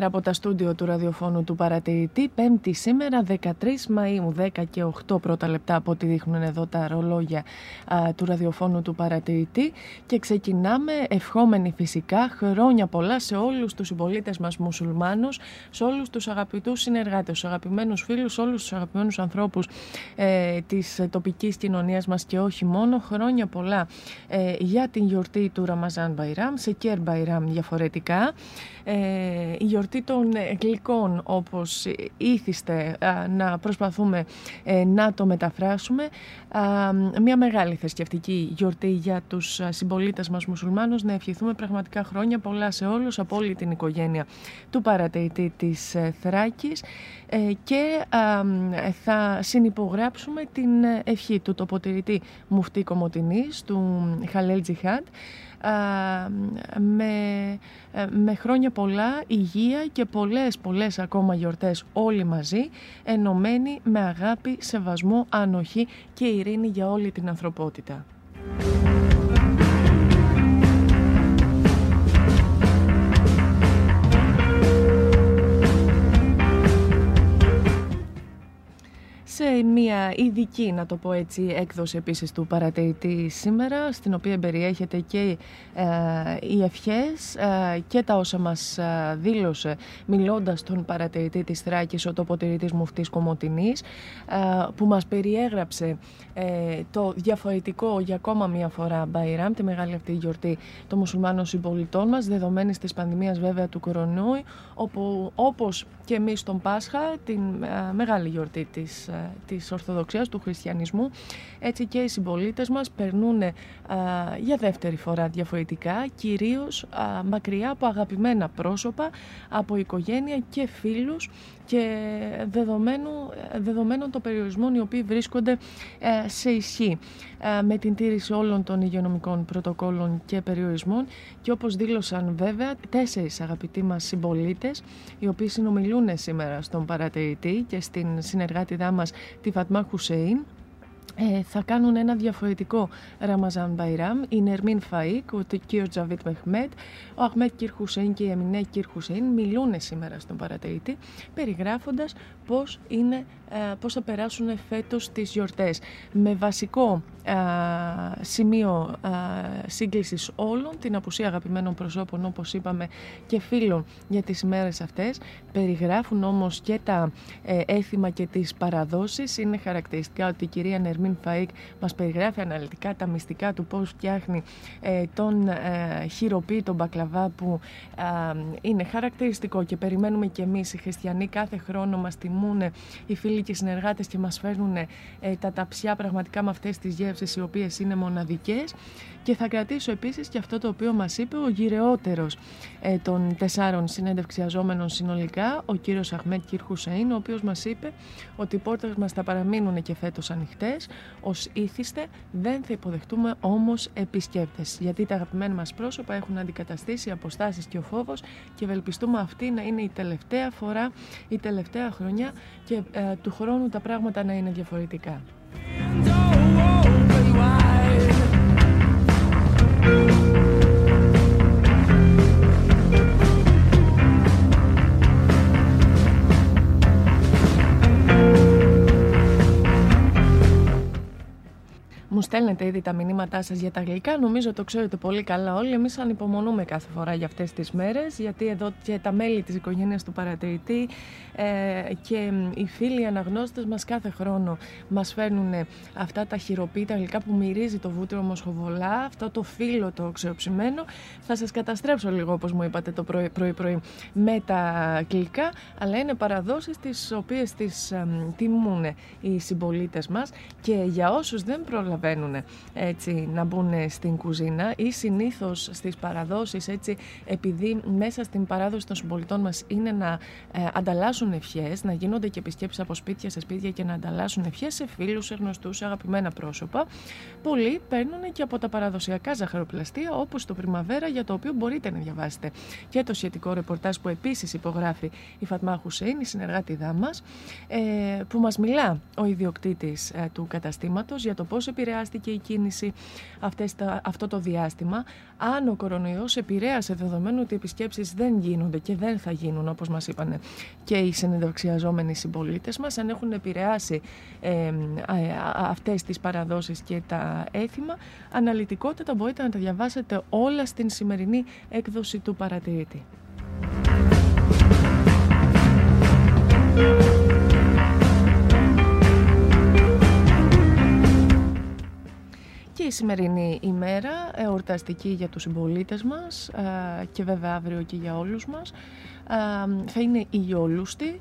Καλημέρα από τα στούντιο του ραδιοφώνου του παρατηρητή. Πέμπτη σήμερα, 13 Μαΐου, 10 και 8 πρώτα λεπτά από ό,τι δείχνουν εδώ τα ρολόγια α, του ραδιοφώνου του παρατηρητή. Και ξεκινάμε ευχόμενοι φυσικά χρόνια πολλά σε όλους τους συμπολίτες μας μουσουλμάνους, σε όλους τους αγαπητούς συνεργάτες, τους αγαπημένους φίλους, όλους τους αγαπημένους ανθρώπους ε, της τοπικής κοινωνίας μας και όχι μόνο. Χρόνια πολλά ε, για την γιορτή του Ραμαζάν Μπαϊράμ, σε Κέρ Μπαϊράμ διαφορετικά. Ε, η γιορτή των γλυκών όπως ήθιστε α, να προσπαθούμε ε, να το μεταφράσουμε. Α, μια μεγάλη θρησκευτική γιορτή για τους α, συμπολίτες μας μουσουλμάνους. Να ευχηθούμε πραγματικά χρόνια πολλά σε όλους από όλη την οικογένεια του παρατηρητή της ε, Θράκης. Ε, και α, θα συνυπογράψουμε την ευχή του τοποτηρητή Μουφτή Κομωτινής του Χαλέλ Τζιχάντ με, με χρόνια πολλά, υγεία και πολλές πολλές ακόμα γιορτές όλοι μαζί, ενωμένοι με αγάπη, σεβασμό, ανοχή και ειρήνη για όλη την ανθρωπότητα. Μια ειδική, να το πω έτσι, έκδοση επίσης του παρατηρητή σήμερα, στην οποία περιέχεται και ε, οι ευχές ε, και τα όσα μας ε, δήλωσε μιλώντας τον παρατηρητή της Θράκης, ο τοποτηρητής Μουφτής Κομωτινής, που μας περιέγραψε το διαφορετικό για ακόμα μια φορά Μπαϊράμ, τη μεγάλη αυτή γιορτή των μουσουλμάνων συμπολιτών μας, δεδομένης της πανδημίας βέβαια του κορονοϊού, όπου όπως και εμείς τον Πάσχα, την μεγάλη γιορτή της, της Ορθοδοξίας, του χριστιανισμού, έτσι και οι συμπολίτες μας περνούν για δεύτερη φορά διαφορετικά, κυρίως μακριά από αγαπημένα πρόσωπα, από οικογένεια και φίλους και δεδομένου, δεδομένων των περιορισμών οι οποίοι βρίσκονται ε, σε ισχύ ε, με την τήρηση όλων των υγειονομικών πρωτοκόλων και περιορισμών. Και όπως δήλωσαν βέβαια τέσσερις αγαπητοί μας συμπολίτες οι οποίοι συνομιλούν σήμερα στον παρατηρητή και στην συνεργάτηδά μας τη Φατμά Χουσέιν ε, θα κάνουν ένα διαφορετικό Ραμαζάν Μπαϊράμ. Η Νερμίν Φαΐκ, ο κύριο Τζαβίτ Μεχμέτ, ο Αχμέτ Κυρ Χουσέιν και η Εμινέ Κυρ Χουσέιν μιλούν σήμερα στον παρατηρητή, περιγράφοντας πώς, είναι, ε, πώς θα περάσουν φέτος τις γιορτές. Με βασικό ε, σημείο ε, σύγκλησης όλων, την απουσία αγαπημένων προσώπων, όπως είπαμε, και φίλων για τις ημέρες αυτές. Περιγράφουν όμως και τα έθιμα και τις παραδόσεις. Είναι χαρακτηριστικά ότι η κυρία Νερμίν Jasmine Φαΐκ μας περιγράφει αναλυτικά τα μυστικά του πώς φτιάχνει ε, τον ε, χειροποίητο μπακλαβά που ε, είναι χαρακτηριστικό και περιμένουμε και εμείς οι χριστιανοί κάθε χρόνο μας τιμούν οι φίλοι και οι συνεργάτες και μας φέρνουν ε, τα ταψιά πραγματικά με αυτές τις γεύσεις οι οποίες είναι μοναδικές. Και θα κρατήσω επίσης και αυτό το οποίο μας είπε ο γυρεότερος ε, των τεσσάρων συνέντευξιαζόμενων συνολικά, ο κύριος Αχμέτ Κυρ Χουσέιν, ο οποίος μας είπε ότι οι πόρτες μας θα παραμείνουν και φέτος ανοιχτές, ως ήθιστε δεν θα υποδεχτούμε όμως επισκέπτες, γιατί τα αγαπημένα μας πρόσωπα έχουν αντικαταστήσει αποστάσεις και ο φόβος και ευελπιστούμε αυτή να είναι η τελευταία φορά, η τελευταία χρονιά και ε, του χρόνου τα πράγματα να είναι διαφορετικά. Μου στέλνετε ήδη τα μηνύματά σας για τα γλυκά. Νομίζω το ξέρετε πολύ καλά όλοι. Εμείς ανυπομονούμε κάθε φορά για αυτές τις μέρες, γιατί εδώ και τα μέλη της οικογένειας του παρατηρητή ε, και οι φίλοι αναγνώστες μας κάθε χρόνο μας φέρνουν αυτά τα χειροποίητα γλυκά που μυρίζει το βούτυρο μοσχοβολά, αυτό το φύλλο το ξεοψημένο. Θα σας καταστρέψω λίγο, όπως μου είπατε το πρωί-πρωί, με τα γλυκά, αλλά είναι παραδόσεις τις οποίες τις ε, τιμούν οι συμπολίτες μας και για όσους δεν προλαβαίνουν έτσι να μπουν στην κουζίνα ή συνήθως στις παραδόσεις έτσι επειδή μέσα στην παράδοση των συμπολιτών μας είναι να ε, ανταλλάσσουν ευχές, να γίνονται και επισκέψεις από σπίτια σε σπίτια και να ανταλλάσσουν ευχές σε φίλους, σε γνωστούς, σε αγαπημένα πρόσωπα. Πολλοί παίρνουν και από τα παραδοσιακά ζαχαροπλαστεία όπως το Πριμαβέρα για το οποίο μπορείτε να διαβάσετε και το σχετικό ρεπορτάζ που επίσης υπογράφει η Φατμά Χουσέιν, η συνεργάτηδά μας, ε, που μας μιλά ο ιδιοκτήτης ε, του καταστήματος για το πώς επηρεάζει επηρεάστηκε η κίνηση αυτές τα, αυτό το διάστημα. Αν ο κορονοϊός επηρέασε δεδομένου ότι οι επισκέψεις δεν γίνονται και δεν θα γίνουν όπως μας είπαν και οι συνεδοξιαζόμενοι συμπολίτες μας, αν έχουν επηρεάσει ε, αυτές τις παραδόσεις και τα έθιμα, αναλυτικότητα μπορείτε να τα διαβάσετε όλα στην σημερινή έκδοση του παρατηρητή. Και η σημερινή ημέρα εορταστική για τους συμπολίτες μας ε, και βέβαια αύριο και για όλους μας ε, θα είναι η Ιόλουστη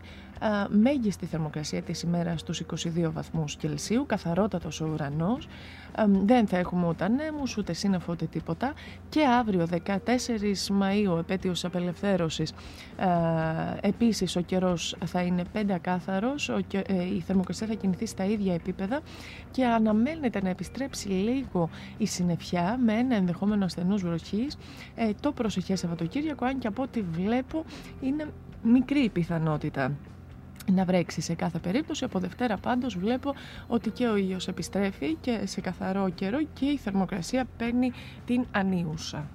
μέγιστη θερμοκρασία της ημέρας στους 22 βαθμούς Κελσίου, καθαρότατος ο ουρανός, δεν θα έχουμε ούτε ανέμους, ούτε σύννεφο, ούτε τίποτα. Και αύριο 14 Μαΐου, επέτειος απελευθέρωσης, επίσης ο καιρός θα είναι πεντακάθαρος, ε, η θερμοκρασία θα κινηθεί στα ίδια επίπεδα και αναμένεται να επιστρέψει λίγο η συννεφιά με ένα ενδεχόμενο ασθενούς βροχής. Ε, το προσεχές Σαββατοκύριακο, αν και από ό,τι βλέπω είναι μικρή η πιθανότητα να βρέξει σε κάθε περίπτωση. Από Δευτέρα πάντως βλέπω ότι και ο ήλιος επιστρέφει και σε καθαρό καιρό και η θερμοκρασία παίρνει την ανίουσα.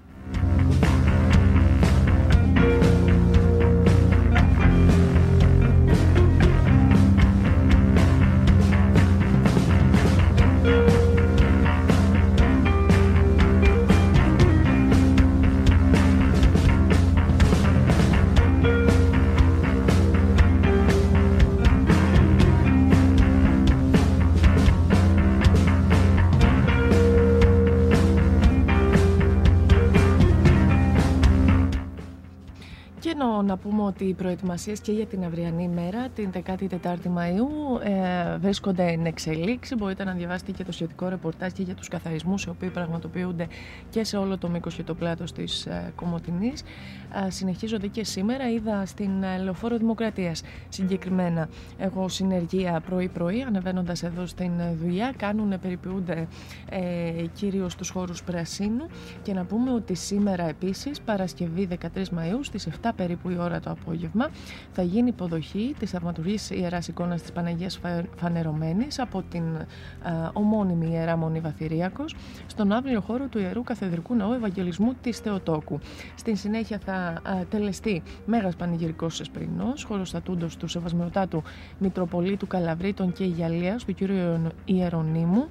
Πούμε ότι οι προετοιμασίες και για την αυριανή μέρα, την 14η Μαΐου, ε, βρίσκονται εν εξελίξη. Μπορείτε να διαβάσετε και το σχετικό ρεπορτάζ και για τους καθαρισμούς οι οποίοι πραγματοποιούνται και σε όλο το μήκος και το πλάτος της ε, Κομωτινής. Ε, συνεχίζονται και σήμερα. Είδα στην ε, Λεωφόρο Δημοκρατίας συγκεκριμένα. Έχω συνεργεία πρωί-πρωί, ανεβαίνοντας εδώ στην ε, δουλειά. Κάνουν, περιποιούνται ε, κυρίως στους χώρους Πρασίνου. Και να πούμε ότι σήμερα επίσης, Παρασκευή 13 Μαΐου, στις 7 περίπου η ώρα το απόγευμα, θα γίνει υποδοχή της θαυματουργής Ιεράς Εικόνας της Παναγίας Φανερωμένης από την α, ομώνυμη Ιερά Μονή Βαθυριακός στον αύριο χώρο του Ιερού Καθεδρικού Ναού Ευαγγελισμού της Θεοτόκου. Στην συνέχεια θα α, τελεστεί Μέγας Πανηγυρικός Εσπρινός, χωροστατούντος του Σεβασμιωτάτου Μητροπολίτου Καλαβρίτων και Ιγιαλίας του κ. Ιερονίμου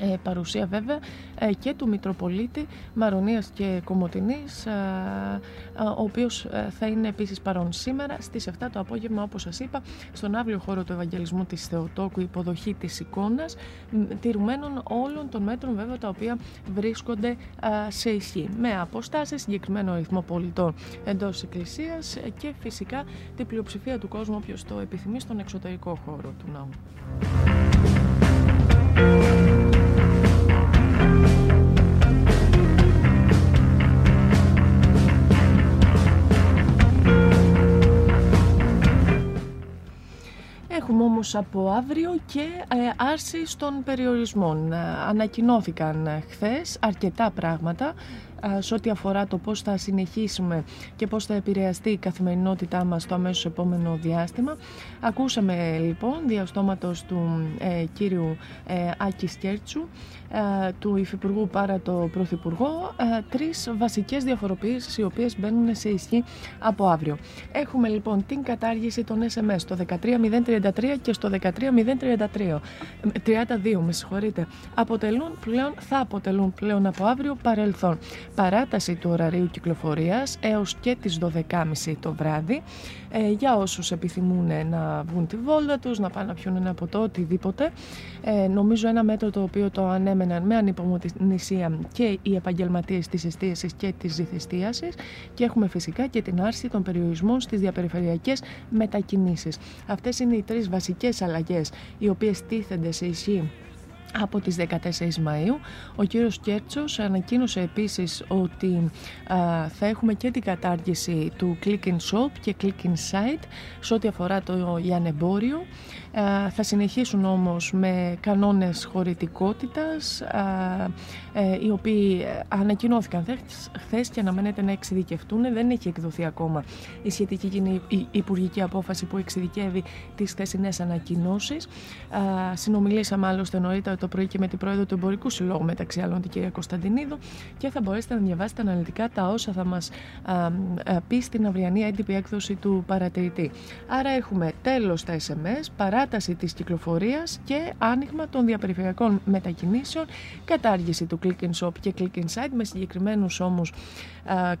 ε, παρουσία βέβαια ε, και του Μητροπολίτη Μαρονίας και Κομωτινής ε, ο οποίος ε, θα είναι επίσης παρόν σήμερα στις 7 το απόγευμα όπως σας είπα στον αύριο χώρο του Ευαγγελισμού της Θεοτόκου υποδοχή της εικόνας τηρουμένων όλων των μέτρων βέβαια τα οποία βρίσκονται σε ισχύ με αποστάσεις, συγκεκριμένο αριθμό πολιτών εντός εκκλησίας και φυσικά την πλειοψηφία του κόσμου όποιος το επιθυμεί στον εξωτερικό χώρο του ναού. Έχουμε όμως από αύριο και ε, άρση των περιορισμών. Ε, ανακοινώθηκαν χθες αρκετά πράγματα σε ό,τι αφορά το πώς θα συνεχίσουμε και πώς θα επηρεαστεί η καθημερινότητά μας το αμέσως επόμενο διάστημα. Ακούσαμε λοιπόν διαστόματος του ε, κύριου ε, Άκη Σκέρτσου, ε, του Υφυπουργού παρά το Πρωθυπουργό, ε, τρεις βασικές διαφοροποιήσεις οι οποίες μπαίνουν σε ισχύ από αύριο. Έχουμε λοιπόν την κατάργηση των SMS στο 13033 και στο 13033. 32, με συγχωρείτε. Αποτελούν πλέον, θα αποτελούν πλέον από αύριο παρελθόν παράταση του ωραρίου κυκλοφορίας έως και τις 12.30 το βράδυ ε, για όσους επιθυμούν να βγουν τη βόλτα τους, να πάνε να πιούν ένα ποτό, οτιδήποτε. Ε, νομίζω ένα μέτρο το οποίο το ανέμεναν με ανυπομονησία και οι επαγγελματίες της εστίασης και της ζηθεστίασης και έχουμε φυσικά και την άρση των περιορισμών στις διαπεριφερειακές μετακινήσεις. Αυτές είναι οι τρεις βασικές αλλαγές οι οποίες τίθενται σε ισχύ από τις 14 Μαΐου. Ο κύριος Κέρτσος ανακοίνωσε επίσης ότι θα έχουμε και την κατάργηση του Click in Shop και Click in Site σε ό,τι αφορά το λιανεμπόριο. θα συνεχίσουν όμως με κανόνες χωρητικότητας ε, οι οποίοι ανακοινώθηκαν χθες και αναμένεται να εξειδικευτούν. Δεν έχει εκδοθεί ακόμα η σχετική η υπουργική απόφαση που εξειδικεύει τις χθεσινές ανακοινώσεις. συνομιλήσαμε άλλωστε νωρίτερα το πρωί και με την πρόεδρο του Εμπορικού Συλλόγου, μεταξύ άλλων την κυρία Κωνσταντινίδου, και θα μπορέσετε να διαβάσετε αναλυτικά τα όσα θα μας πει στην αυριανή έντυπη έκδοση του παρατηρητή. Άρα έχουμε τέλος στα SMS, παράταση της κυκλοφορίας και άνοιγμα των διαπεριφερειακών μετακινήσεων, κατάργηση του click and shop και click inside με συγκεκριμένους όμως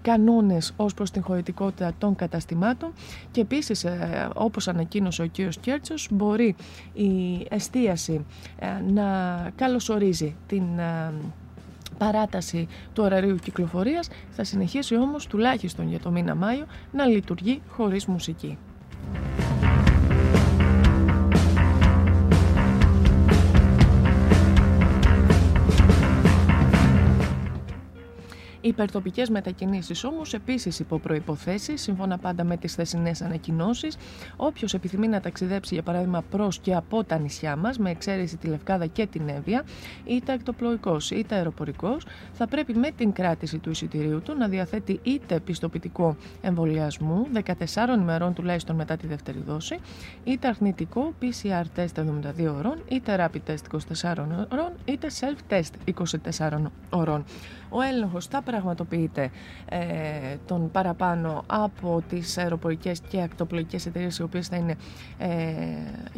κανόνες ως προς την χωρητικότητα των καταστημάτων και επίσης, ε, όπως ανακοίνωσε ο κ. Κέρτσος, μπορεί η εστίαση ε, να καλωσορίζει την ε, παράταση του ωραρίου κυκλοφορίας θα συνεχίσει όμως τουλάχιστον για το μήνα Μάιο να λειτουργεί χωρίς μουσική. Υπερτοπικές μετακινήσεις όμως επίσης υπό προποθέσει, σύμφωνα πάντα με τις θεσινές ανακοινώσεις. Όποιος επιθυμεί να ταξιδέψει, για παράδειγμα, προς και από τα νησιά μας, με εξαίρεση τη Λευκάδα και την Εύβοια, είτε ακτοπλοϊκός είτε αεροπορικός, θα πρέπει με την κράτηση του εισιτηρίου του να διαθέτει είτε πιστοποιητικό εμβολιασμού 14 ημερών τουλάχιστον μετά τη δεύτερη δόση, είτε αρνητικό PCR test 72 ωρών, είτε rapid test 24 ωρών, είτε self-test 24 ωρών. Ο έλεγχος θα πραγματοποιείται ε, τον παραπάνω από τις αεροπορικές και ακτοπλοϊκές εταιρείες οι οποίες θα είναι ε,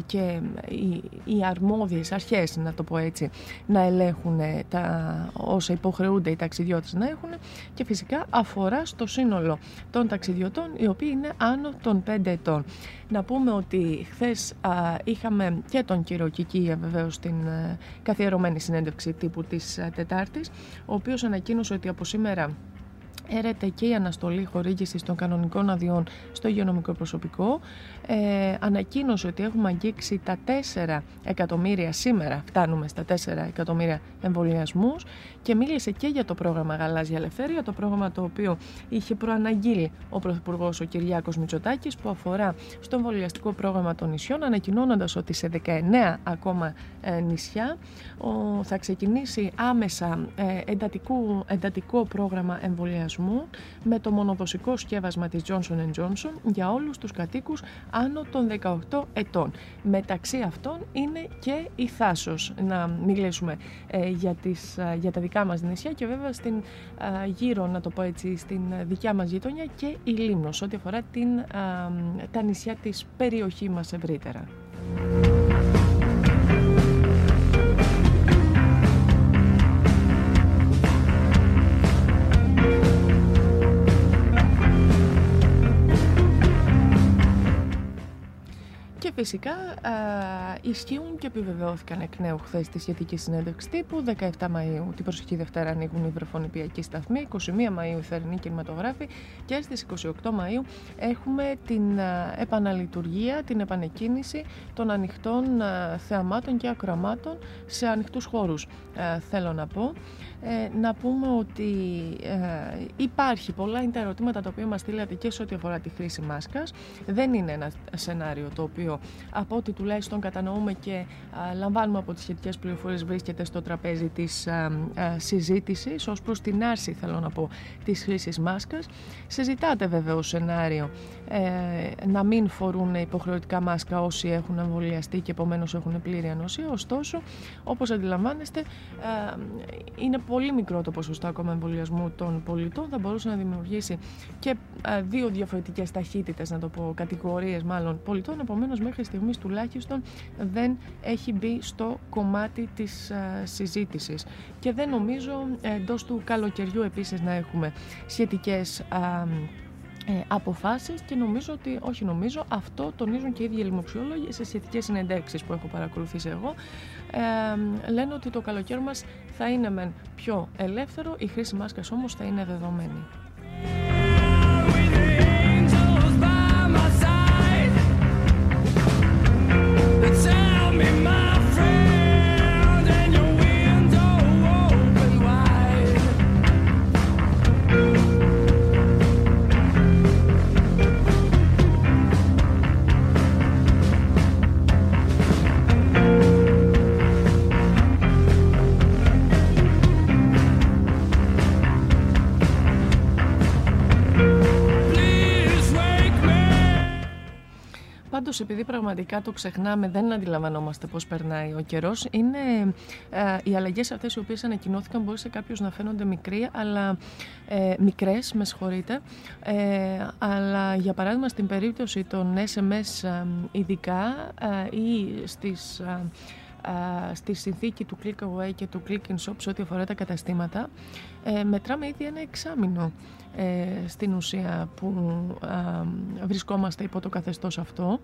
και οι, οι αρμόδιες αρχές να το πω έτσι να ελέγχουν τα, όσα υποχρεούνται οι ταξιδιώτες να έχουν και φυσικά αφορά στο σύνολο των ταξιδιωτών οι οποίοι είναι άνω των 5 ετών. Να πούμε ότι χθες είχαμε και τον κύριο Κικία βεβαίως στην ε, καθιερωμένη συνέντευξη τύπου της ε, Τετάρτης ο οποίος ανακοίνωσε ότι από σήμερα έρεται και η αναστολή χορήγησης των κανονικών αδειών στο υγειονομικό προσωπικό. Ε, ανακοίνωσε ότι έχουμε αγγίξει τα 4 εκατομμύρια σήμερα, φτάνουμε στα 4 εκατομμύρια εμβολιασμούς και μίλησε και για το πρόγραμμα Γαλάζια Ελευθερία, το πρόγραμμα το οποίο είχε προαναγγείλει ο Πρωθυπουργός ο Κυριάκος Μητσοτάκης που αφορά στο εμβολιαστικό πρόγραμμα των νησιών, ανακοινώνοντας ότι σε 19 ακόμα ε, νησιά ο, θα ξεκινήσει άμεσα ε, εντατικού, εντατικό πρόγραμμα εμβολιασμού με το μονοδοσικό σκεύασμα της Johnson Johnson για όλους τους κατοίκους άνω των 18 ετών. Μεταξύ αυτών είναι και η Θάσος, να μιλήσουμε ε, για, τις, ε, για τα δικά μας νησιά και βέβαια στην ε, γύρω, να το πω έτσι, στην δικιά μας γειτονιά και η Λίμνος, ό,τι αφορά την, τα νησιά της περιοχή μας ευρύτερα. Φυσικά α, ισχύουν και επιβεβαιώθηκαν εκ νέου χθες τη σχετική συνέντευξη τύπου. 17 Μαου, την προσεχή Δευτέρα, ανοίγουν οι βρεφονιπιακοί σταθμοί. 21 Μαου η θερινή κινηματογράφη και στις 28 Μαου έχουμε την α, επαναλειτουργία, την επανεκκίνηση των ανοιχτών α, θεαμάτων και ακροαμάτων σε ανοιχτούς χώρους. Θέλω να πω. Ε, να πούμε ότι ε, υπάρχει πολλά είναι τα ερωτήματα τα οποία μας στείλατε και σε ό,τι αφορά τη χρήση μάσκας. Δεν είναι ένα σενάριο το οποίο από ό,τι τουλάχιστον κατανοούμε και λαμβάνουμε από τις σχετικές πληροφορίες βρίσκεται στο τραπέζι της α, συζήτησης ως προς την άρση θέλω να πω της χρήσης μάσκας. Συζητάτε βέβαια σενάριο ε, να μην φορούν υποχρεωτικά μάσκα όσοι έχουν εμβολιαστεί και επομένως έχουν πλήρη ανοσία. Ωστόσο, όπως αντιλαμβάνεστε, είναι πολύ μικρό το ποσοστό ακόμα εμβολιασμού των πολιτών. Θα μπορούσε να δημιουργήσει και δύο διαφορετικές ταχύτητες, να το πω, κατηγορίες μάλλον πολιτών. Επομένως, μέχρι στιγμής τουλάχιστον δεν έχει μπει στο κομμάτι της συζήτησης. Και δεν νομίζω εντός του καλοκαιριού επίσης να έχουμε σχετικές ε, αποφάσεις και νομίζω ότι, όχι νομίζω, αυτό τονίζουν και οι ίδιοι λοιμοξιόλογοι σε σχετικές συνεντεύξεις που έχω παρακολουθήσει εγώ. Ε, λένε ότι το καλοκαίρι μας θα είναι μεν πιο ελεύθερο, η χρήση μάσκας όμως θα είναι δεδομένη. Επειδή πραγματικά το ξεχνάμε, δεν αντιλαμβανόμαστε πώς περνάει ο καιρός, είναι ε, οι αλλαγές αυτές οι οποίες ανακοινώθηκαν. Μπορεί σε κάποιους να φαίνονται μικροί, αλλά ε, μικρές, με συγχωρείτε. Ε, αλλά για παράδειγμα, στην περίπτωση των SMS ε, ειδικά ε, ή στις στη συνθήκη του Click Away και του Click in Shop σε ό,τι αφορά τα καταστήματα ε, μετράμε ήδη ένα εξάμεινο ε, στην ουσία που βρισκόμαστε υπό το καθεστώς αυτό.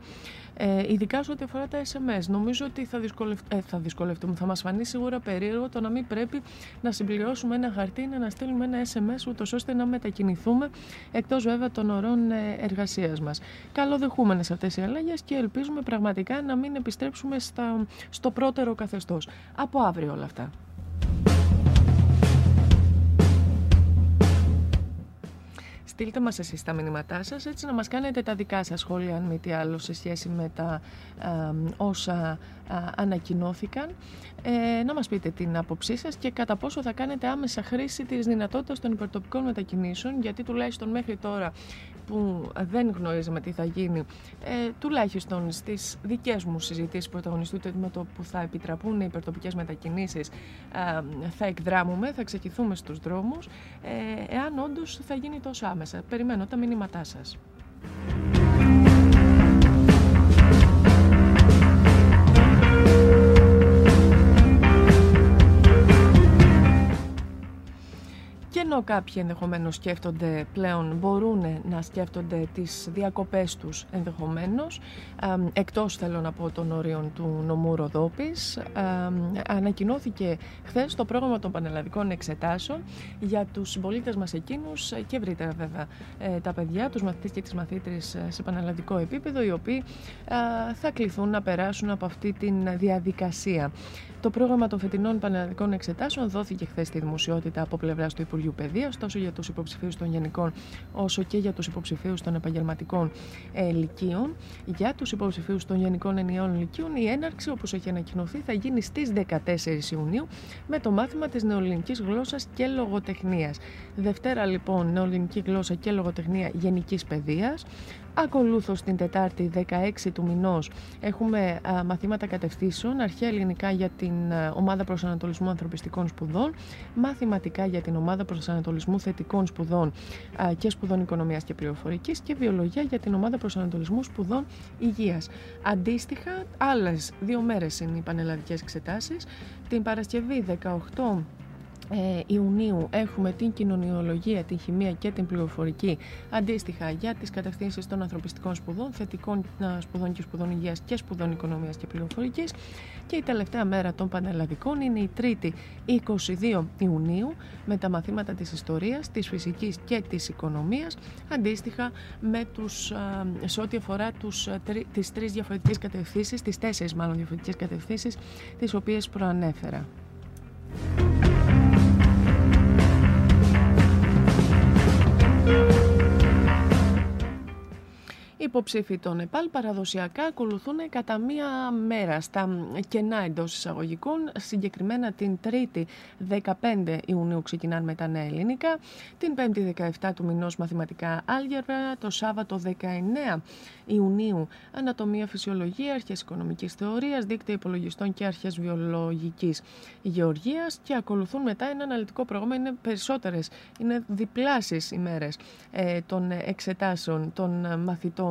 Ε, ειδικά σε ό,τι αφορά τα SMS νομίζω ότι θα, δυσκολευ... ε, θα δυσκολευτούμε. Θα μας φανεί σίγουρα περίεργο το να μην πρέπει να συμπληρώσουμε ένα χαρτί να στείλουμε ένα SMS ούτως ώστε να μετακινηθούμε εκτός βέβαια των ωρών ε, εργασίας μας. Καλοδεχούμενες αυτές οι αλλαγές και ελπίζουμε πραγματικά να μην επιστρέψουμε στα... στο πρώτερο καθεστώς. Από αύριο όλα αυτά Στείλτε μας εσείς τα μηνύματά σας, έτσι να μας κάνετε τα δικά σας σχόλια, αν μη τι άλλο, σε σχέση με τα όσα ανακοινώθηκαν. Ε, να μας πείτε την άποψή σας και κατά πόσο θα κάνετε άμεσα χρήση της δυνατότητας των υπερτοπικών μετακινήσεων, γιατί τουλάχιστον μέχρι τώρα που δεν γνωρίζαμε τι θα γίνει, ε, τουλάχιστον στις δικές μου συζητήσεις πρωταγωνιστού με το που θα επιτραπούν οι υπερτοπικές μετακινήσεις, ε, θα εκδράμουμε, θα ξεκινηθούμε στους δρόμους, ε, εάν όντως θα γίνει τόσο άμεσα. Περιμένω τα μηνύματά σας. Ενώ κάποιοι ενδεχομένως σκέφτονται πλέον, μπορούν να σκέφτονται τις διακοπές τους ενδεχομένως, εκτός θέλω να πω των ορίων του νομού Ροδόπης, ανακοινώθηκε χθες το πρόγραμμα των πανελλαδικών εξετάσεων για τους συμπολίτες μας εκείνους και ευρύτερα βέβαια ε, τα παιδιά, τους μαθητές και τις μαθήτρες σε πανελλαδικό επίπεδο, οι οποίοι θα κληθούν να περάσουν από αυτή τη διαδικασία. Το πρόγραμμα των φετινών πανελλαδικών εξετάσεων δόθηκε χθες στη δημοσιότητα από πλευράς του Υπουργείου Παιδεία, τόσο για τους υποψηφίους των γενικών, όσο και για τους υποψηφίους των επαγγελματικών ε, λυκείων. Για τους υποψηφίους των γενικών ενιαίων λυκείων, η έναρξη, όπως έχει ανακοινωθεί, θα γίνει στις 14 Ιουνίου με το μάθημα της νεοελληνικής γλώσσας και λογοτεχνίας. Δευτέρα, λοιπόν, νεοελληνική γλώσσα και λογοτεχνία γενικής παιδείας. Ακολούθως την Τετάρτη 16 του μηνός έχουμε μαθήματα κατευθύνσεων, αρχαία ελληνικά για την ομάδα προσανατολισμού ανθρωπιστικών σπουδών, μαθηματικά για την ομάδα προσανατολισμού θετικών σπουδών και σπουδών οικονομίας και πληροφορικής και βιολογία για την ομάδα προσανατολισμού σπουδών υγείας. Αντίστοιχα, άλλες δύο μέρες είναι οι πανελλαδικές εξετάσεις. Την Παρασκευή 18 ε, Ιουνίου έχουμε την κοινωνιολογία, την χημεία και την πληροφορική αντίστοιχα για τις κατευθύνσεις των ανθρωπιστικών σπουδών, θετικών ε, σπουδών και σπουδών υγείας και σπουδών οικονομίας και πληροφορικής και η τελευταία μέρα των πανελλαδικών είναι η 3η 22 Ιουνίου με τα μαθήματα της ιστορίας, της φυσικής και της οικονομίας αντίστοιχα με τους, ε, σε ό,τι αφορά τους, τις τρεις διαφορετικές κατευθύνσεις, τις τέσσερις μάλλον διαφορετικές κατευθύνσεις τις οποίες προανέφερα. Thank you. Οι υποψήφοι των ΕΠΑΛ παραδοσιακά ακολουθούν κατά μία μέρα στα κενά εντός εισαγωγικών. Συγκεκριμένα την 3η 15 Ιουνίου ξεκινάνε με τα νέα ελληνικά, την 5η 17 του μηνός μαθηματικά άλγευρα, το Σάββατο 19 Ιουνίου ανατομία φυσιολογία, αρχές οικονομικής θεωρίας, δίκτυα υπολογιστών και αρχές βιολογικής γεωργίας και ακολουθούν μετά ένα αναλυτικό πρόγραμμα. Είναι περισσότερες, είναι διπλάσεις ημέρες ε, των εξετάσεων των μαθητών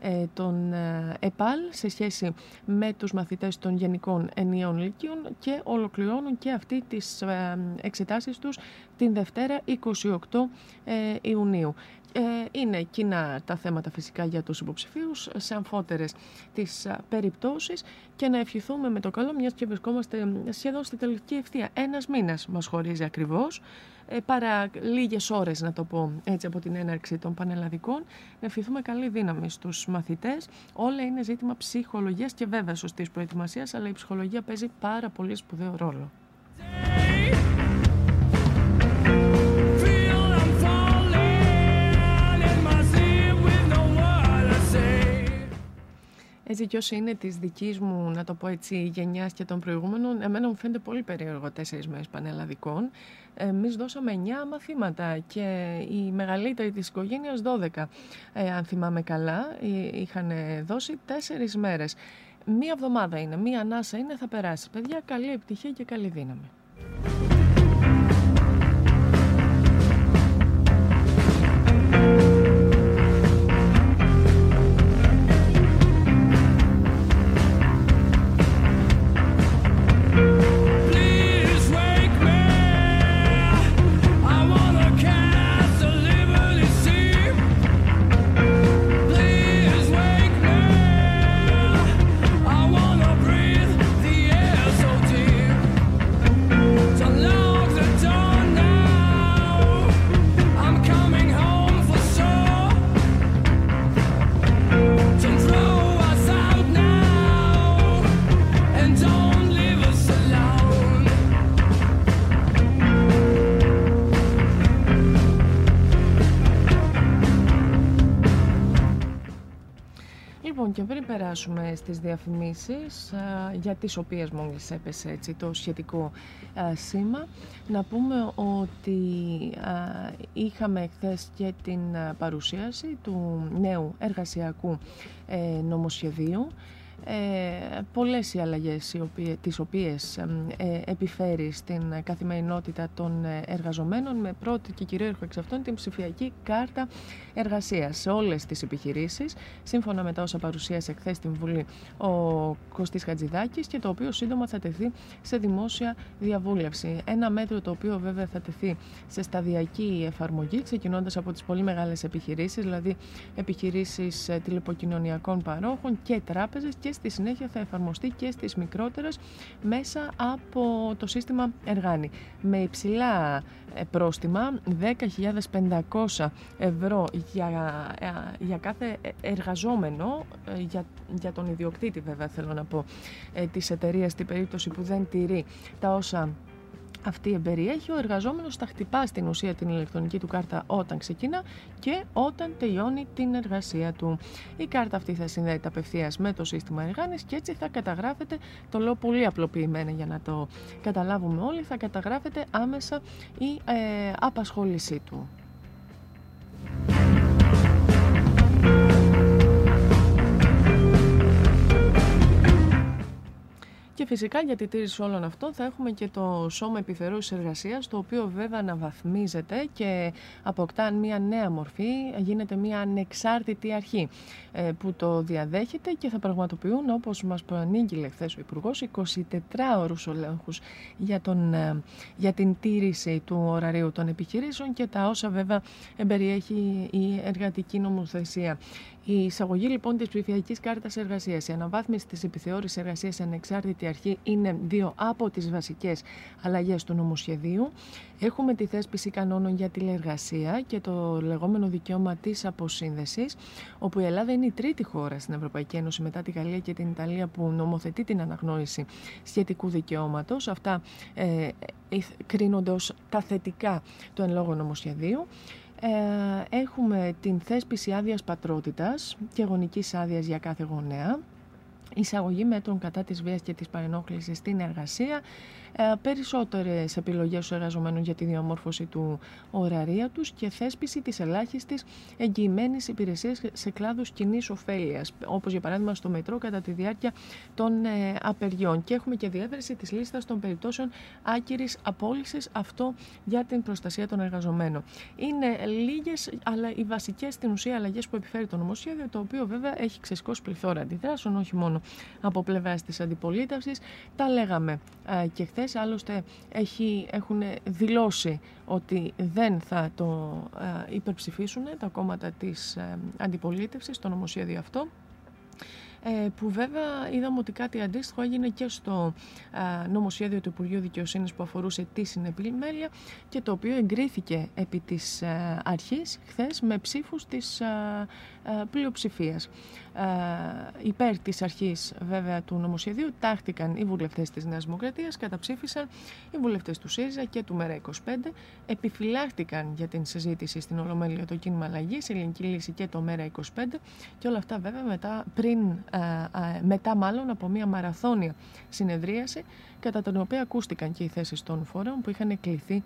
ε, των ε, ΕΠΑΛ σε σχέση με τους μαθητές των Γενικών Ενιαίων Λυκείων και ολοκληρώνουν και αυτή τις ε, εξετάσεις τους την Δευτέρα 28 Ιουνίου. Είναι κοινά τα θέματα φυσικά για τους υποψηφίους σε αμφότερες τις περιπτώσεις και να ευχηθούμε με το καλό μιας και βρισκόμαστε σχεδόν στη τελική ευθεία. Ένας μήνας μας χωρίζει ακριβώς ε, παρά λίγες ώρες να το πω έτσι από την έναρξη των πανελλαδικών να ευχηθούμε καλή δύναμη στους μαθητές όλα είναι ζήτημα ψυχολογίας και βέβαια σωστής προετοιμασίας αλλά η ψυχολογία παίζει πάρα πολύ σπουδαίο ρόλο. Έτσι κι όσοι είναι της δικής μου, να το πω έτσι, γενιάς και των προηγούμενων, εμένα μου φαίνεται πολύ περίεργο τέσσερις μέρες πανελλαδικών. Εμείς δώσαμε 9 μαθήματα και η μεγαλύτερη της οικογένειας 12, ε, αν θυμάμαι καλά, είχαν δώσει τέσσερις μέρες. Μία εβδομάδα είναι, μία ανάσα είναι, θα περάσει. Παιδιά, καλή επιτυχία και καλή δύναμη. Περάσουμε στις διαφημίσεις για τις οποίες μόλις έπεσε έτσι, το σχετικό σήμα. Να πούμε ότι είχαμε χθες και την παρουσίαση του νέου εργασιακού ε, νομοσχεδίου ε, πολλές οι αλλαγές οι οποίες, τις οποίες ε, επιφέρει στην καθημερινότητα των ε, εργαζομένων με πρώτη και κυρίαρχο εξ αυτών την ψηφιακή κάρτα εργασίας σε όλες τις επιχειρήσεις σύμφωνα με τα όσα παρουσίασε χθες στην Βουλή ο Κωστής Χατζηδάκης και το οποίο σύντομα θα τεθεί σε δημόσια διαβούλευση. Ένα μέτρο το οποίο βέβαια θα τεθεί σε σταδιακή εφαρμογή ξεκινώντας από τις πολύ μεγάλες επιχειρήσεις δηλαδή επιχειρήσεις ε, τηλεποκοινωνιακών παρόχων και τράπεζες και στη συνέχεια θα εφαρμοστεί και στις μικρότερες μέσα από το σύστημα Εργάνη. Με υψηλά ε, πρόστιμα 10.500 ευρώ για, ε, για κάθε εργαζόμενο, ε, για, για τον ιδιοκτήτη βέβαια θέλω να πω, της εταιρείας στην περίπτωση που δεν τηρεί τα όσα αυτή εμπεριέχει, ο εργαζόμενος θα χτυπά στην ουσία την ηλεκτρονική του κάρτα όταν ξεκινά και όταν τελειώνει την εργασία του. Η κάρτα αυτή θα συνδέεται απευθείας με το σύστημα εργάνης και έτσι θα καταγράφεται, το λέω πολύ απλοποιημένα για να το καταλάβουμε όλοι, θα καταγράφεται άμεσα η ε, απασχόλησή του. Και φυσικά για τη τήρηση όλων αυτών θα έχουμε και το Σώμα Επιθερώσης Εργασίας, το οποίο βέβαια αναβαθμίζεται και αποκτά μια νέα μορφή, γίνεται μια ανεξάρτητη αρχή ε, που το διαδέχεται και θα πραγματοποιούν, όπως μας προανήγγειλε χθες ο Υπουργός, 24 ώρους ολέγχους για, τον, ε, για την τήρηση του ωραρίου των επιχειρήσεων και τα όσα βέβαια περιέχει η εργατική νομοθεσία. Η εισαγωγή λοιπόν της ψηφιακής κάρτας εργασίας, η αναβάθμιση της επιθεώρησης εργασίας σε ανεξάρτητη αρχή είναι δύο από τις βασικές αλλαγές του νομοσχεδίου. Έχουμε τη θέσπιση κανόνων για τηλεργασία και το λεγόμενο δικαίωμα της αποσύνδεσης, όπου η Ελλάδα είναι η τρίτη χώρα στην Ευρωπαϊκή Ένωση μετά τη Γαλλία και την Ιταλία που νομοθετεί την αναγνώριση σχετικού δικαιώματος. Αυτά ε, ε κρίνονται ως τα θετικά του εν λόγω νομοσχεδίου. Ε, έχουμε την θέσπιση άδειας πατρότητας και γονικής άδειας για κάθε γονέα, εισαγωγή μέτρων κατά της βίας και της παρενόχλησης στην εργασία, ε, περισσότερες επιλογές στους εργαζομένων για τη διαμόρφωση του ωραρία τους και θέσπιση της ελάχιστης εγγυημένης υπηρεσίας σε κλάδους κοινής ωφέλειας, όπως για παράδειγμα στο μετρό κατά τη διάρκεια των ε, απεργιών. Και έχουμε και διεύρυνση της λίστας των περιπτώσεων άκυρης απόλυσης, αυτό για την προστασία των εργαζομένων. Είναι λίγες, αλλά οι βασικές στην ουσία αλλαγές που επιφέρει το νομοσχέδιο, το οποίο βέβαια έχει ξεσηκώσει πληθώρα αντιδράσεων, όχι μόνο από πλευράς της αντιπολίτευσης. Τα λέγαμε ε, και χθες άλλωστε έχει, έχουν δηλώσει ότι δεν θα το ε, υπερψηφίσουν τα κόμματα της ε, αντιπολίτευσης, το νομοσχέδιο αυτό. Ε, που βέβαια είδαμε ότι κάτι αντίστοιχο έγινε και στο νομοσχέδιο του Υπουργείου Δικαιοσύνης που αφορούσε τη συνεπιμέλεια και το οποίο εγκρίθηκε επί της αρχής χθες με ψήφους της πλειοψηφίας. Υπέρ της αρχής βέβαια του νομοσχεδίου τάχτηκαν οι βουλευτές της Νέας Δημοκρατίας, καταψήφισαν οι βουλευτές του ΣΥΡΙΖΑ και του ΜΕΡΑ25, επιφυλάχτηκαν για την συζήτηση στην Ολομέλεια το κίνημα αλλαγής, η Ελληνική Λύση και το ΜΕΡΑ25 και όλα αυτά βέβαια μετά πριν μετά μάλλον από μια μαραθώνια συνεδρίαση κατά την οποία ακούστηκαν και οι θέσεις των φορέων που είχαν κληθεί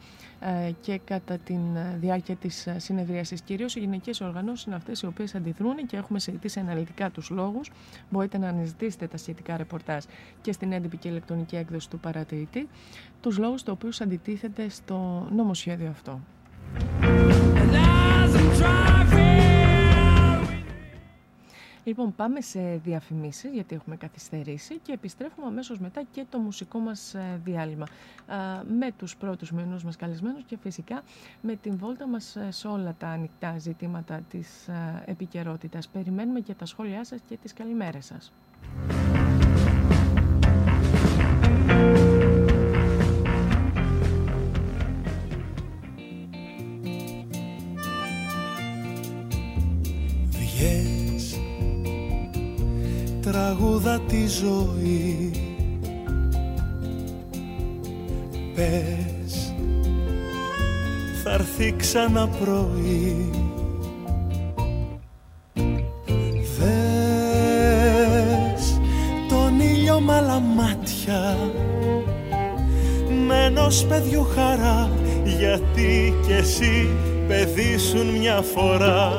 και κατά τη διάρκεια της συνεδρίασης. Κυρίως οι γυναικείες οργανώσεις είναι αυτές οι οποίες αντιδρούν και έχουμε συζητήσει αναλυτικά τους λόγους. Μπορείτε να αναζητήσετε τα σχετικά ρεπορτάζ και στην έντυπη και ηλεκτρονική έκδοση του παρατηρητή τους λόγους του οποίου αντιτίθεται στο νομοσχέδιο αυτό. Λοιπόν, πάμε σε διαφημίσεις, γιατί έχουμε καθυστερήσει και επιστρέφουμε αμέσως μετά και το μουσικό μας ε, διάλειμμα. Με τους πρώτους μηνούς μας καλεσμένους και φυσικά με την βόλτα μας ε, σε όλα τα ανοιχτά ζητήματα της ε, επικαιρότητας. Περιμένουμε και τα σχόλιά σας και τις καλημέρες σας. Τραγούδα τη ζωή. Πες θα έρθει ξανά πρωί. Δες τον ήλιο μ' άλλα μάτια. Με ενός παιδιού χαρά. Γιατί κι εσύ παιδί μια φορά.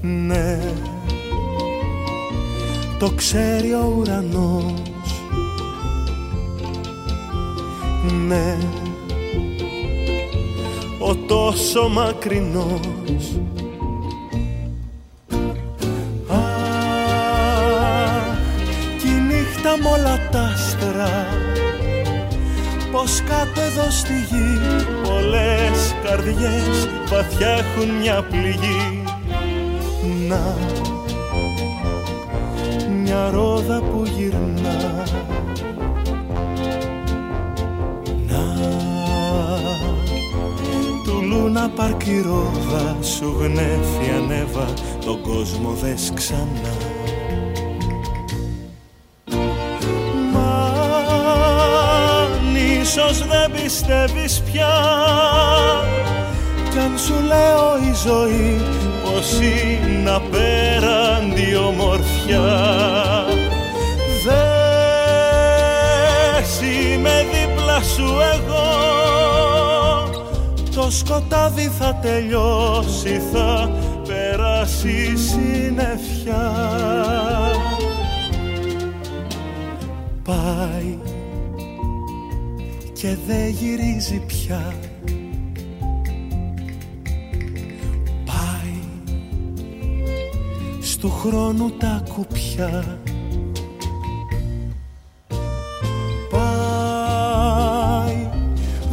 Ναι το ξέρει ο ουρανός. Ναι, ο τόσο μακρινός. Α, κι η νύχτα μ' όλα τα άστρα πως κάτω εδώ στη γη πολλές καρδιές βαθιά έχουν μια πληγή. Να, μια ρόδα που γυρνά. Να, του Λούνα Πάρκ η ρόδα σου γνέφει ανέβα τον κόσμο δες ξανά. Μα αν ίσως δεν πιστεύεις πια κι αν σου λέω η ζωή πως είναι απέραντη ομορφιά Δες είμαι δίπλα σου εγώ. Το σκοτάδι θα τελειώσει θα περάσει συννεφιά. Πάει και δεν γυρίζει πια χρόνου τα κουπιά. Πάει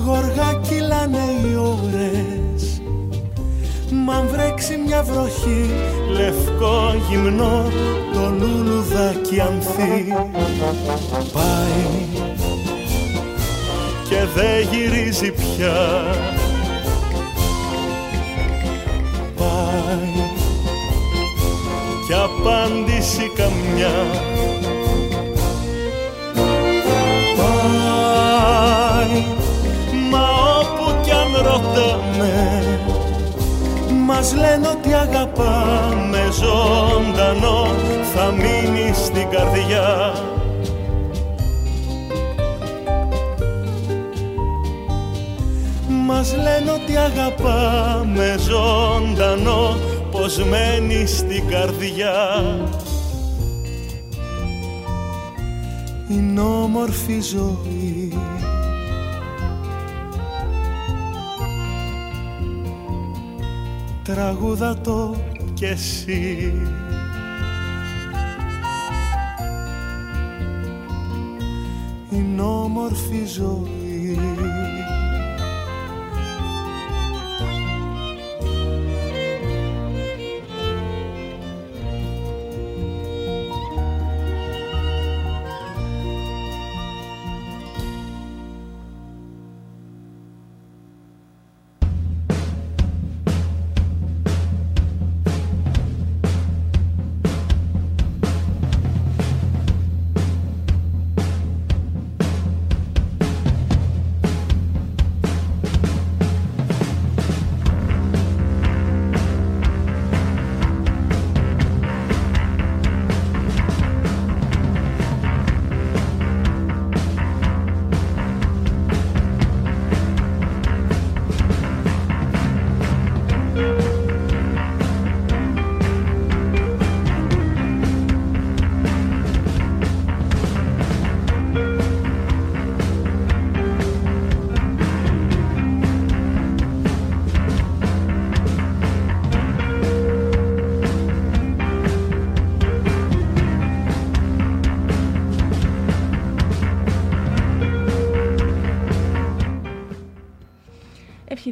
γοργά κυλάνε οι ώρες. Μ' αν βρέξει μια βροχή λευκό γυμνό το λουλουδάκι ανθεί. Πάει και δεν γυρίζει πια απάντηση καμιά. Πάει μα όπου κι αν ρωτάμε μας λένε ότι αγαπάμε ζωντανό θα μείνει στην καρδιά. Μας λένε ότι αγαπάμε ζωντανό πως μένει στην καρδιά. Είναι όμορφη ζωή. Τραγούδα το κι εσύ. Είναι όμορφη ζωή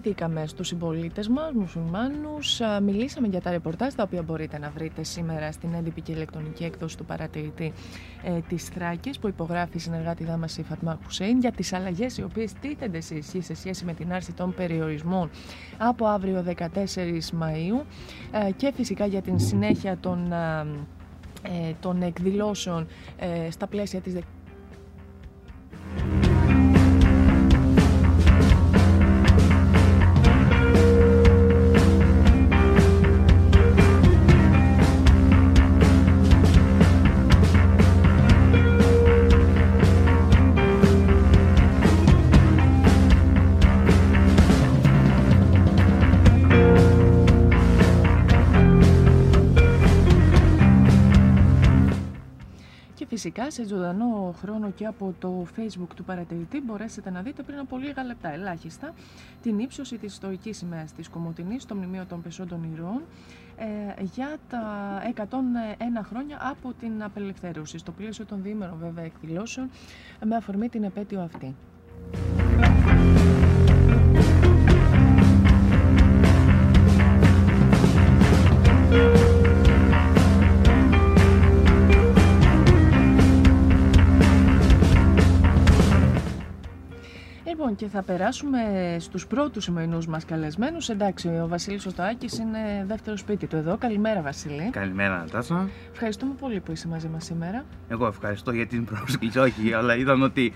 Ευχηθήκαμε στους συμπολίτες μας, μουσουλμάνους, α, μιλήσαμε για τα ρεπορτάζ τα οποία μπορείτε να βρείτε σήμερα στην έντυπη και ηλεκτρονική έκδοση του παρατηρητή ε, της Θράκης που υπογράφει η συνεργάτη μας η Φατμά Χουσέιν για τις αλλαγές οι οποίες τίθενται σε ισχύ σε σχέση με την άρση των περιορισμών από αύριο 14 Μαΐου ε, και φυσικά για την συνέχεια των, α, ε, των εκδηλώσεων ε, στα πλαίσια της Φυσικά σε ζωντανό χρόνο και από το facebook του παρατηρητή μπορέσετε να δείτε πριν από λίγα λεπτά ελάχιστα την ύψωση της στοικής σημαίας της Κομωτινής στο Μνημείο των Πεσόντων Ηρώων ε, για τα 101 χρόνια από την απελευθέρωση στο πλαίσιο των διήμερων βέβαια εκδηλώσεων με αφορμή την επέτειο αυτή. Λοιπόν, και θα περάσουμε στους πρώτους σημερινού μας καλεσμένους. Εντάξει, ο Βασίλης Οστοάκη είναι δεύτερο σπίτι του εδώ. Καλημέρα, Βασίλη. Καλημέρα, Νατάσα. Ευχαριστούμε πολύ που είσαι μαζί μας σήμερα. Εγώ ευχαριστώ για την πρόσκληση. Όχι, αλλά είδαμε ότι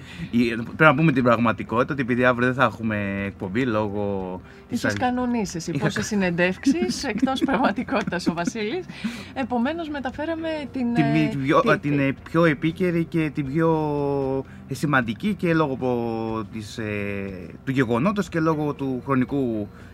πρέπει να πούμε την πραγματικότητα ότι επειδή αύριο δεν θα έχουμε εκπομπή λόγω. Είχες κανονίσεις εσύ πόσε συνεντεύξεις εκτός πραγματικότητας ο Βασίλης. Επομένως, μεταφέραμε την. Την, ε, την, την, την πιο επίκαιρη και την πιο σημαντική και λόγω της, ε, του γεγονότος και λόγω του χρονικού ε,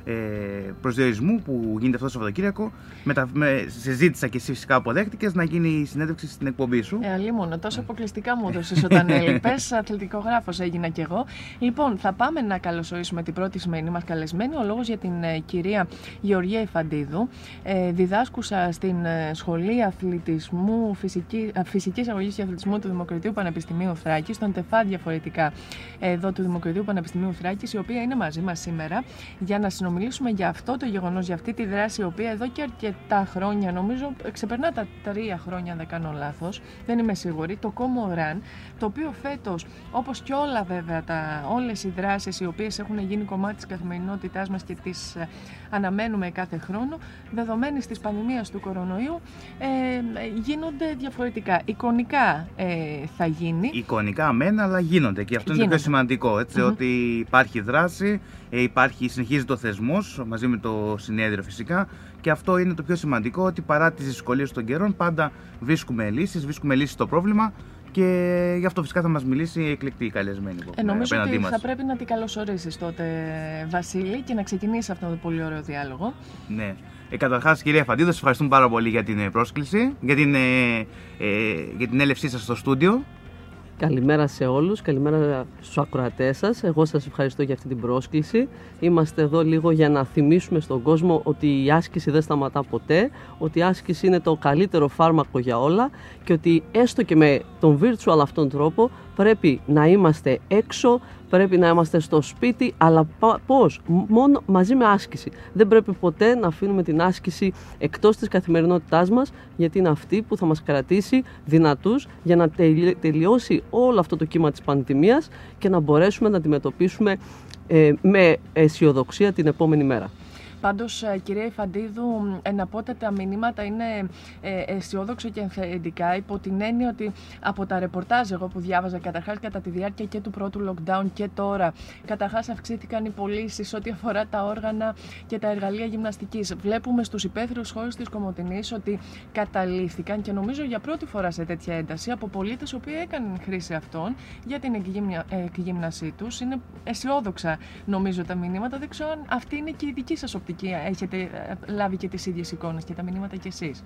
προσδιορισμού που γίνεται αυτό το Σαββατοκύριακο. Μετα, με, συζήτησα και εσύ φυσικά αποδέχτηκες να γίνει η συνέντευξη στην εκπομπή σου. Ε, αλλήμον, τόσο αποκλειστικά μου έδωσες όταν έλειπες. Αθλητικογράφος έγινα κι εγώ. Λοιπόν, θα πάμε να καλωσορίσουμε την πρώτη σημερινή μας καλεσμένη. Ο λόγος για την ε, κυρία Γεωργία Ιφαντίδου, ε, διδάσκουσα στην ε, Σχολή Αθλητισμού, Φυσική, Φυσικής Αγωγής και Αθλητισμού του Δημοκρατίου Πανεπιστημίου Θράκης, στον ΤΕΦΑ διαφορετικά εδώ του Δημοκρατίου Πανεπιστημίου Θράκης, η οποία είναι μαζί μας σήμερα για να συνομιλήσουμε για αυτό το γεγονός, για αυτή τη δράση, η οποία εδώ και αρκετά χρόνια, νομίζω ξεπερνά τα τρία χρόνια, αν δεν κάνω λάθος, δεν είμαι σίγουρη, το Como Run, το οποίο φέτος, όπως και όλα βέβαια, όλες οι δράσεις οι οποίες έχουν γίνει κομμάτι της καθημερινότητάς μας και τις ε, αναμένουμε κάθε χρόνο, δεδομένης της πανδημίας του κορονοϊού, ε, γίνονται διαφορετικά. Εικονικά ε, θα γίνει. Εικονικά μένα, αλλά γίνονται και αυτό είναι το πιο σημαντικό. Έτσι, Ότι υπάρχει δράση, ε, υπάρχει, συνεχίζει το θεσμό μαζί με το συνέδριο φυσικά και αυτό είναι το πιο σημαντικό ότι παρά τις δυσκολίες των καιρών πάντα βρίσκουμε λύσεις, βρίσκουμε λύσεις στο πρόβλημα και γι' αυτό φυσικά θα μας μιλήσει η εκλεκτή καλεσμένη. Ε, νομίζω ότι μας. θα πρέπει να την καλωσορίσεις τότε, Βασίλη, και να ξεκινήσει αυτό το πολύ ωραίο διάλογο. Ναι. Ε, Καταρχάς, κυρία Φαντίδο, σας ευχαριστούμε πάρα πολύ για την ε, πρόσκληση, για την, ε, ε, για την έλευσή σας στο στούντιο. Καλημέρα σε όλους, καλημέρα στους ακροατές σας. Εγώ σας ευχαριστώ για αυτή την πρόσκληση. Είμαστε εδώ λίγο για να θυμίσουμε στον κόσμο ότι η άσκηση δεν σταματά ποτέ, ότι η άσκηση είναι το καλύτερο φάρμακο για όλα και ότι έστω και με τον virtual αυτόν τρόπο πρέπει να είμαστε έξω, πρέπει να είμαστε στο σπίτι, αλλά πώς, μόνο μαζί με άσκηση. Δεν πρέπει ποτέ να αφήνουμε την άσκηση εκτός της καθημερινότητάς μας, γιατί είναι αυτή που θα μας κρατήσει δυνατούς για να τελειώσει όλο αυτό το κύμα της πανδημίας και να μπορέσουμε να αντιμετωπίσουμε ε, με αισιοδοξία την επόμενη μέρα. Πάντως, ε, κυρία Ιφαντίδου, εναπότε τα μηνύματα είναι ε, αισιόδοξα και ενθαρρυντικά υπό την έννοια ότι από τα ρεπορτάζ εγώ που διάβαζα καταρχάς κατά τη διάρκεια και του πρώτου lockdown και τώρα, καταρχάς αυξήθηκαν οι πωλήσεις ό,τι αφορά τα όργανα και τα εργαλεία γυμναστικής. Βλέπουμε στους υπαίθριους χώρους της Κομωτινής ότι καταλήφθηκαν και νομίζω για πρώτη φορά σε τέτοια ένταση από πολίτες οι οποίοι έκαναν χρήση αυτών για την εκγύμνασή τους. Είναι αισιόδοξα νομίζω τα μηνύματα. Δεν ξέρω αν αυτή είναι και η δική σας οπτική και έχετε ε, λάβει και τις ίδιες εικόνες και τα μηνύματα κι εσείς.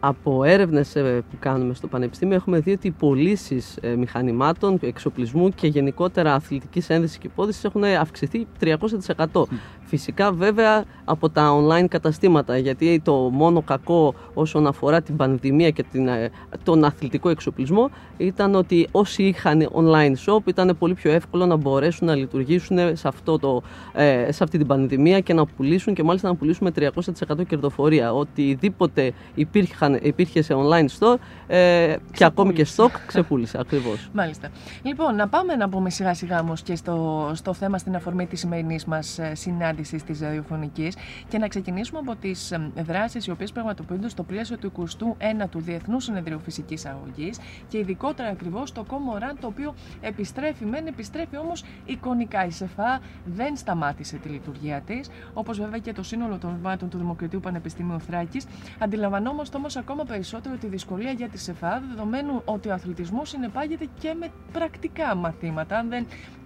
Από έρευνες ε, που κάνουμε στο Πανεπιστήμιο έχουμε δει ότι οι πωλήσεις ε, μηχανημάτων, εξοπλισμού και γενικότερα αθλητικής ένδυσης και υπόδησης έχουν αυξηθεί 300%. Φυσικά βέβαια από τα online καταστήματα γιατί το μόνο κακό όσον αφορά την πανδημία και την, ε, τον αθλητικό εξοπλισμό ήταν ότι όσοι είχαν online shop ήταν πολύ πιο εύκολο να μπορέσουν να λειτουργήσουν σε, αυτό το, ε, σε αυτή την πανδημία και να πουλήσουν και μάλιστα να πουλήσουν με 300% κερδοφορία. Οτιδήποτε υπήρχαν, υπήρχε σε online store ε, και ακόμη και stock ξεπούλησε ακριβώς. Μάλιστα. Λοιπόν, να πάμε να πούμε σιγά σιγά όμως και στο, στο θέμα στην αφορμή της σημερινής μας ε, συνάντησης συνάντηση της ραδιοφωνικής και να ξεκινήσουμε από τις δράσεις οι οποίες πραγματοποιούνται στο πλαίσιο του 21ου Διεθνούς Συνεδρίου Φυσικής Αγωγής και ειδικότερα ακριβώς το Κόμοραν, το οποίο επιστρέφει, μεν επιστρέφει όμως εικονικά. Η ΣΕΦΑ δεν σταμάτησε τη λειτουργία της, όπως βέβαια και το σύνολο των βημάτων του Δημοκρατίου Πανεπιστημίου Θράκης. Αντιλαμβανόμαστε όμως ακόμα περισσότερο τη δυσκολία για τη ΣΕΦΑ, δεδομένου ότι ο αθλητισμός συνεπάγεται και με πρακτικά μαθήματα. Αν δεν ε,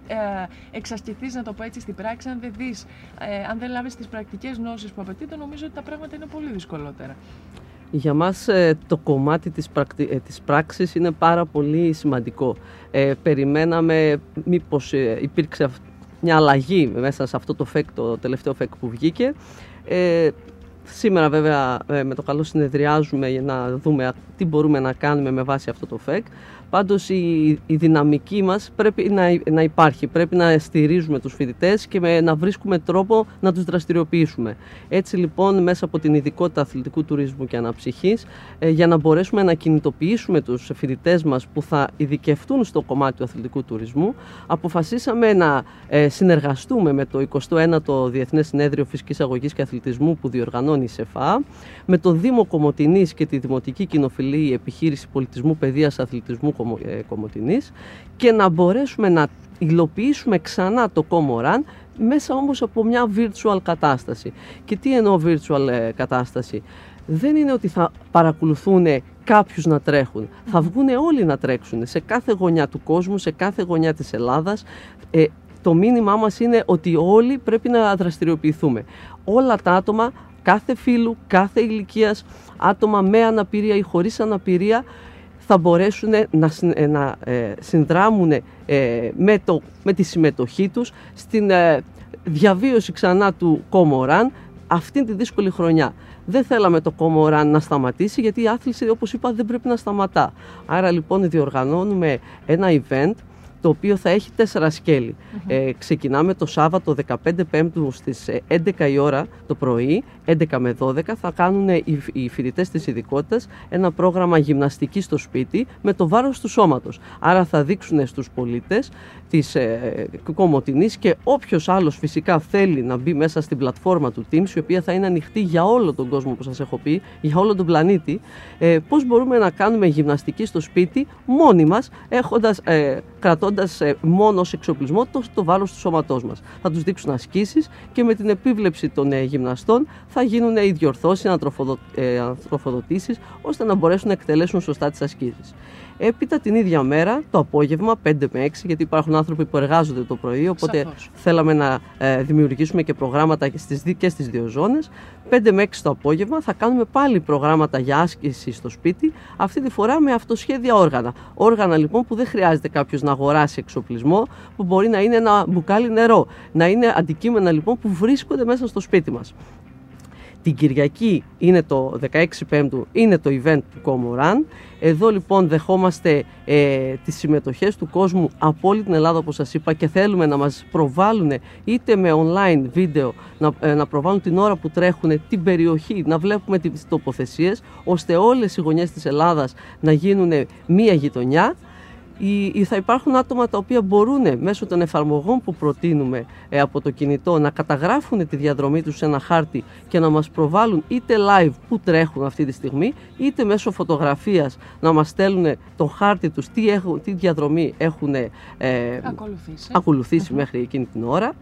εξασκηθείς, να το πω έτσι, στην πράξη, αν δεν δεις, ε, αν δεν λάβεις τις πρακτικές γνώσεις που απαιτείται, νομίζω ότι τα πράγματα είναι πολύ δυσκολότερα. Για μας ε, το κομμάτι της, πρακτι... Ε, της πράξης είναι πάρα πολύ σημαντικό. Ε, περιμέναμε μήπως υπήρξε μια αλλαγή μέσα σε αυτό το φεκ, το τελευταίο φεκ που βγήκε. Ε, σήμερα βέβαια με το καλό συνεδριάζουμε για να δούμε τι μπορούμε να κάνουμε με βάση αυτό το φεκ. Πάντως η, η δυναμική μας πρέπει να, να υπάρχει, πρέπει να στηρίζουμε τους φοιτητές και με, να βρίσκουμε τρόπο να τους δραστηριοποιήσουμε. Έτσι λοιπόν μέσα από την ειδικότητα αθλητικού τουρισμού και αναψυχής ε, για να μπορέσουμε να κινητοποιήσουμε τους φοιτητές μας που θα ειδικευτούν στο κομμάτι του αθλητικού τουρισμού αποφασίσαμε να ε, συνεργαστούμε με το 21ο Διεθνές Συνέδριο Φυσικής Αγωγής και Αθλητισμού που διοργανώνει η ΣΕΦΑ με το Δήμο Κομωτινής και τη Δημοτική Κοινοφιλή Επιχείρηση Πολιτισμού Παιδείας Αθλητισμού ε, Κομωτινής και να μπορέσουμε να υλοποιήσουμε ξανά το Κόμοραν μέσα όμως από μια virtual κατάσταση. Και τι εννοώ virtual ε, κατάσταση; Δεν είναι ότι θα παρακολουθούν κάποιους να τρέχουν. Θα βγουν όλοι να τρέξουν σε κάθε γωνιά του κόσμου, σε κάθε γωνιά της Ελλάδας. Ε, το μήνυμά μας είναι ότι όλοι πρέπει να δραστηριοποιηθούμε. Όλα τα άτομα, κάθε φίλου, κάθε ηλικίας, άτομα με αναπηρία ή χωρίς αναπηρία, θα μπορέσουν να, ε, να ε, συνδράμουν ε, με, το, με τη συμμετοχή τους στην διαβίωση ξανά του Κόμοραν αυτήν τη δύσκολη χρονιά. Δεν θέλαμε το Κόμοραν να σταματήσει γιατί η άθληση όπως είπα δεν πρέπει να σταματά. Άρα λοιπόν διοργανώνουμε ένα event το οποίο θα έχει τέσσερα Ε, ξεκινάμε το Σάββατο 15 Πέμπτου στις 11 ε, η ώρα το πρωί, 11 με 12, θα κάνουν οι, οι φοιτητές της ειδικότητας ένα πρόγραμμα γυμναστική στο σπίτι με το βάρος του σώματος. Άρα θα δείξουν στους πολίτες της ε, Κομωτινής και όποιος άλλος φυσικά θέλει να μπει μέσα στην πλατφόρμα του Teams, η οποία θα είναι ανοιχτή για όλο τον κόσμο που σας έχω πει, για όλο τον πλανήτη, ε, πώς μπορούμε να κάνουμε γυμναστική στο σπίτι μόνοι μας, έχοντας, ε, κρατώντας ε, μόνο ως εξοπλισμό το, το βάρος του σώματός μας. Θα τους δείξουν ασκήσεις και με την επίβλεψη των ε, γυμναστών θα γίνουν οι διορθώσεις, ανατροφοδο, ε, ανατροφοδοτήσεις, ώστε να μπορέσουν να εκτελέσουν σωστά τις ασκήσεις. Έπειτα την ίδια μέρα, το απόγευμα, 5 με 6, γιατί υπάρχουν άνθρωποι που εργάζονται το πρωί, οπότε θέλαμε να ε, δημιουργήσουμε και προγράμματα και στις, και στις δύο ζώνες. 5 με 6 το απόγευμα θα κάνουμε πάλι προγράμματα για άσκηση στο σπίτι, αυτή τη φορά με αυτοσχέδια όργανα. Όργανα λοιπόν που δεν χρειάζεται κάποιος να αγοράσει εξοπλισμό, που μπορεί να είναι ένα μπουκάλι νερό, να είναι αντικείμενα λοιπόν που βρίσκονται μέσα στο σπίτι μας. Την Κυριακή είναι το 16 Πέμπτου, είναι το event του Κόμοραν. Εδώ λοιπόν δεχόμαστε ε, τις συμμετοχές του κόσμου από όλη την Ελλάδα όπως σας είπα και θέλουμε να μας προβάλλουν είτε με online βίντεο να, ε, να προβάλλουν την ώρα που τρέχουν την περιοχή, να βλέπουμε τις τοποθεσίες ώστε όλες οι γωνιές της Ελλάδας να γίνουν μία γειτονιά ή θα υπάρχουν άτομα τα οποία μπορούν μέσω των εφαρμογών που προτείνουμε ε, από το κινητό να καταγράφουν τη διαδρομή τους σε ένα χάρτη και να μας προβάλλουν είτε live που τρέχουν αυτή τη στιγμή είτε μέσω φωτογραφίας να μας στέλνουν το χάρτη τους τι, έχουν, τι διαδρομή έχουν ε, ακολουθήσει, μέχρι εκείνη την ώρα.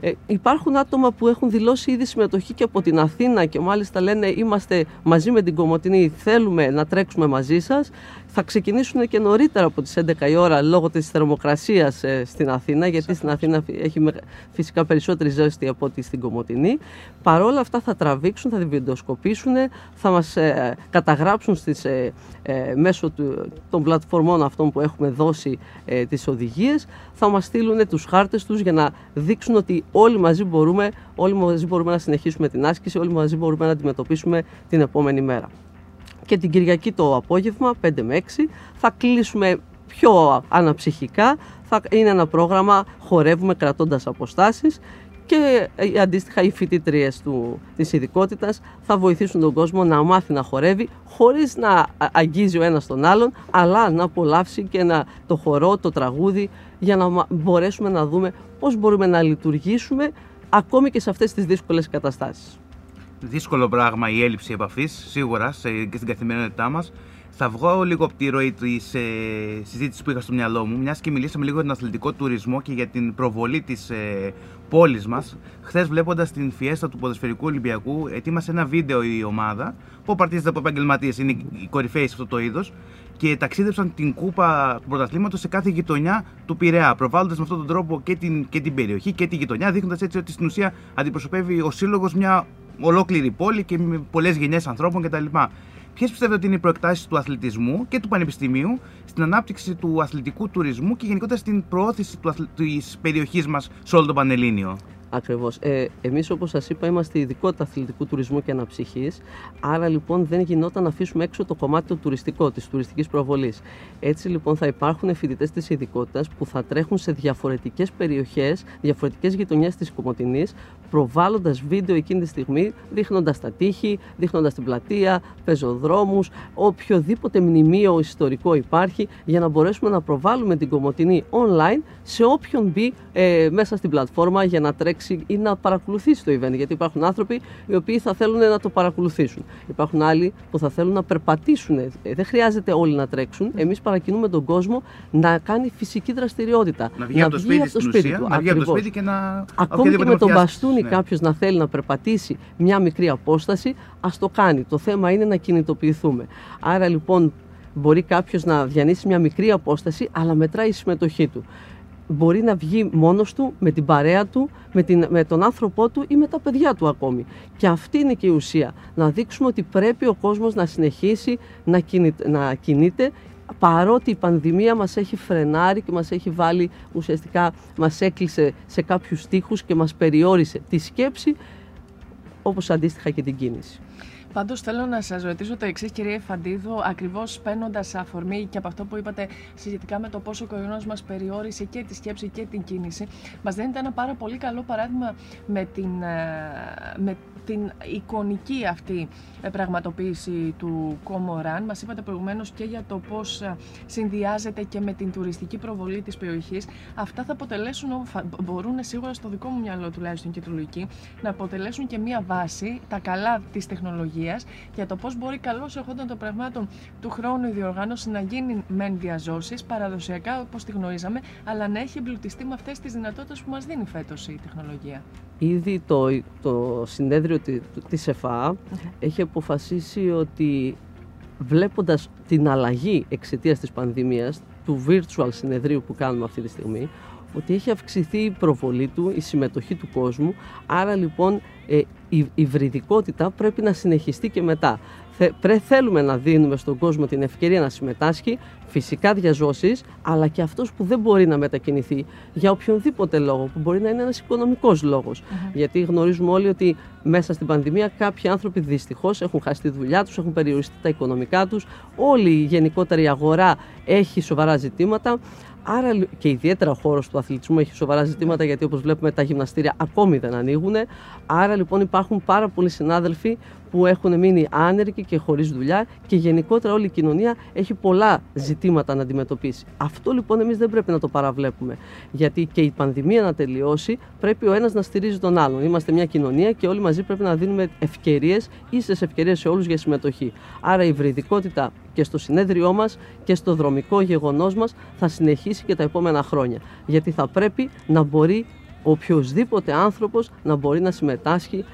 Ε, υπάρχουν άτομα που έχουν δηλώσει ήδη συμμετοχή και από την Αθήνα και μάλιστα λένε είμαστε μαζί με την Κομωτινή, θέλουμε να τρέξουμε μαζί σας θα ξεκινήσουν και νωρίτερα από τις 11 η ώρα λόγω της θερμοκρασίας ε, στην Αθήνα, γιατί στην Αθήνα έχει φυσικά περισσότερη ζέστη από ό,τι στην Κομωτινή. Παρόλα αυτά θα τραβήξουν, θα τη βιντεοσκοπήσουν, θα μας ε, καταγράψουν στις, ε, μέσω του, των πλατφορμών αυτών που έχουμε δώσει τις οδηγίες, θα μας στείλουν τους χάρτες τους για να δείξουν ότι όλοι μαζί μπορούμε, όλοι μαζί μπορούμε να συνεχίσουμε την άσκηση, όλοι μαζί μπορούμε να αντιμετωπίσουμε την επόμενη μέρα και την Κυριακή το απόγευμα 5 με 6 θα κλείσουμε πιο αναψυχικά. Θα είναι ένα πρόγραμμα χορεύουμε κρατώντας αποστάσεις και ε, αντίστοιχα οι φοιτήτριε της ειδικότητας θα βοηθήσουν τον κόσμο να μάθει να χορεύει χωρίς να αγγίζει ο ένας τον άλλον αλλά να απολαύσει και να το χορό, το τραγούδι για να μπορέσουμε να δούμε πώς μπορούμε να λειτουργήσουμε ακόμη και σε αυτές τις δύσκολες καταστάσεις δύσκολο πράγμα η έλλειψη επαφής, σίγουρα σε, και στην καθημερινότητά μας. Θα βγω λίγο από τη ροή της ε, συζήτησης που είχα στο μυαλό μου, μιας και μιλήσαμε λίγο για τον αθλητικό τουρισμό και για την προβολή της ε, πόλης μας. Χθες, βλέποντας την φιέστα του Ποδοσφαιρικού Ολυμπιακού, ετοίμασε ένα βίντεο η ομάδα που παρτίζεται από επαγγελματίες, είναι οι κορυφαίοι σε αυτό το είδος και ταξίδεψαν την κούπα του πρωταθλήματος σε κάθε γειτονιά του Πειραιά, προβάλλοντας με αυτόν τον τρόπο και την, και την περιοχή και τη γειτονιά, δείχνοντας έτσι ότι στην ουσία αντιπροσωπεύει ο σύλλογος μια ολόκληρη πόλη και με πολλές γενιές ανθρώπων κτλ. Ποιες πιστεύετε ότι είναι οι προεκτάσεις του αθλητισμού και του πανεπιστημίου στην ανάπτυξη του αθλητικού τουρισμού και γενικότερα στην προώθηση της περιοχής μας σε όλο το Πανελλήνιο; Ακριβώς. Ε, Εμείς, όπως σας είπα, είμαστε ειδικότητα αθλητικού τουρισμού και αναψυχής. Άρα λοιπόν δεν γινόταν να αφήσουμε έξω το κομμάτι το τουριστικό, της τουριστικής προβολής. Έτσι λοιπόν θα υπάρχουν φοιτητές της ειδικότητας που θα τρέχουν σε διαφορετικές περιοχές, διαφορετικές γειτονιές της Κομωτινής, προβάλλοντας βίντεο εκείνη τη στιγμή, δείχνοντας τα τείχη, δείχνοντας την πλατεία, πεζοδρόμους, οποιοδήποτε μνημείο ιστορικό υπάρχει, για να μπορέσουμε να προβάλλουμε την Κομωτινή online σε όποιον μπει ε, μέσα στην πλατφόρμα για να τρέξει ή να παρακολουθήσει το event. Γιατί υπάρχουν άνθρωποι οι οποίοι θα θέλουν να το παρακολουθήσουν. Υπάρχουν άλλοι που θα θέλουν να περπατήσουν. Ε, δεν χρειάζεται όλοι να τρέξουν. Εμείς παρακινούμε τον κόσμο να κάνει φυσική δραστηριότητα. Να βγει, από, το σπίτι, το σπίτι του. Να βγει από το σπίτι και να. Ακόμη και με τον μπαστούνι ναι. κάποιος να θέλει να περπατήσει μια μικρή απόσταση, ας το κάνει. Το θέμα είναι να κινητοποιηθούμε. Άρα λοιπόν μπορεί κάποιος να διανύσει μια μικρή απόσταση, αλλά μετράει η συμμετοχή του μπορεί να βγει μόνος του, με την παρέα του, με, την, με τον άνθρωπό του ή με τα παιδιά του ακόμη. Και αυτή είναι και η ουσία. Να δείξουμε ότι πρέπει ο κόσμος να συνεχίσει να, κινείται, να κινείται παρότι η πανδημία μας έχει φρενάρει και μας έχει βάλει ουσιαστικά, μας έκλεισε σε κάποιους στίχους και μας περιόρισε τη σκέψη όπως αντίστοιχα και την κίνηση. Πάντως θέλω να σας ρωτήσω το εξής, κυρία Φαντίδου, ακριβώς παίρνοντας αφορμή και από αυτό που είπατε σχετικά με το πόσο ο κορονοϊό μας περιόρισε και τη σκέψη και την κίνηση. Μας δίνετε ένα πάρα πολύ καλό παράδειγμα με την, ε, με την εικονική αυτή ε, πραγματοποίηση του Κομοράν. Μας είπατε προηγουμένως και για το πώς ε, συνδυάζεται και με την τουριστική προβολή της περιοχής. Αυτά θα αποτελέσουν, μπορούν σίγουρα στο δικό μου μυαλό τουλάχιστον και του λογική, να αποτελέσουν και μία βάση, τα καλά της τεχνολογίας για το πώς μπορεί καλώς ερχόντων των πραγμάτων του χρόνου η διοργάνωση να γίνει μεν διαζώσεις παραδοσιακά όπως τη γνωρίζαμε, αλλά να έχει εμπλουτιστεί με αυτές τις δυνατότητες που μας δίνει φέτος η τεχνολογία. Ήδη το, το συνέδριο της ΕΦΑ έχει αποφασίσει ότι βλέποντας την αλλαγή εξαιτίας της πανδημίας του virtual συνεδρίου που κάνουμε αυτή τη στιγμή ότι έχει αυξηθεί η προβολή του, η συμμετοχή του κόσμου άρα λοιπόν ε, η υβριδικότητα πρέπει να συνεχιστεί και μετά. Θε, θέλουμε να δίνουμε στον κόσμο την ευκαιρία να συμμετάσχει, φυσικά διαζώσεις, αλλά και αυτός που δεν μπορεί να μετακινηθεί για οποιονδήποτε λόγο, που μπορεί να είναι ένας οικονομικός Γιατί γνωρίζουμε όλοι ότι μέσα στην πανδημία κάποιοι άνθρωποι δυστυχώς έχουν χάσει τη δουλειά τους, έχουν περιοριστεί τα οικονομικά τους, όλη η γενικότερη αγορά έχει σοβαρά ζητήματα. Άρα και ιδιαίτερα ο χώρος του αθλητισμού έχει σοβαρά ζητήματα γιατί όπως βλέπουμε τα γυμναστήρια ακόμη δεν ανοίγουν. Άρα λοιπόν υπάρχουν πάρα πολλοί συνάδελφοι που έχουν μείνει άνεργοι και χωρίς δουλειά και γενικότερα όλη η κοινωνία έχει πολλά ζητήματα να αντιμετωπίσει. Αυτό λοιπόν εμείς δεν πρέπει να το παραβλέπουμε. Γιατί και η πανδημία να τελειώσει πρέπει ο ένας να στηρίζει τον άλλον. Είμαστε μια κοινωνία και όλοι μαζί πρέπει να δίνουμε ευκαιρίες, ίσες ευκαιρίες σε όλους για συμμετοχή. Άρα η βρυδικότητα και στο συνέδριό μας και στο δρομικό γεγονός μας θα συνεχίσει και τα επόμενα χρόνια. Γιατί θα πρέπει να μπορεί οποιοδήποτε άνθρωπος να μπορεί να συμμετάσχει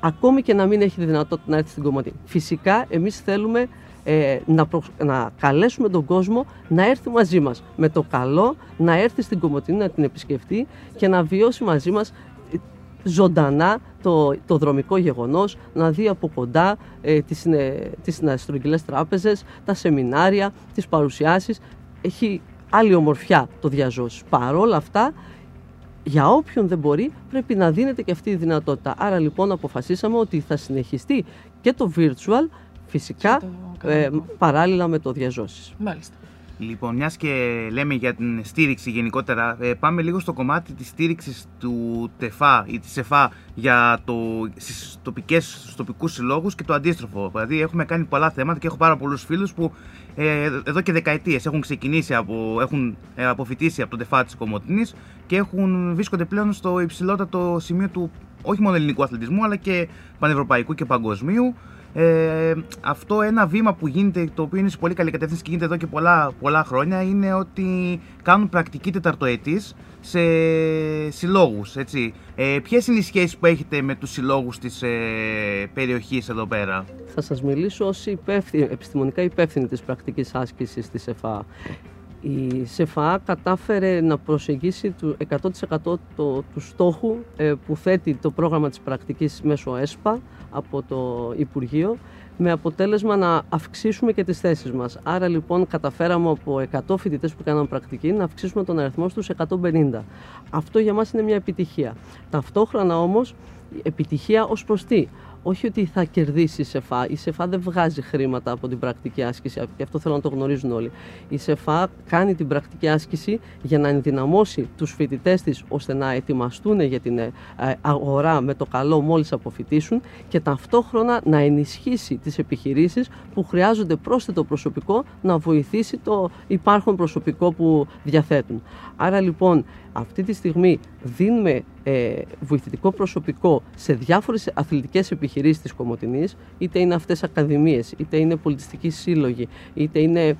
ακόμη και να μην έχει τη δυνατότητα να έρθει στην Κομωτή. Φυσικά εμείς θέλουμε ε, να, να καλέσουμε τον κόσμο να έρθει μαζί μας με το καλό, να έρθει στην Κομωτή να την επισκεφτεί και να βιώσει μαζί μας ε, ζωντανά το, το δρομικό γεγονός, να δει από κοντά ε, τις, ε, τις τράπεζες, τα σεμινάρια, τις παρουσιάσεις. Έχει άλλη ομορφιά το διαζώσει. Παρόλα αυτά για όποιον δεν μπορεί πρέπει να δίνεται και αυτή η δυνατότητα. Άρα λοιπόν αποφασίσαμε ότι θα συνεχιστεί και το virtual φυσικά ε, παράλληλα με το διαζώσεις. Μάλιστα. Λοιπόν, μιας και λέμε για την στήριξη γενικότερα, ε, πάμε λίγο στο κομμάτι της στήριξης του ΤΕΦΑ ή της ΕΦΑ για το, στις τοπικές, στους τοπικούς συλλόγους και το αντίστροφο. Δηλαδή έχουμε κάνει πολλά θέματα και έχω πάρα πολλούς φίλους που ε, εδώ και δεκαετίες έχουν ξεκινήσει, από, έχουν ε, αποφυτίσει από το ΤΕΦΑ της Κομωτινής και έχουν, βρίσκονται πλέον στο υψηλότατο σημείο του όχι μόνο ελληνικού αθλητισμού αλλά και πανευρωπαϊκού και παγκοσμίου. Ε, αυτό ένα βήμα που γίνεται, το οποίο είναι σε πολύ καλή κατεύθυνση και γίνεται εδώ και πολλά, πολλά χρόνια, είναι ότι κάνουν πρακτική τεταρτοετής σε συλλόγους. Ε, Ποιες είναι οι σχέσεις που έχετε με τους συλλόγους της ε, περιοχής εδώ πέρα, Θα σας μιλήσω ως επιστημονικά υπεύθυνη της πρακτικής άσκησης της ΕΦΑ. Η ΣΕΦΑ κατάφερε να προσεγγίσει του 100% το, τους στόχου ε, που θέτει το πρόγραμμα της πρακτικής μέσω ΕΣΠΑ από το Υπουργείο με αποτέλεσμα να αυξήσουμε και τις θέσεις μας. Άρα λοιπόν καταφέραμε από 100 φοιτητές που κάναν πρακτική να αυξήσουμε τον αριθμό στους 150. Αυτό για μας είναι μια επιτυχία. Ταυτόχρονα όμως επιτυχία ως προς τι; Όχι ότι θα κερδίσει η ΣΕΦΑ. Η ΣΕΦΑ δεν βγάζει χρήματα από την πρακτική άσκηση και αυτό θέλω να το γνωρίζουν όλοι. Η ΣΕΦΑ κάνει την πρακτική άσκηση για να ενδυναμώσει τους φοιτητές της ώστε να ετοιμαστούν για την ε, αγορά με το καλό μόλις αποφοιτήσουν και ταυτόχρονα να ενισχύσει τις επιχειρήσεις που χρειάζονται πρόσθετο προσωπικό να βοηθήσει το υπάρχον προσωπικό που διαθέτουν. Άρα λοιπόν αυτή τη στιγμή δίνουμε ε, βοηθητικό προσωπικό σε διάφορες αθλητικές επιχειρήσεις της Κομωτινής, είτε είναι αυτές ακαδημίες, είτε είναι πολιτιστικοί σύλλογοι, είτε είναι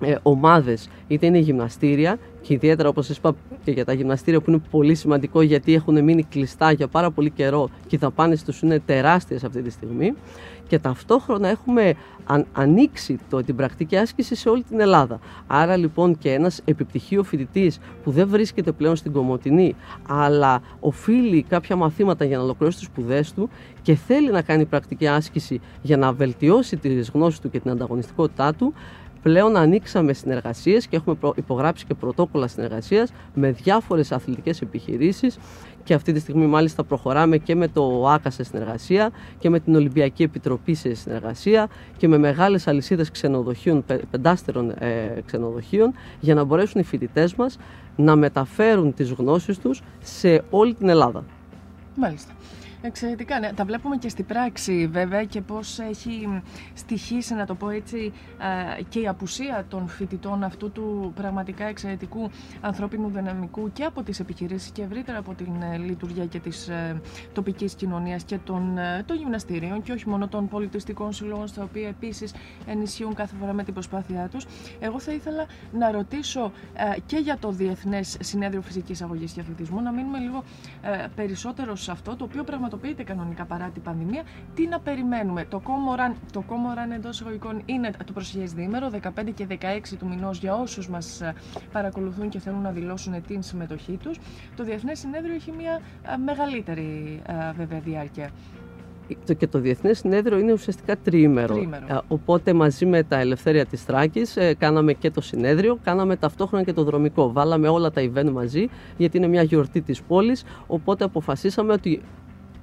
ε, ομάδες, είτε είναι γυμναστήρια και ιδιαίτερα όπως σας είπα και για τα γυμναστήρια που είναι πολύ σημαντικό γιατί έχουν μείνει κλειστά για πάρα πολύ καιρό και οι δαπάνες τους είναι τεράστιες αυτή τη στιγμή και ταυτόχρονα έχουμε ανοίξει το, την πρακτική άσκηση σε όλη την Ελλάδα. Άρα λοιπόν και ένας επιπτυχίο φοιτητής που δεν βρίσκεται πλέον στην Κομωτινή αλλά οφείλει κάποια μαθήματα για να ολοκληρώσει τις σπουδές του και θέλει να κάνει πρακτική άσκηση για να βελτιώσει τις γνώσεις του και την ανταγωνιστικότητά του Πλέον ανοίξαμε συνεργασίες και έχουμε υπογράψει και πρωτόκολλα συνεργασίας με διάφορες αθλητικές επιχειρήσεις και αυτή τη στιγμή μάλιστα προχωράμε και με το ΆΚΑ σε συνεργασία και με την Ολυμπιακή Επιτροπή σε συνεργασία και με μεγάλες αλυσίδες ξενοδοχείων, πεντάστερων ε, ξενοδοχείων για να μπορέσουν οι φοιτητές μας να μεταφέρουν τις γνώσεις τους σε όλη την Ελλάδα. Μάλιστα. Εξαιρετικά, ναι. Τα βλέπουμε και στην πράξη βέβαια και πώς έχει στοιχήσει, να το πω έτσι, και η απουσία των φοιτητών αυτού του πραγματικά εξαιρετικού ανθρώπινου δυναμικού και από τις επιχειρήσεις και ευρύτερα από την ε, λειτουργία και της ε, τοπικής κοινωνίας και των, ε, των γυμναστήριων και όχι μόνο των πολιτιστικών συλλόγων στα οποία επίσης ενισχύουν κάθε φορά με την προσπάθειά τους. Εγώ θα ήθελα να ρωτήσω και για το Διεθνές Συνέδριο Φυσικής Αγωγής και Αθλητισμού να μείνουμε λίγο περισσότερο σε αυτό το οποίο πραγματικά πραγματοποιείται κανονικά παρά την πανδημία. Τι να περιμένουμε; Το Κόμοραν, το Κόμοραν εντός εισαγωγικών είναι το προσεχές διήμερο, 15 και 16 του μηνός για όσους μας ε, παρακολουθούν και θέλουν να δηλώσουν την συμμετοχή τους. Το Διεθνές Συνέδριο έχει μια ε, μεγαλύτερη ε, βέβαια διάρκεια και το Διεθνές Συνέδριο είναι ουσιαστικά τριήμερο. τριήμερο. Οπότε μαζί με τα Ελευθέρια της Τράκης κάναμε και το συνέδριο, κάναμε ταυτόχρονα και το δρομικό. Βάλαμε όλα τα event μαζί γιατί είναι μια γιορτή της πόλης, οπότε αποφασίσαμε ότι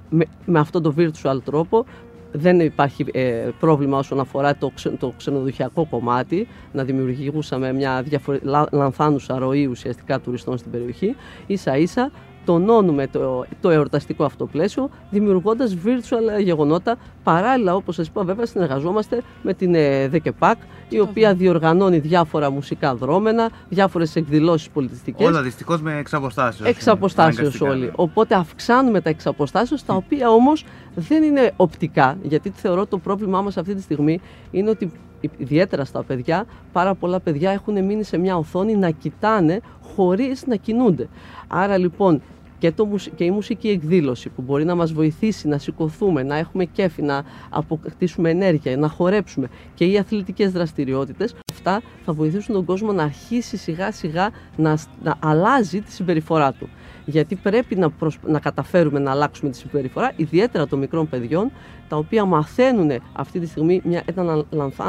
με, με αυτόν τον virtual τρόπο δεν υπάρχει ε, πρόβλημα όσον αφορά το, το ξενοδοχειακό κομμάτι, να δημιουργήσουμε μια διαφορε... λανθάνουσα ροή ουσιαστικά τουριστών στην περιοχή. Ίσα ίσα τονώνουμε το, το εορταστικό αυτό πλαίσιο, δημιουργώντας virtual γεγονότα. Παράλληλα, όπως σας είπα, βέβαια συνεργαζόμαστε με την ε, ΔΕΚΕΠΑΚ, η οποία διοργανώνει διάφορα μουσικά δρόμενα, διάφορες εκδηλώσεις πολιτιστικές. Όλα δυστυχώς με εξαποστάσεως. Εξαποστάσεως όλοι. Οπότε αυξάνουμε τα εξαποστάσεως, τα οποία όμως δεν είναι οπτικά, γιατί θεωρώ το πρόβλημά μας αυτή τη στιγμή είναι ότι ιδιαίτερα στα παιδιά, πάρα πολλά παιδιά έχουν μείνει σε μια οθόνη να κοιτάνε χωρίς να κινούνται. Άρα λοιπόν και, το, και η μουσική εκδήλωση που μπορεί να μας βοηθήσει να σηκωθούμε, να έχουμε κέφι, να αποκτήσουμε ενέργεια, να χορέψουμε και οι αθλητικές δραστηριότητες, αυτά θα βοηθήσουν τον κόσμο να αρχίσει σιγά σιγά να, να αλλάζει τη συμπεριφορά του. Γιατί πρέπει να, να καταφέρουμε να αλλάξουμε τη συμπεριφορά, ιδιαίτερα των μικρών παιδιών, τα οποία μαθαίνουν αυτή τη στιγμή μια,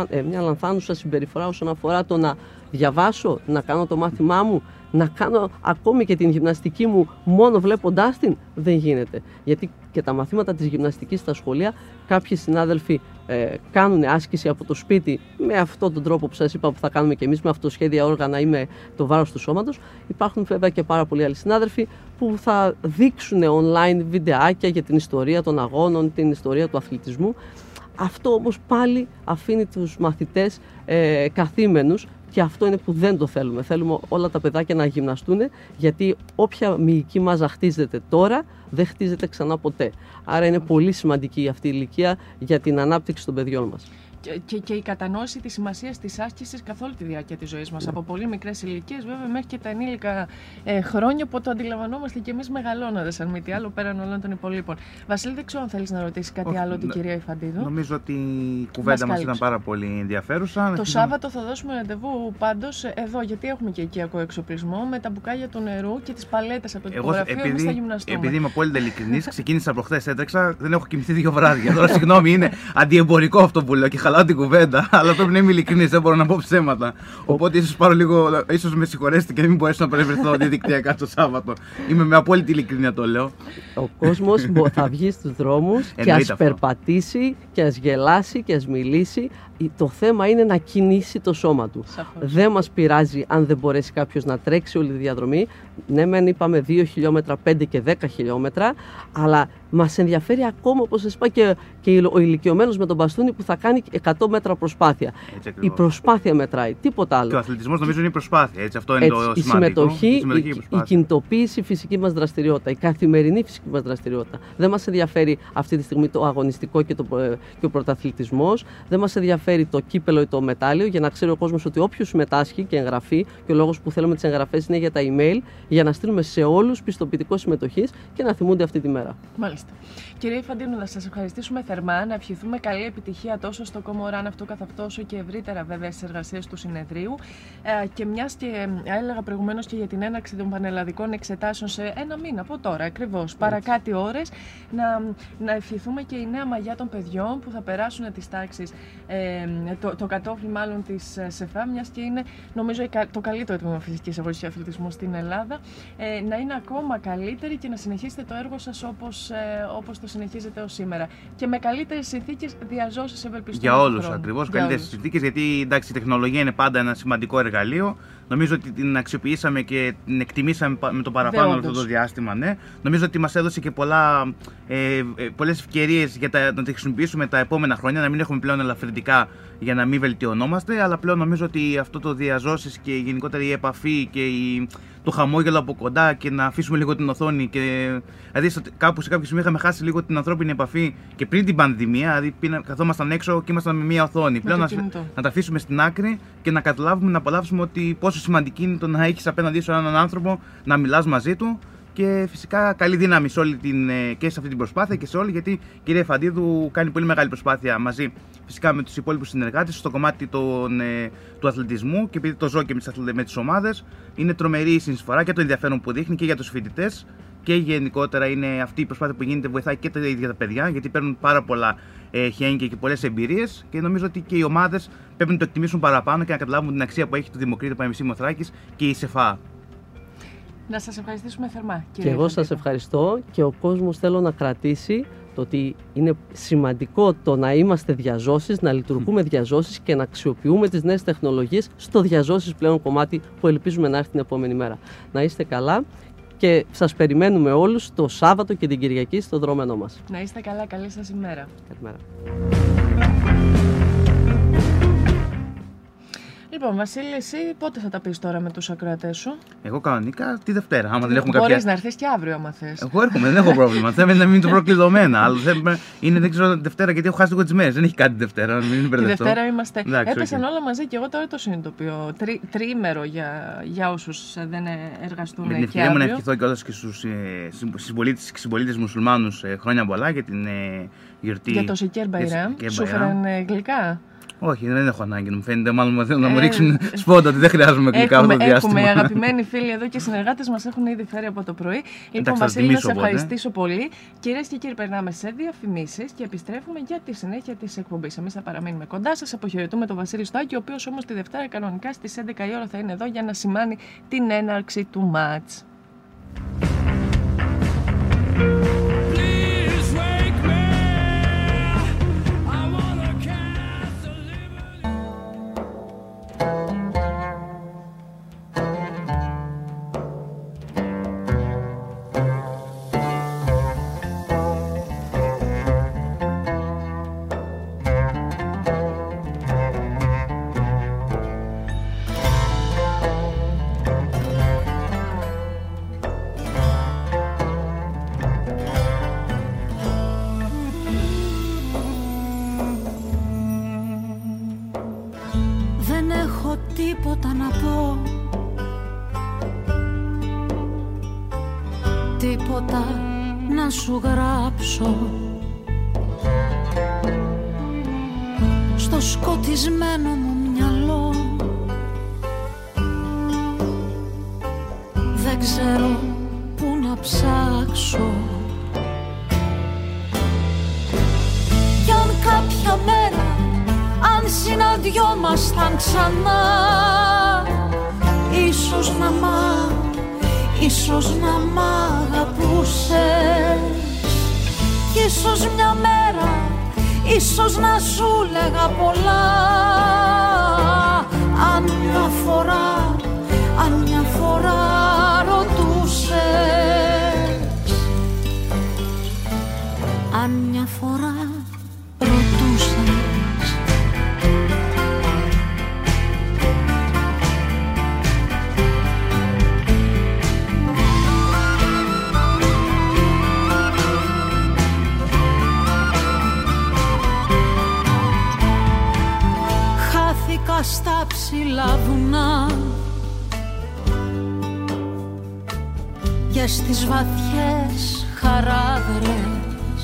ε, μια λανθάνουσα συμπεριφορά όσον αφορά το να διαβάσω, να κάνω το μάθημά μου, να κάνω ακόμη και την γυμναστική μου μόνο βλέποντάς την, δεν γίνεται. Γιατί και τα μαθήματα της γυμναστικής στα σχολεία, κάποιοι συνάδελφοι ε, κάνουν άσκηση από το σπίτι με αυτόν τον τρόπο που σας είπα που θα κάνουμε και εμείς με αυτοσχέδια όργανα ή με το βάρος του σώματος. Υπάρχουν βέβαια και πάρα πολλοί άλλοι συνάδελφοι που θα δείξουν online βιντεάκια για την ιστορία των αγώνων, την ιστορία του αθλητισμού. Αυτό όμως πάλι αφήνει τους μαθητές ε, καθήμενους και αυτό είναι που δεν το θέλουμε. Θέλουμε όλα τα παιδάκια να γυμναστούν, γιατί όποια μυϊκή μάζα χτίζεται τώρα, δεν χτίζεται ξανά ποτέ. Άρα είναι πολύ σημαντική αυτή η ηλικία για την ανάπτυξη των παιδιών μας. Και, και η κατανόηση της σημασίας της άσκησης καθ' όλη τη διάρκεια της ζωής μας. Από πολύ μικρές ηλικίες, βέβαια, μέχρι και τα ενήλικα ε, χρόνια που το αντιλαμβανόμαστε και εμείς μεγαλώνοντας, αν μη τι άλλο, πέραν όλων των υπολείπων. Βασίλη, δεν ξέρω αν θέλεις να ρωτήσεις κάτι Όχι, άλλο την ναι. κυρία Ιφαντίδου. Νομίζω ότι η κουβέντα μας κάλυψε. ήταν πάρα πολύ ενδιαφέρουσα. Το Σάββατο θα δώσουμε ραντεβού πάντως εδώ, γιατί έχουμε και οικιακό εξοπλισμό με τα μπουκάλια του νερού και τις παλέτες από το Εγώ, τυπογραφείο. Εμείς θα επειδή, γυμναστούμε. επειδή είμαι απόλυτα ειλικρινής, ξεκίνησα προχθές, έτρεξα, δεν έχω κοιμηθεί δύο βράδια. Τώρα, συγγνώμη, είναι αντιεμπορικό αυτό που λέω και χαλάω την κουβέντα, αλλά πρέπει να είμαι ειλικρινής, δεν μπορώ να πω ψέματα. Οπότε ίσως πάρω λίγο, ίσως με συγχωρέσετε και να μην μπορέσω να παρευρεθώ διαδικτυακά το Σάββατο. Είμαι με απόλυτη ειλικρίνεια το λέω. Ο κόσμος θα βγει στους δρόμους και Εννοείται ας αυτό. περπατήσει και ας γελάσει και ας μιλήσει. Το θέμα είναι να κινήσει το σώμα του. Σαφώς. Δεν μας πειράζει αν δεν μπορέσει κάποιος να τρέξει όλη τη διαδρομή. Ναι, μεν είπαμε 2 χιλιόμετρα, 5 και 10 χιλιόμετρα, αλλά μας ενδιαφέρει ακόμα, όπως σας είπα, και, και ο ηλικιωμένος με τον μπαστούνι που θα κάνει 100 μέτρα προσπάθεια. Έτσι Η ακριβώς. προσπάθεια μετράει, τίποτα άλλο. Και ο αθλητισμός νομίζω είναι η προσπάθεια. Έτσι, αυτό είναι Έτσι, το η σημαντικό. συμμετοχή, η συμμετοχή η, και η προσπάθεια. κινητοποίηση, η φυσική μας δραστηριότητα, η καθημερινή φυσική μας δραστηριότητα. Δεν μας ενδιαφέρει αυτή τη στιγμή το αγωνιστικό και, το, ε, και ο πρωταθλητισμός. Δεν μας ενδιαφέρει το κύπελο ή το μετάλλιο για να ξέρει ο κόσμος ότι όποιος συμμετάσχει και εγγραφεί και ο λόγος που θέλουμε τις εγγραφές είναι για τα email για να στείλουμε σε όλους πιστοποιητικό συμμετοχής και να θυμούνται αυτή τη μέρα. Μάλιστα. Κύριε Ιφαντίνου, να σας ευχαριστήσουμε θερμά, να ευχηθούμε καλή επιτυχία τόσο στο Κομοράν αυτό καθ' αυτό, όσο και ευρύτερα βέβαια στις εργασίες του συνεδρίου. Ε, και μιας και ε, έλεγα προηγουμένως και για την έναρξη των πανελλαδικών εξετάσεων σε ένα μήνα από τώρα ακριβώς, παρακάτω ώρες, να, να ευχηθούμε και η νέα μαγιά των παιδιών που θα περάσουν τις τάξεις, ε, το, το κατόφλι μάλλον της ΣΕΦΑ, μιας και είναι νομίζω η κα- το καλύτερο τμήμα φυσικής αγωγή αθλητισμού στην Ελλάδα, ε, να είναι ακόμα καλύτερη και να συνεχίσετε το έργο σας όπως ε, όπως το συνεχίζετε ως σήμερα. Και με καλύτερες συνθήκες διαζώσεις ευελπιστούμε. Για του όλους χρόνου. ακριβώς. Για Καλύτερες όλους. συνθήκες γιατί εντάξει, η τεχνολογία είναι πάντα ένα σημαντικό εργαλείο. Νομίζω ότι την αξιοποιήσαμε και την εκτιμήσαμε πα- με το παραπάνω Δεόντως. αυτό το διάστημα. Ναι. Νομίζω ότι μας έδωσε και πολλά, ε, ε, πολλές ευκαιρίες για τα, να τη χρησιμοποιήσουμε τα επόμενα χρόνια, να μην έχουμε πλέον ελαφρυντικά για να μην βελτιωνόμαστε. Αλλά πλέον νομίζω ότι αυτό το διαζώσεις και γενικότερα η επαφή και η, το χαμόγελο από κοντά και να αφήσουμε λίγο την οθόνη. Και, δηλαδή, στο- κάπου σε κάποιο σημείο είχαμε χάσει λίγο την ανθρώπινη επαφή και πριν την πανδημία. Δηλαδή, πήνα- καθόμασταν έξω και ήμασταν με μία οθόνη. Πλέον το να, κινητό. να τα αφήσουμε στην άκρη και να καταλάβουμε, να απολαύσουμε ότι πόσο σημαντική είναι το να έχεις απέναντί σου έναν άνθρωπο, να μιλάς μαζί του. Και φυσικά καλή δύναμη σε όλη την, ε, και σε αυτή την προσπάθεια και σε όλη, γιατί η κυρία Φαντίδου κάνει πολύ μεγάλη προσπάθεια μαζί φυσικά με τους υπόλοιπους συνεργάτες στο κομμάτι των, ε, του αθλητισμού και επειδή το ζω και με τις με τις ομάδες, είναι τρομερή η συνεισφορά και το ενδιαφέρον που δείχνει και για τους φοιτητές και γενικότερα είναι αυτή η προσπάθεια που γίνεται, βοηθάει και τα ίδια τα παιδιά γιατί παίρνουν πάρα πολλά ε, χέγγια και πολλές εμπειρίες και νομίζω ότι και οι ομάδες πρέπει να το εκτιμήσουν παραπάνω και να καταλάβουν την αξία που έχει το Δημοκρίτο Πανεπιστήμιο Θράκη και η ΣΕΦΑ. Να σας ευχαριστήσουμε θερμά. Και κύριε εγώ σας Ιφαντίνου. ευχαριστώ και ο κόσμος θέλω να κρατήσει το ότι είναι σημαντικό το να είμαστε διαζώσεις, να λειτουργούμε διαζώσεις και να αξιοποιούμε τις νέες τεχνολογίες στο διαζώσεις πλέον κομμάτι που ελπίζουμε να έρθει την επόμενη μέρα. Να είστε καλά και σας περιμένουμε όλους το Σάββατο και την Κυριακή στο δρόμενό μας. Να είστε καλά, καλή σας ημέρα. Καλημέρα. Λοιπόν, Βασίλη, εσύ πότε θα τα πεις τώρα με τους ακροατές σου; Εγώ κανονικά τη Δευτέρα, άμα δεν έχουμε Μπορείς κάποια. να έρθεις και αύριο, άμα θες. Εγώ έρχομαι, δεν έχω πρόβλημα. Θέλω να μην είναι το προκλειδωμένα. Αλλά δεν είναι, δεν ξέρω Δευτέρα γιατί έχω χάσει λίγο τις μέρες. Δεν έχει κάτι Δευτέρα, να μην Τη μπερδευτώ. Δευτέρα είμαστε. Εντάξει, Έπεσαν οκ. όλα μαζί και εγώ τώρα το συνειδητοποιώ. Τρι, τριήμερο για, για όσους δεν εργαστούν Με την και ευκαιρία μου να αύριο. ευχηθώ κιόλα και στους συμπολίτε και συμπολίτες μουσουλμάνους χρόνια πολλά για την ε, γιορτή. Για το Σεκέρ Μπαϊράμ. Σεκέρ Σου Μπαϊράμ. φέραν ε, γλυκά. Όχι, δεν έχω ανάγκη. Μου φαίνεται μάλλον μου θέλουν να μου Ε, ρίξουν σπόντα ότι δεν χρειάζομαι γλυκά αυτό Έχουμε, το διάστημα. έχουμε αγαπημένοι φίλοι εδώ και συνεργάτες μας έχουν ήδη φέρει από το πρωί. Λοιπόν, θα Βασίλη, να τιμήσω σε οπότε. ευχαριστήσω πολύ. Κυρίες και κύριοι, περνάμε σε διαφημίσεις και επιστρέφουμε για τη συνέχεια της εκπομπής. Εμείς θα παραμείνουμε κοντά σας. Αποχαιρετούμε τον Βασίλη Στάκη, ο οποίος όμως τη Δευτέρα κανονικά στις 11 η ώρα θα είναι εδώ για να σημάνει την έναρξη του μάτς. Ίσως μια μέρα ίσως να σου λέγα πολλά. Αν μια φορά αν μια φορά ρωτούσες. Αν μια φορά ψηλά βουνά και στις βαθιές χαράδρες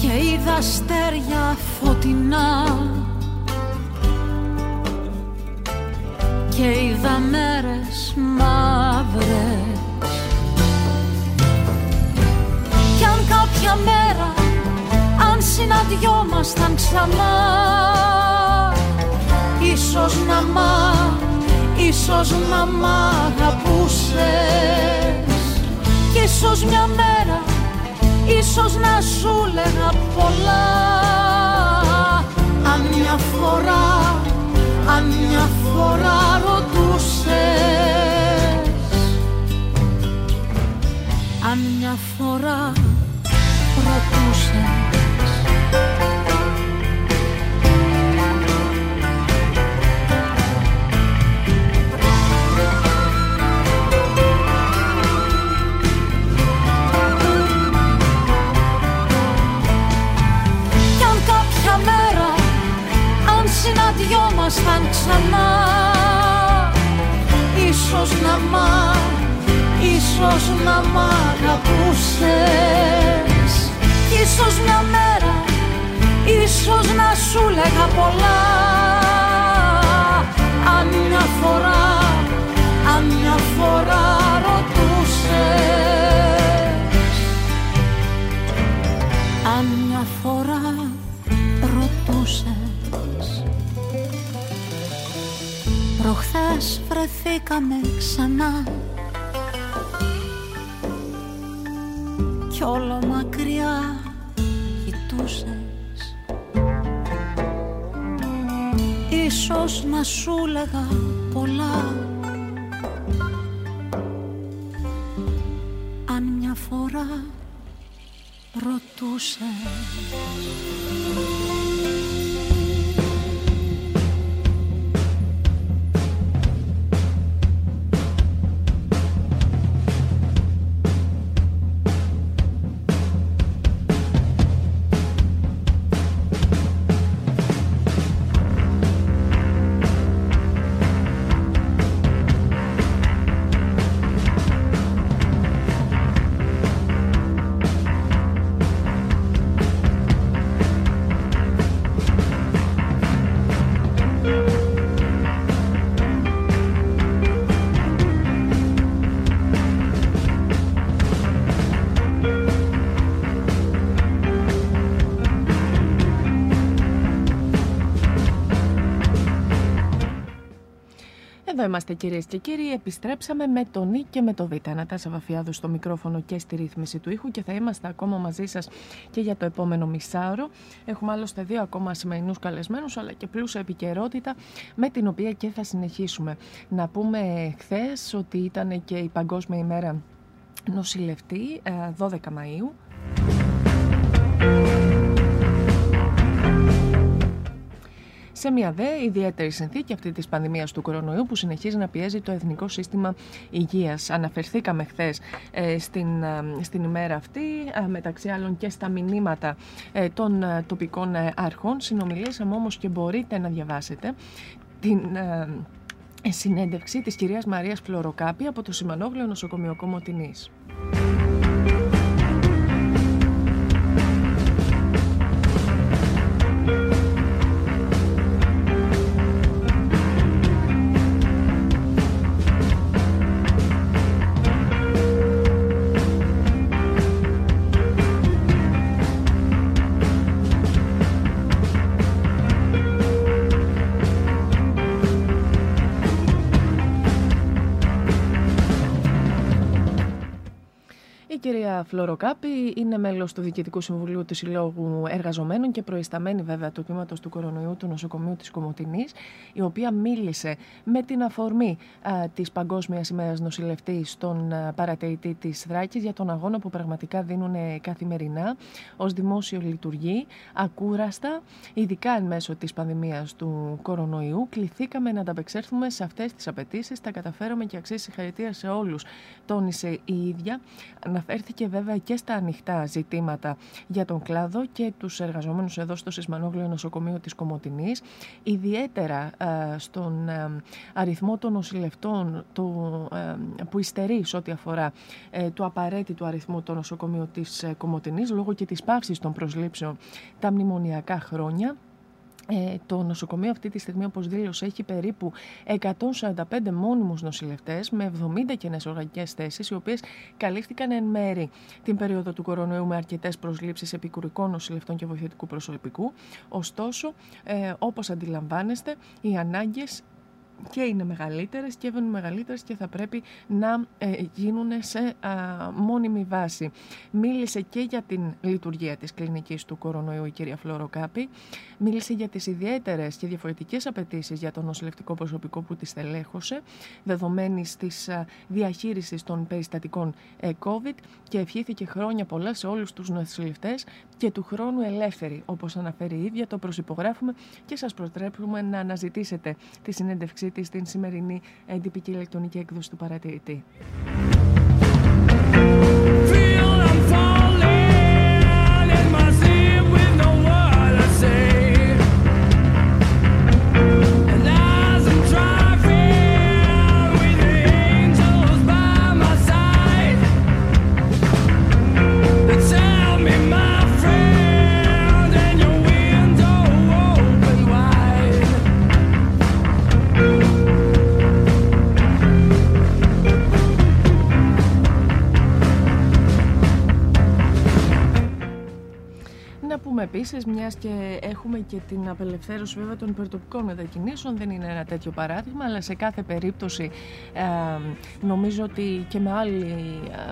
και είδα αστέρια φωτεινά. Και είδα μέρες μαύρες. Κι αν κάποια μέρα συναντιόμασταν ξανά Ίσως να μ' ίσως να μ' αγαπούσες. Κι ίσως μια μέρα, ίσως να σου λέγα πολλά. Αν μια φορά, αν μια φορά ρωτούσες. Αν μια φορά ρωτούσες συναντιόμασταν ξανά. Ίσως να μ' ίσως να μ' αγαπούσες. Ίσως μια μέρα, ίσως να σου λέγα πολλά. Αν μια φορά, αν μια φορά ρωτούσες. Αν μια φορά Προχθές βρεθήκαμε ξανά. Κι όλο μακριά κοιτούσες Ίσως να σου λέγα πολλά. Αν μια φορά ρωτούσες είμαστε κυρίες και κύριοι. Επιστρέψαμε με τον Νί και με το Β. Νατάσα Βαφιάδου στο μικρόφωνο και στη ρύθμιση του ήχου και θα είμαστε ακόμα μαζί σας και για το επόμενο μισάωρο. Έχουμε άλλωστε δύο ακόμα σημερινούς καλεσμένους, αλλά και πλούσια επικαιρότητα με την οποία και θα συνεχίσουμε. Να πούμε χθες ότι ήταν και η Παγκόσμια ημέρα νοσηλευτή, 12 ε, Μαΐου. Σε μια δε ιδιαίτερη συνθήκη αυτή της πανδημίας του κορονοϊού που συνεχίζει να πιέζει το Εθνικό Σύστημα Υγείας. Αναφερθήκαμε χθες ε, στην, ε, στην ημέρα αυτή, ε, μεταξύ άλλων και στα μηνύματα των τοπικών αρχών. Συνομιλήσαμε όμως και μπορείτε να διαβάσετε την συνέντευξη της κυρίας Μαρίας Φλωροκάπη από το Σιμανόγλιο Νοσοκομείο Κομωτινής. Κυρία Φλωροκάπη είναι μέλος του Διοικητικού Συμβουλίου του Συλλόγου Εργαζομένων και προϊσταμένη βέβαια του τμήματος του κορονοϊού του νοσοκομείου της Κομωτινής, η οποία μίλησε με την αφορμή α, της Παγκόσμιας ημέρας νοσηλευτής στον α, παρατηρητή της Θράκης για τον αγώνα που πραγματικά δίνουν καθημερινά ως δημόσιο λειτουργεί, ακούραστα, ειδικά εν μέσω της πανδημίας του κορονοϊού. Κληθήκαμε να ανταπεξέλθουμε σε αυτές τις απαιτήσεις, τα καταφέραμε και αξίζει συγχαρητήρια σε όλους, τόνισε η ίδια αναφέρθηκε βέβαια και στα ανοιχτά ζητήματα για τον κλάδο και τους εργαζόμενους εδώ στο Σισμανόγλιο Νοσοκομείο της Κομωτινής, ιδιαίτερα ε, στον ε, αριθμό των νοσηλευτών το, ε, που υστερεί σε ό,τι αφορά του απαραίτητου αριθμού των νοσοκομείων της Κομωτινής λόγω και της πάυσης των προσλήψεων τα μνημονιακά χρόνια. Ε, το νοσοκομείο αυτή τη στιγμή, όπως δήλωσε, έχει περίπου 145 μόνιμους νοσηλευτές με 70 κενές οργανικές θέσεις, οι οποίες καλύφθηκαν εν μέρη την περίοδο του κορονοϊού με αρκετές προσλήψεις επικουρικών νοσηλευτών και βοηθητικού προσωπικού. Ωστόσο, ε, όπως αντιλαμβάνεστε, οι ανάγκες και είναι μεγαλύτερες και έβαινουν μεγαλύτερες και θα πρέπει να ε, γίνουν σε μόνιμη βάση. Μίλησε και για την λειτουργία της κλινικής του κορονοϊού η κυρία Φλωροκάπη. Μίλησε για τις ιδιαίτερες και διαφορετικές απαιτήσεις για το νοσηλευτικό προσωπικό που τη στελέχωσε, δεδομένης της α, διαχείρισης των περιστατικών ε, COVID και ευχήθηκε χρόνια πολλά σε όλους τους νοσηλευτές και του χρόνου ελεύθερη, όπως αναφέρει η ίδια, το προσυπογράφουμε και σας προτρέπουμε να αναζητήσετε τη συνέντευξή της στην σημερινή έντυπη και ηλεκτρονική έκδοση του παρατηρητή. Επίσης, μιας και έχουμε και την απελευθέρωση βέβαια των υπερτοπικών μετακινήσεων, δεν είναι ένα τέτοιο παράδειγμα, αλλά σε κάθε περίπτωση ε, νομίζω ότι και με άλλη,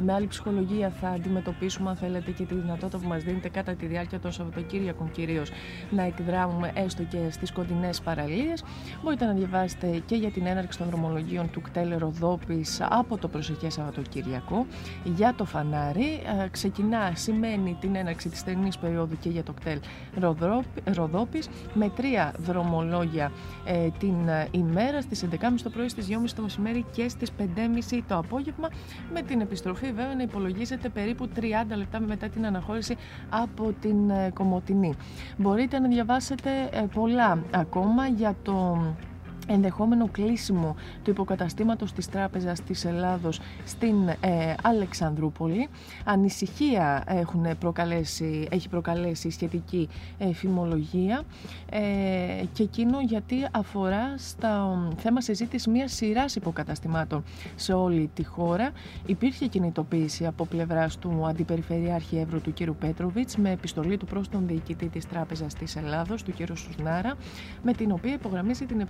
με άλλη ψυχολογία θα αντιμετωπίσουμε, αν θέλετε, και τη δυνατότητα που μας δίνεται κατά τη διάρκεια των Σαββατοκύριακων κυρίως να εκδράμουμε έστω και στις κοντινές παραλίες. Μπορείτε να διαβάσετε και για την έναρξη των δρομολογίων του κτέλ Ροδόπης από το προσεχέ Σαββατοκύριακο για το φανάρι. Ε, ξεκινά, σημαίνει την έναρξη της στενής περίοδου και για το κτέλ Ροδόπης με τρία δρομολόγια ε, την ε, ημέρα στις 11.30 το πρωί, στις 2.30 το μεσημέρι και στις 5.30 το απόγευμα με την επιστροφή βέβαια να υπολογίζεται περίπου 30 λεπτά μετά την αναχώρηση από την ε, Κομωτινή. Μπορείτε να διαβάσετε πολλά ακόμα για το ενδεχόμενο κλείσιμο του υποκαταστήματος της Τράπεζας της Ελλάδος στην ε, Αλεξανδρούπολη. Ανησυχία έχουν προκαλέσει, έχει προκαλέσει σχετική ε, φημολογία ε, και εκείνο γιατί αφορά στα θέμα συζήτησης μια σειράς υποκαταστημάτων σε όλη τη χώρα. Υπήρχε κινητοποίηση από πλευράς του Αντιπεριφερειάρχη Εύρου του κ. Πέτροβιτς με επιστολή του προς τον διοικητή της Τράπεζας της Ελλάδος, του κ. Σουσνάρα, με την οποία υπογραμμίζει την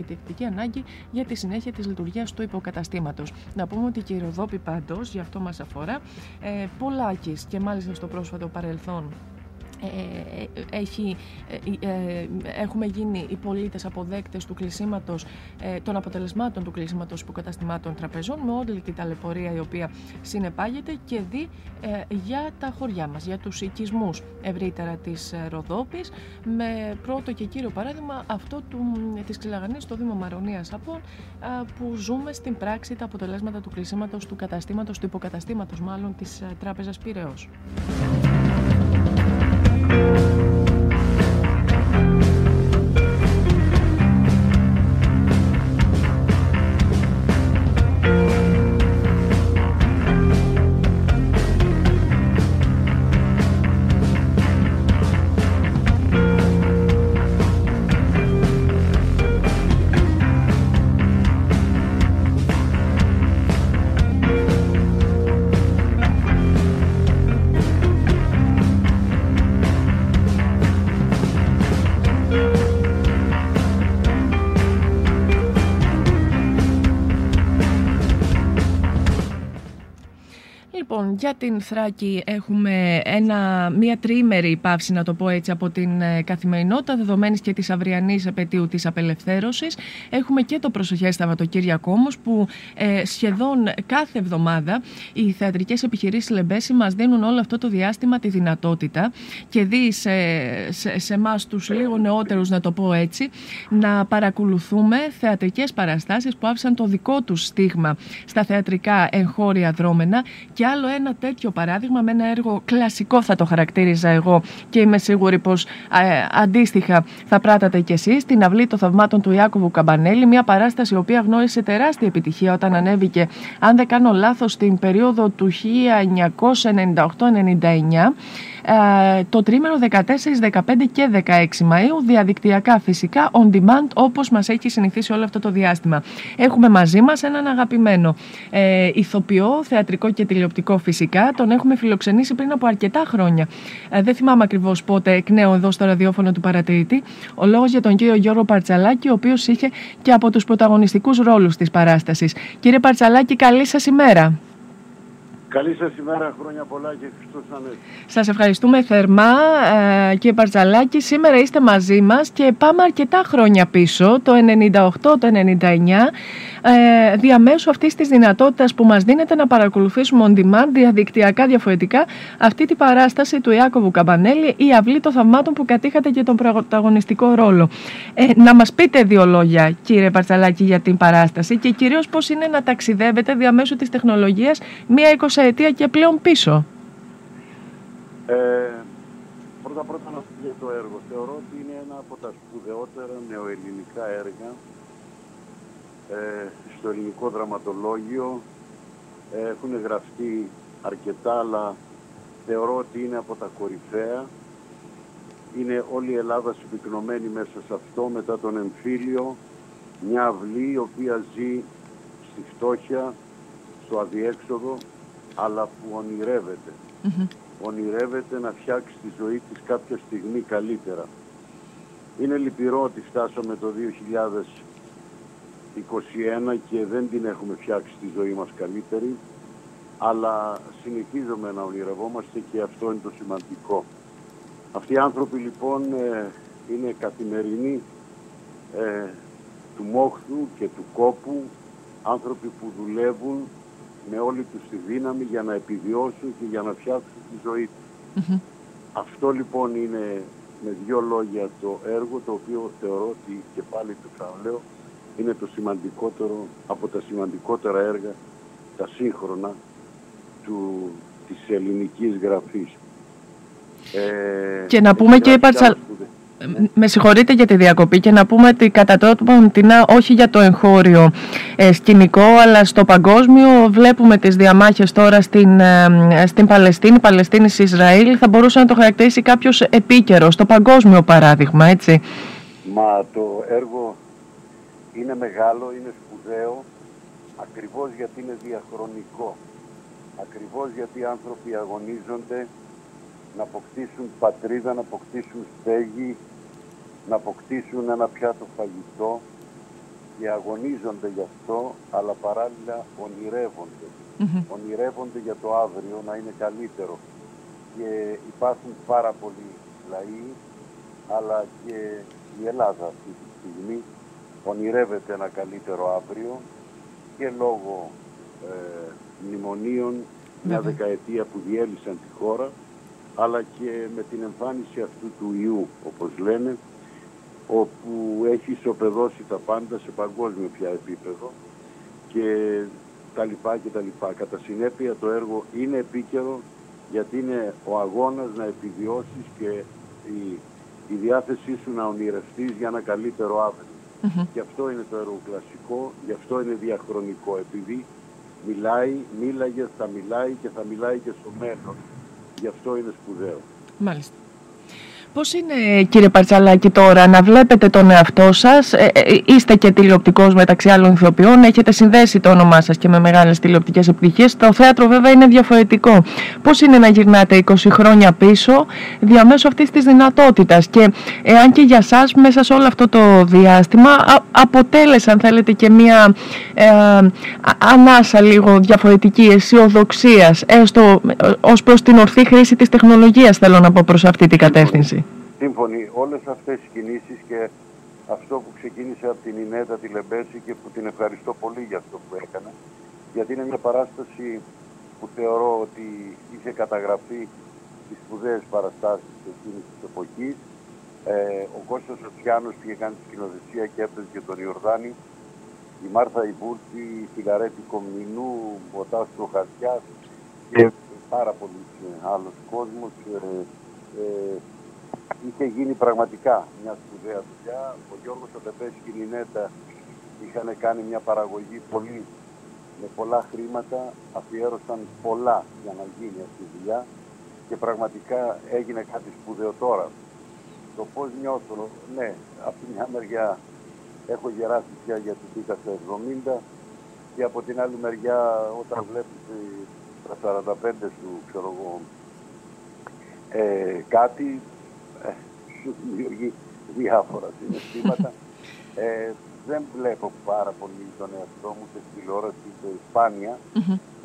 επιτευχτική ανάγκη για τη συνέχεια της λειτουργίας του υποκαταστήματος. Να πούμε ότι και η Ροδόπη πάντως, γι' αυτό μας αφορά, ε, πολλάκις και μάλιστα στο πρόσφατο παρελθόν ε, έχει, ε, ε, έχουμε γίνει οι πολίτες αποδέκτες του κλεισίματος, των αποτελεσμάτων του κλεισίματος υποκαταστημάτων τραπεζών με όλη την ταλαιπωρία η οποία συνεπάγεται και δει για τα χωριά μας, για τους οικισμούς ευρύτερα της Ροδόπης με πρώτο και κύριο παράδειγμα αυτό του, της Ξυλαγανής στο Δήμο Μαρονίας Απών που ζούμε στην πράξη τα αποτελέσματα του κλεισίματος του καταστήματος, του υποκαταστήματος μάλλον της Τράπεζας Πυραιός. Λοιπόν για την Θράκη έχουμε ένα, μία τρίμερη παύση να το πω έτσι από την ε, καθημερινότητα δεδομένης και της αυριανής επαιτίου της απελευθέρωσης. Έχουμε και το προσοχές Σαββατοκύριακο όμως που ε, σχεδόν κάθε εβδομάδα οι θεατρικές επιχειρήσεις Λεμπέση μας δίνουν όλο αυτό το διάστημα τη δυνατότητα και δει σε, σε, σε εμάς τους λίγο νεότερους να το πω έτσι να παρακολουθούμε θεατρικές παραστάσεις που άφησαν το δικό τους στίγμα στα θεατρικά εγχώρια δρόμενα και άλλο ένα τέτοιο παράδειγμα με ένα έργο κλασικό θα το χαρακτήριζα εγώ και είμαι σίγουρη πως ε, αντίστοιχα θα πράτατε κι εσείς την αυλή των θαυμάτων του Ιάκωβου Καμπανέλη μια παράσταση η οποία γνώρισε τεράστια επιτυχία όταν ανέβηκε αν δεν κάνω λάθος στην περίοδο του 1998-99 ε, το τρίμηνο 14, 15 και 16 Μαΐου, διαδικτυακά φυσικά, on demand, όπως μας έχει συνηθίσει όλο αυτό το διάστημα. Έχουμε μαζί μας έναν αγαπημένο ε, ηθοποιό, θεατρικό και τηλεοπτικό φυσικά. Τον έχουμε φιλοξενήσει πριν από αρκετά χρόνια. Ε, δεν θυμάμαι ακριβώς πότε εκ νέου εδώ στο ραδιόφωνο του παρατηρητή. Ο λόγος για τον κύριο Γιώργο Παρτσαλάκη, ο οποίος είχε και από τους πρωταγωνιστικούς ρόλους της παράστασης. Κύριε Παρτσαλάκη, καλή σας ημέρα. Καλή σας ημέρα, χρόνια πολλά και Χριστός Ανέστη. Σας ευχαριστούμε θερμά ε, κύριε Παρτζαλάκη. Σήμερα είστε μαζί μας και πάμε αρκετά χρόνια πίσω, το 98, το 99, ε, διαμέσου αυτής της δυνατότητας που μας δίνεται να παρακολουθήσουμε on demand διαδικτυακά διαφορετικά αυτή την παράσταση του Ιάκωβου Καμπανέλη ή αυλή των θαυμάτων που κατήχατε και τον πρωταγωνιστικό ρόλο. Ε, να μας πείτε δύο λόγια κύριε Παρτσαλάκη για την παράσταση και κυρίως πώς είναι να ταξιδεύετε διαμέσου της τεχνολογίας μία εικοσαετία και πλέον πίσω. Ε, πρώτα πρώτα να πω για το έργο. Θεωρώ ότι είναι ένα από τα σπουδαιότερα νεοελληνικά έργα ε, στο ελληνικό δραματολόγιο. Ε, έχουν γραφτεί αρκετά, αλλά θεωρώ ότι είναι από τα κορυφαία. Είναι όλη η Ελλάδα συμπυκνωμένη μέσα σε αυτό μετά τον εμφύλιο. Μια αυλή η οποία ζει στη φτώχεια, στο αδιέξοδο, αλλά που ονειρευεται Ονειρεύεται να φτιάξει τη ζωή της κάποια στιγμή καλύτερα. Είναι λυπηρό ότι φτάσαμε το 21 και δεν την έχουμε φτιάξει τη ζωή μας καλύτερη αλλά συνεχίζουμε να ονειρευόμαστε και αυτό είναι το σημαντικό. Αυτοί οι άνθρωποι λοιπόν ε, είναι καθημερινοί ε, του μόχθου και του κόπου, άνθρωποι που δουλεύουν με όλη τους τη δύναμη για να επιβιώσουν και για να φτιάξουν τη ζωή τους. Αυτό λοιπόν είναι με δύο λόγια το έργο το οποίο θεωρώ ότι και πάλι το ξαναλέω είναι το σημαντικότερο από τα σημαντικότερα έργα, τα σύγχρονα του, της ελληνικής γραφής. Ε, και να πούμε και Πατσαλ... Με συγχωρείτε για τη διακοπή και να πούμε ότι κατά τρόπο όχι για το εγχώριο ε, σκηνικό αλλά στο παγκόσμιο βλέπουμε τις διαμάχες τώρα στην, ε, στην Παλαιστίνη, Παλαιστίνης-Ισραήλ θα μπορούσε να το χαρακτηρίσει κάποιος επίκαιρο, στο παγκόσμιο παράδειγμα, έτσι. Μα το έργο είναι μεγάλο, είναι σπουδαίο, ακριβώς γιατί είναι διαχρονικό. Ακριβώς γιατί οι άνθρωποι αγωνίζονται να αποκτήσουν πατρίδα, να αποκτήσουν στέγη, να αποκτήσουν ένα πιάτο φαγητό και αγωνίζονται γι' αυτό, αλλά παράλληλα ονειρεύονται. Ονειρεύονται για το αύριο να είναι καλύτερο. Και υπάρχουν πάρα πολλοί λαοί, αλλά και η Ελλάδα αυτή τη στιγμή ονειρεύεται ένα καλύτερο αύριο και λόγω ε, μνημονίων μια δεκαετία που διέλυσαν τη χώρα αλλά και με την εμφάνιση αυτού του ιού όπως λένε όπου έχει ισοπεδώσει τα πάντα σε παγκόσμιο πια επίπεδο και τα λοιπά και τα λοιπά. Κατά συνέπεια το έργο είναι επίκαιρο γιατί είναι ο αγώνας να επιβιώσεις και η, η διάθεσή σου να ονειρευτείς για ένα καλύτερο αύριο. Mm-hmm. Και αυτό είναι το έργο κλασικό, γι' αυτό είναι διαχρονικό, επειδή μιλάει, μίλαγε, θα μιλάει και θα μιλάει και στο μέλλον. Γι' αυτό είναι σπουδαίο. Μάλιστα. Πώς είναι κύριε Παρτσαλάκη τώρα να βλέπετε τον εαυτό σας, ε, ε, είστε και τηλεοπτικός μεταξύ άλλων ηθοποιών, έχετε συνδέσει το όνομά σας και με μεγάλες τηλεοπτικές επιτυχίες, το θέατρο βέβαια είναι διαφορετικό. Πώς είναι να γυρνάτε 20 χρόνια πίσω διαμέσου αυτής της δυνατότητας; Και εάν και για σας μέσα σε όλο αυτό το διάστημα αποτέλεσε αν θέλετε και μια ε, ανάσα λίγο διαφορετική αισιοδοξίας έστω ως προς την ορθή χρήση της τεχνολογίας θέλω να πω προς αυτή την κατεύθυνση. Σύμφωνοι όλες αυτές οι κινήσεις και αυτό που ξεκίνησε από την Ινέτα τη Λεμπέση και που την ευχαριστώ πολύ για αυτό που έκανε γιατί είναι μια παράσταση που θεωρώ ότι είχε καταγραφεί τις σπουδαίες παραστάσεις εκείνης της εποχής. Ε, ο Κώστας Σοτσιάνος είχε κάνει τη σκηνοθεσία και έπαιζε και τον Ιορδάνη. Η Μάρθα Ιβούρτη, η Φιγαρέτη Κομινού, ο Τάσος Χαρτιάς και πάρα πολλοί άλλος κόσμος. Ε, ε, είχε γίνει πραγματικά μια σπουδαία δουλειά. Ο Γιώργος Οτεπές και η Νινέτα είχαν κάνει μια παραγωγή πολύ, με πολλά χρήματα, αφιέρωσαν πολλά για να γίνει αυτή η δουλειά και πραγματικά έγινε κάτι σπουδαίο τώρα. Το πώς νιώθω, ναι, από τη μια μεριά έχω γεράσει πια γιατί μπήκα στα 70 και από την άλλη μεριά όταν βλέπεις τα 45 σου, ξέρω εγώ, ε, κάτι ε, σου δημιουργεί διάφορα συναισθήματα. Ε, δεν βλέπω πάρα πολύ τον εαυτό μου σε τηλεόραση σε σπάνια.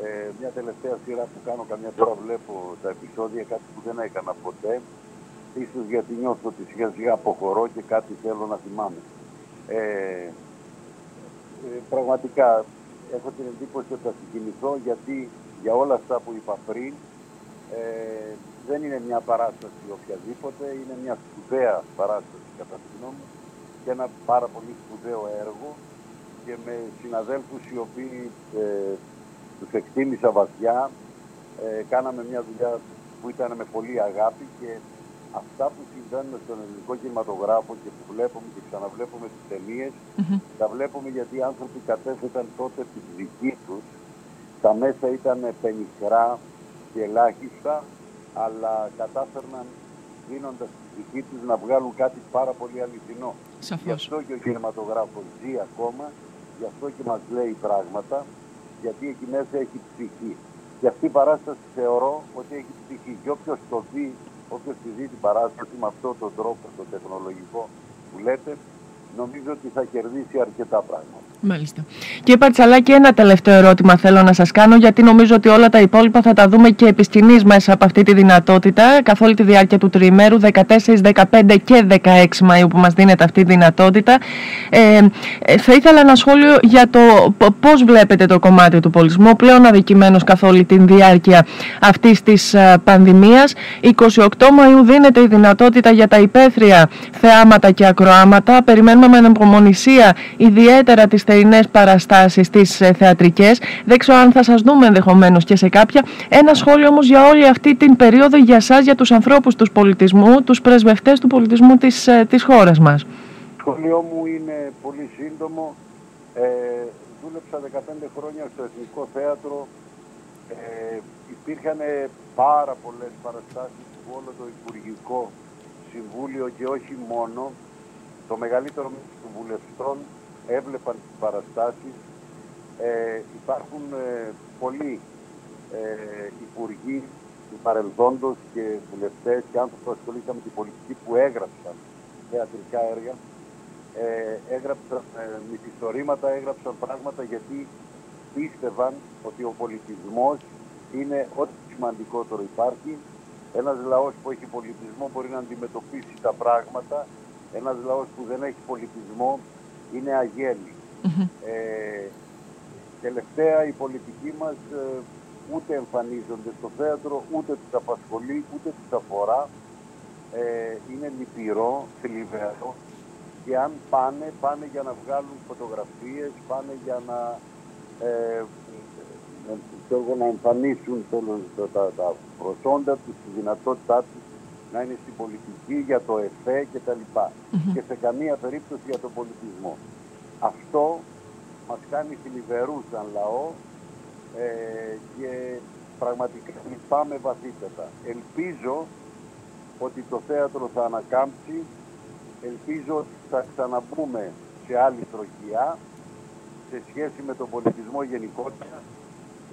Ε, μια τελευταία σειρά που κάνω καμιά φορά βλέπω τα επεισόδια, κάτι που δεν έκανα ποτέ. Ίσως γιατί νιώθω ότι σιγά σιγά αποχωρώ και κάτι θέλω να θυμάμαι. Ε, ε, πραγματικά έχω την εντύπωση ότι θα συγκινηθώ γιατί για όλα αυτά που είπα πριν ε, δεν είναι μια παράσταση οποιαδήποτε, είναι μια σπουδαία παράσταση κατά τη γνώμη και ένα πάρα πολύ σπουδαίο έργο. Και με συναδέλφους οι οποίοι ε, τους εκτίμησα βαθιά, ε, κάναμε μια δουλειά που ήταν με πολύ αγάπη και αυτά που συμβαίνουν στον ελληνικό κινηματογράφο και που βλέπουμε και ξαναβλέπουμε τις ταινίες, τα βλέπουμε γιατί οι άνθρωποι κατέθεταν τότε τη δική τους, τα μέσα ήταν πενιχρά και ελάχιστα, αλλά κατάφερναν δίνοντας τη δική τους να βγάλουν κάτι πάρα πολύ αληθινό. Σαφώς. Γι' αυτό και ο κινηματογράφος ζει ακόμα, γι' αυτό και μας λέει πράγματα, γιατί εκεί μέσα έχει ψυχή. Και αυτή η παράσταση θεωρώ ότι έχει ψυχή. Και όποιος το δει, όποιος τη δει την παράσταση με αυτόν τον τρόπο, το τεχνολογικό που λέτε, νομίζω ότι θα κερδίσει αρκετά πράγματα. Μάλιστα. Κύριε Παρτσαλάκη, ένα τελευταίο ερώτημα θέλω να σας κάνω, γιατί νομίζω ότι όλα τα υπόλοιπα θα τα δούμε και επιστηνείς μέσα από αυτή τη δυνατότητα, καθ' όλη τη διάρκεια του τριημέρου, 14, 15 και 16 Μαΐου που μας δίνεται αυτή τη δυνατότητα. Ε, ε, θα ήθελα ένα σχόλιο για το πώς βλέπετε το κομμάτι του πολιτισμού, πλέον αδικημένος καθ' όλη τη διάρκεια αυτής της ε, πανδημίας. 28 Μαΐου δίνεται η δυνατότητα για τα υπαίθρια θεάματα και ακροάματα. Περιμένουμε με ανεπομονησία ιδιαίτερα τις θερινές παραστάσεις τις ε, θεατρικές. Δεν ξέρω αν θα σας δούμε ενδεχομένως και σε κάποια. Ένα σχόλιο όμως για όλη αυτή την περίοδο για σας, για τους ανθρώπους του πολιτισμού, τους πρεσβευτές του πολιτισμού της, ε, της χώρας μας. Το σχόλιο μου είναι πολύ σύντομο. Ε, δούλεψα 15 χρόνια στο Εθνικό Θέατρο. Ε, υπήρχαν πάρα πολλές παραστάσεις που όλο το Υπουργικό Συμβούλιο και όχι μόνο το μεγαλύτερο των βουλευτών έβλεπαν τις παραστάσεις. Ε, υπάρχουν ε, πολλοί ε, υπουργοί του παρελθόντος και βουλευτές και άνθρωποι που ασχολήθηκαν με την πολιτική που έγραψαν θεατρικά έργα. Ε, έγραψαν ε, μυθιστορήματα, έγραψαν πράγματα γιατί πίστευαν ότι ο πολιτισμός είναι ό,τι σημαντικότερο υπάρχει. Ένας λαός που έχει πολιτισμό μπορεί να αντιμετωπίσει τα πράγματα. Ένας λαός που δεν έχει πολιτισμό είναι αγέλη. Ε, τελευταία η πολιτική μας ε, ούτε εμφανίζονται στο θέατρο, ούτε τους απασχολεί, ούτε τους αφορά. Ε, είναι λυπηρό, θλιβερό και αν πάνε, πάνε για να βγάλουν φωτογραφίες, πάνε για να, ε, να εμφανίσουν τα, τα, τα προσόντα τους, τη δυνατότητά τους να είναι στην πολιτική, για το ΕΦΕ κτλ. Και σε καμία περίπτωση για τον πολιτισμό. Αυτό μας κάνει θλιβερούς σαν λαό ε, και πραγματικά λυπάμαι βαθύτερα. Ελπίζω ότι το θέατρο θα ανακάμψει. Ελπίζω ότι θα ξαναμπούμε σε άλλη τροχιά σε σχέση με τον πολιτισμό γενικότερα.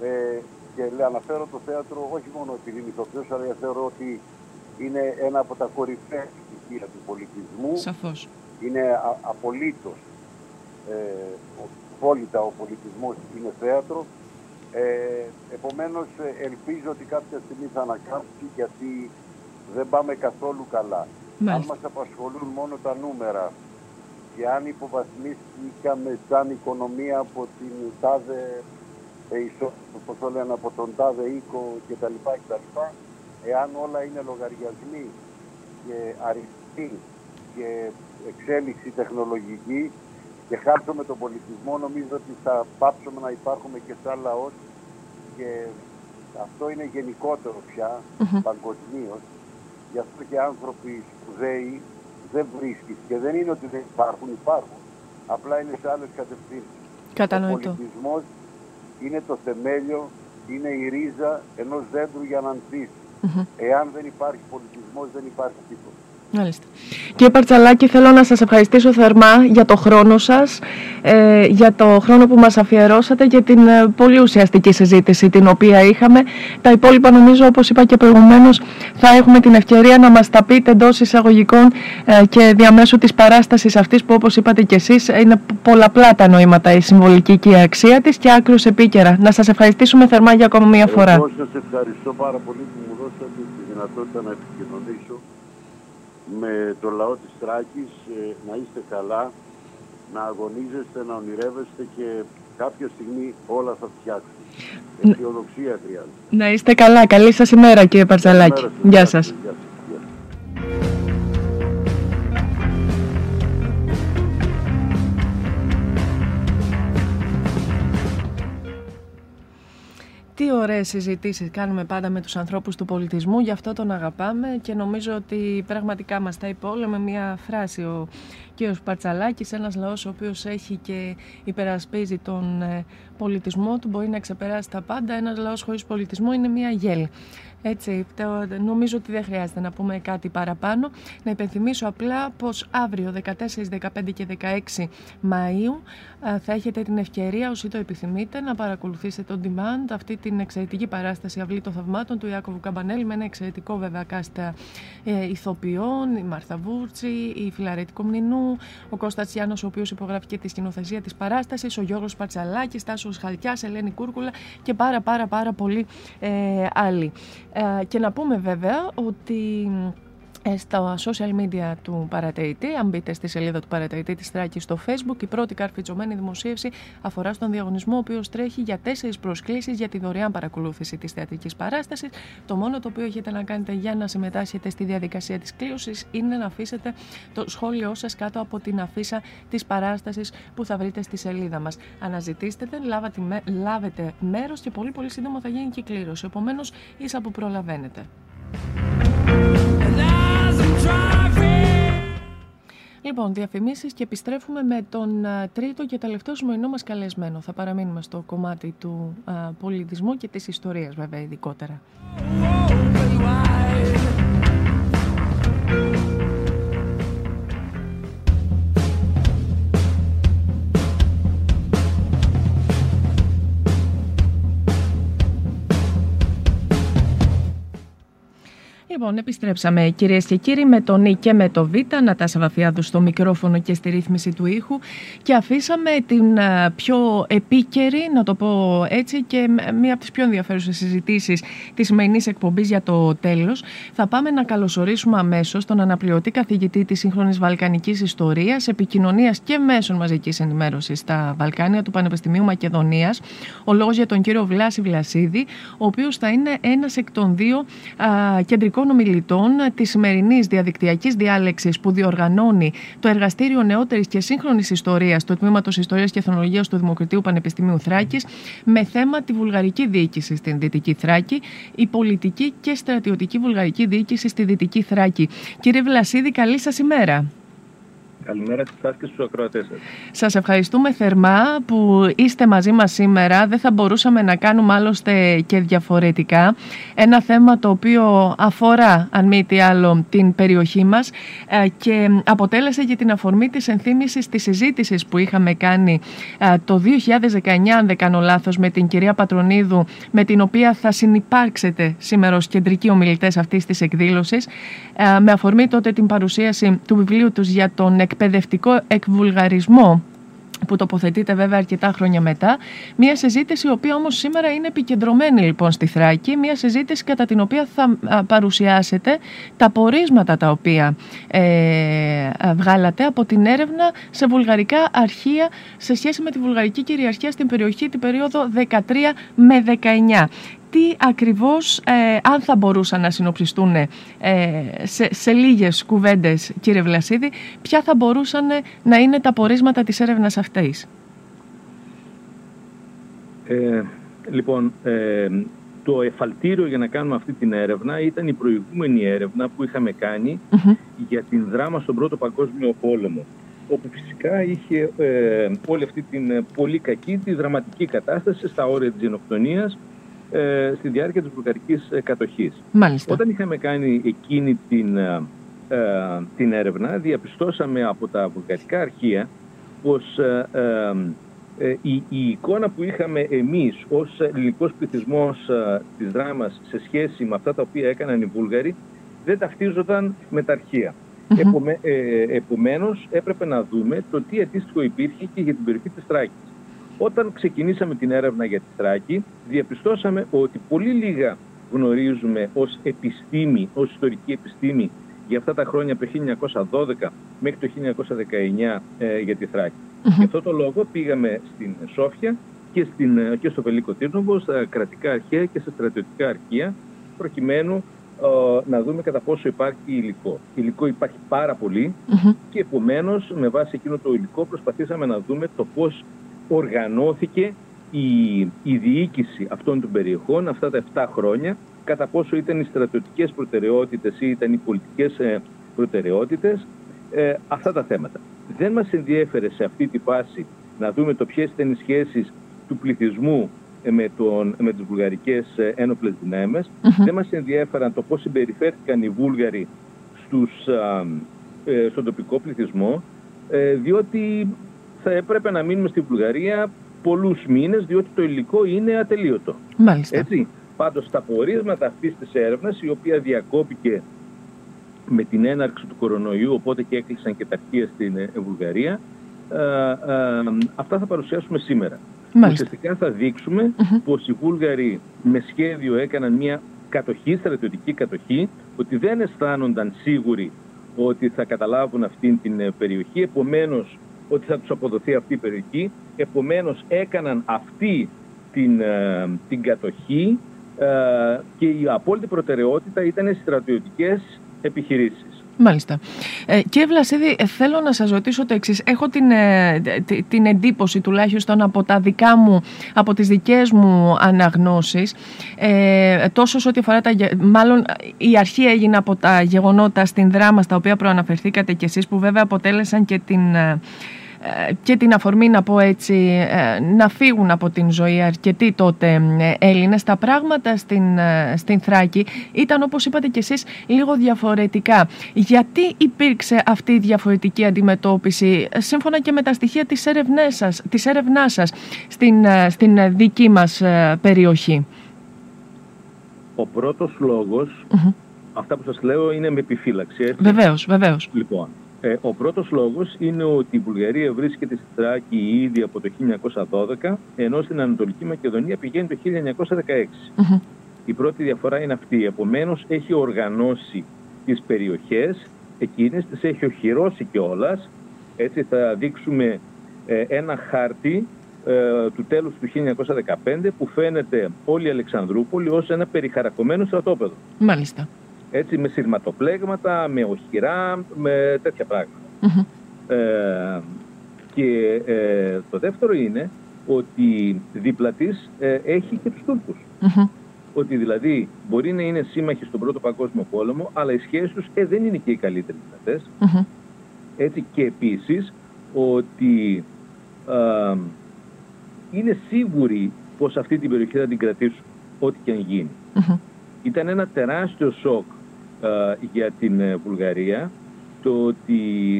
Ε, και αναφέρω το θέατρο όχι μόνο επειδή είμαι ηθοποιός, αλλά θεωρώ ότι είναι ένα από τα κορυφαία στοιχεία του πολιτισμού. Σαφώς. Είναι α, απολύτως ε, απόλυτα ο πολιτισμός είναι θέατρος. Ε, επομένως ε, ελπίζω ότι κάποια στιγμή θα ανακάμψει γιατί δεν πάμε καθόλου καλά. Μάλιστα. Αν μας απασχολούν μόνο τα νούμερα και αν υποβαθμίστηκαμε σαν οικονομία από την τάδε ε, ισο, πώς το λένε, από τον τάδε οίκο κτλ. κτλ. Εάν όλα είναι λογαριασμοί και αριθμοί και εξέλιξη τεχνολογική και χάσουμε τον πολιτισμό, νομίζω ότι θα πάψουμε να υπάρχουμε και σαν λαός και αυτό είναι γενικότερο πια Μμμ. παγκοσμίως. Γι' αυτό και άνθρωποι σπουδαίοι δεν βρίσκεις και δεν είναι ότι δεν υπάρχουν, υπάρχουν. Απλά είναι σε άλλες κατευθύνσεις. Ο Κατανοητό. πολιτισμός είναι το θεμέλιο, είναι η ρίζα ενός δέντρου για να ανθίσει. Μμμ. Εάν δεν υπάρχει πολιτισμός δεν υπάρχει τίποτα. Μάλιστα. Κύριε Παρτσαλάκη, θέλω να σας ευχαριστήσω θερμά για το χρόνο σας, ε, για το χρόνο που μας αφιερώσατε και την ε, πολύ ουσιαστική συζήτηση την οποία είχαμε. Τα υπόλοιπα νομίζω, όπως είπα και προηγουμένως, θα έχουμε την ευκαιρία να μας τα πείτε εντός εισαγωγικών ε, και διαμέσου της παράστασης αυτής που όπως είπατε και εσείς είναι πολλαπλά τα νοήματα η συμβολική και η αξία της και άκρως επίκαιρα. Να σας ευχαριστήσουμε θερμά για ακόμα μία φορά. Εγώ σας ευχαριστώ πάρα πολύ που μου δώσατε τη δυνατότητα να επικοινωνήσω με το λαό της Τράκης. Ε, να είστε καλά, να αγωνίζεστε, να ονειρεύεστε και κάποια στιγμή όλα θα φτιάξουν. Αισιοδοξία χρειάζεται. Να είστε καλά. Καλή σας ημέρα κύριε Παρτσαλάκη. Καλημέρα σας. Γεια σας. Γεια σας. Τι ωραίες συζητήσεις κάνουμε πάντα με τους ανθρώπους του πολιτισμού, γι' αυτό τον αγαπάμε και νομίζω ότι πραγματικά μας τα είπε όλα με μια φράση ο κ. Παρτσαλάκης, ένας λαός ο οποίος έχει και υπερασπίζει τον ε, πολιτισμό του, μπορεί να ξεπεράσει τα πάντα, ένας λαός χωρίς πολιτισμό είναι μια γέλ. Έτσι, το- νομίζω ότι δεν χρειάζεται να πούμε κάτι παραπάνω. Να υπενθυμίσω απλά πως αύριο 14, 15 και 16 Μαΐου α, θα έχετε την ευκαιρία όσοι το επιθυμείτε να παρακολουθήσετε on demand αυτή την εξαιρετική παράσταση Αυλή των Θαυμάτων του Ιάκωβου Καμπανέλη με ένα εξαιρετικό βέβαια κάστα ε, ηθοποιών, η Μάρθα Βούρτσι, η Φιλαρέτη Κομνηνού, ο Κώστας Γιάννος ο οποίος υπογράφει και τη σκηνοθεσία της παράστασης, ο Γιώργος Πατσαλάκης, Τάσος Χαλκιάς, Ελένη Κούρκουλα και πάρα πάρα πάρα πολλοί ε, άλλοι. Ε, και να πούμε βέβαια ότι ε, στα social media του παρατηρητή, αν μπείτε στη σελίδα του παρατηρητή της Θράκης στο facebook, η πρώτη καρφιτζωμένη δημοσίευση αφορά στον διαγωνισμό ο οποίος τρέχει για τέσσερις προσκλήσεις για τη δωρεάν παρακολούθηση της θεατρικής παράστασης. Το μόνο το οποίο έχετε να κάνετε για να συμμετάσχετε στη διαδικασία της κλήρωσης είναι να αφήσετε το σχόλιο σας κάτω από την αφίσα της παράστασης που θα βρείτε στη σελίδα μας. Αναζητήστε την, λάβατε, με- λάβετε μέρος και πολύ πολύ σύντομα θα γίνει και η κλήρωση. Επομένως, ίσα που προλαβαίνετε. Λοιπόν, διαφημίσεις και επιστρέφουμε με τον α, τρίτο και τελευταίο σημερινό μας καλεσμένο. Θα παραμείνουμε στο κομμάτι του α, πολιτισμού και της ιστορίας βέβαια ειδικότερα. Λοιπόν, επιστρέψαμε κυρίες και κύριοι με τον Νι και με το Β, Νατάσα Βαφιάδου στο μικρόφωνο και στη ρύθμιση του ήχου και αφήσαμε την α, πιο επίκαιρη, να το πω έτσι, και μ- μία από τις πιο ενδιαφέρουσες συζητήσεις της σημερινής εκπομπής για το τέλος. Θα πάμε να καλωσορίσουμε αμέσως τον αναπληρωτή καθηγητή της σύγχρονης βαλκανικής ιστορίας, επικοινωνίας και μέσων μαζικής ενημέρωσης στα Βαλκάνια του Πανεπιστημίου Μακεδονίας. Ο λόγος για τον κύριο Βλάση Βλασίδη, ο οποίος θα είναι ένας εκ των δύο α, κεντρικών ομιλητών της σημερινής διαδικτυακής διάλεξης που διοργανώνει το Εργαστήριο Νεότερης και Σύγχρονης Ιστορίας του Τμήματος Ιστορίας και Εθνολογίας του Δημοκρατίου Πανεπιστημίου Θράκης με θέμα τη βουλγαρική διοίκηση στην Δυτική Θράκη, η πολιτική και στρατιωτική βουλγαρική διοίκηση στη Δυτική Θράκη. Κύριε Βλασίδη, καλή σας ημέρα. Καλημέρα σε εσάς και στους ακροατές σας. Σας ευχαριστούμε θερμά που είστε μαζί μας σήμερα. Δεν θα μπορούσαμε να κάνουμε άλλωστε και διαφορετικά. Ένα θέμα το οποίο αφορά, αν μη τι άλλο, την περιοχή μας ε, και αποτέλεσε και την αφορμή της ενθύμησης της συζήτησης που είχαμε κάνει ε, το 2019, αν δεν κάνω λάθος, με την κυρία Πατρονίδου, με την οποία θα συνυπάρξετε σήμερα ως κεντρικοί ομιλητές αυτής της εκδήλωσης, ε, με αφορμή τότε την παρουσίαση του βιβλίου τους για τον εκπαιδευτικό εκβουλγαρισμό που τοποθετείται βέβαια αρκετά χρόνια μετά. Μια συζήτηση η οποία όμως σήμερα είναι επικεντρωμένη λοιπόν στη Θράκη. Μια συζήτηση κατά την οποία θα παρουσιάσετε τα πορίσματα τα οποία ε, βγάλατε από την έρευνα σε βουλγαρικά αρχεία σε σχέση με τη βουλγαρική κυριαρχία στην περιοχή την περίοδο 13 με 19 τι ακριβώς, ε, αν θα μπορούσαν να συνοψιστούν ε, σε, σε λίγες κουβέντες, κύριε Βλασίδη, ποια θα μπορούσαν να είναι τα πορίσματα της έρευνας αυτής; Ε, λοιπόν, ε, το εφαλτήριο για να κάνουμε αυτή την έρευνα ήταν η προηγούμενη έρευνα που είχαμε για την δράμα στον Πρώτο Παγκόσμιο Πόλεμο όπου φυσικά είχε ε, όλη αυτή την πολύ κακή, τη δραματική κατάσταση στα όρια της γενοκτονίας ε, στη διάρκεια της βουλγαρικής ε, κατοχής. Μάλιστα. Όταν είχαμε κάνει εκείνη την, ε, ε, την έρευνα, διαπιστώσαμε από τα βουλγαρικά αρχεία πως η, η, εικόνα που είχαμε εμείς ως ελληνικός πληθυσμός της δράμας σε σχέση με αυτά τα οποία έκαναν οι Βούλγαροι δεν ταυτίζονταν με τα αρχεία. Mm-hmm. επομένως έπρεπε να δούμε το τι αντίστοιχο υπήρχε και για την περιοχή της Τράκης. Όταν ξεκινήσαμε την έρευνα για τη Θράκη, διαπιστώσαμε ότι πολύ λίγα γνωρίζουμε ως επιστήμη, ως ιστορική επιστήμη για αυτά τα χρόνια από το 1912 μέχρι το 1919 ε, για τη Θράκη. Γι' αυτό το λόγο πήγαμε στην Σόφια και, στην, ε, και στο Βελίκο Τύρνοβο, στα κρατικά αρχαία και στα στρατιωτικά αρχεία, προκειμένου ε, να δούμε κατά πόσο υπάρχει υλικό. Υλικό υπάρχει πάρα και επομένως με βάση εκείνο το υλικό προσπαθήσαμε να δούμε το πώς οργανώθηκε η, η διοίκηση αυτών των περιοχών αυτά τα 7 χρόνια, κατά πόσο ήταν οι στρατιωτικές προτεραιότητες ή ήταν οι πολιτικές ε, προτεραιότητες, ε, αυτά τα θέματα. Δεν μας ενδιέφερε σε αυτή τη φάση να δούμε το ποιες ήταν οι σχέσεις του πληθυσμού ε, με, τον, με τις βουλγαρικές ένοπλες Δεν μας ενδιέφεραν το πώς συμπεριφέρθηκαν οι Βούλγαροι στους, στον τοπικό πληθυσμό, διότι θα έπρεπε να μείνουμε στη Βουλγαρία πολλούς μήνες διότι το υλικό είναι ατελείωτο. Μάλιστα. Έτσι. Πάντως τα πορίσματα αυτής της έρευνας η οποία διακόπηκε με την έναρξη του κορονοϊού οπότε και έκλεισαν και τα αρχεία στην ε, Βουλγαρία ε, ε, αυτά θα παρουσιάσουμε σήμερα. Μάλιστα. Ουσιαστικά θα δείξουμε πως οι Βούλγαροι με σχέδιο έκαναν μια κατοχή, στρατιωτική κατοχή, ότι δεν αισθάνονταν σίγουροι ότι θα καταλάβουν αυτήν την περιοχή. Επομένως ότι θα τους αποδοθεί αυτή η περιοχή. Επομένως έκαναν αυτή την, ε, την κατοχή ε, και η απόλυτη προτεραιότητα ήταν οι στρατιωτικές επιχειρήσεις. Μάλιστα. Ε, κύριε Βλασίδη, ε, θέλω να σας ρωτήσω το εξής. Έχω την, την εντύπωση τουλάχιστον από τα δικά μου, από τις δικές μου αναγνώσεις, ε, τόσο σε ό,τι αφορά τα... Μάλλον η αρχή έγινε από τα γεγονότα στην δράμα στα οποία προαναφερθήκατε κι εσείς, που βέβαια αποτέλεσαν και την και την αφορμή να πω έτσι ε, να φύγουν από την ζωή αρκετοί τότε ε, Έλληνες. Τα πράγματα στην, ε, στην Θράκη ήταν όπως είπατε και εσείς λίγο διαφορετικά. Γιατί υπήρξε αυτή η διαφορετική αντιμετώπιση σύμφωνα και με τα στοιχεία της έρευνάς σας, της έρευνάς σας στην, στην δική μας περιοχή; Ο πρώτος αυτά που σας λέω είναι με επιφύλαξη έτσι; Βεβαίως, βεβαίως. Λοιπόν, ε, ο πρώτος λόγος είναι ότι η Βουλγαρία βρίσκεται στη Θράκη ήδη από το 1912, ενώ στην Ανατολική Μακεδονία πηγαίνει το 1916. Η πρώτη διαφορά είναι αυτή. Επομένως έχει οργανώσει τις περιοχές, εκείνες τις έχει οχυρώσει κιόλας. Έτσι θα δείξουμε ε, ένα χάρτη ε, του τέλους του 1915 που φαίνεται όλη η Αλεξανδρούπολη ως ένα περιχαρακωμένο στρατόπεδο. Μάλιστα έτσι με σειρματοπλέγματα, με οχυρά, με τέτοια Ε, και ε, το δεύτερο είναι ότι δίπλα της ε, έχει και τους Τούρκους. Ότι δηλαδή μπορεί να είναι σύμμαχοι στον Πρώτο Παγκόσμιο Πόλεμο, αλλά οι σχέσεις τους ε, δεν είναι και οι καλύτερες Έτσι και επίσης ότι ε, είναι σίγουροι πως αυτή την περιοχή θα την κρατήσουν ό,τι και αν γίνει. Ήταν ένα τεράστιο σοκ ε, για την ε, Βουλγαρία το ότι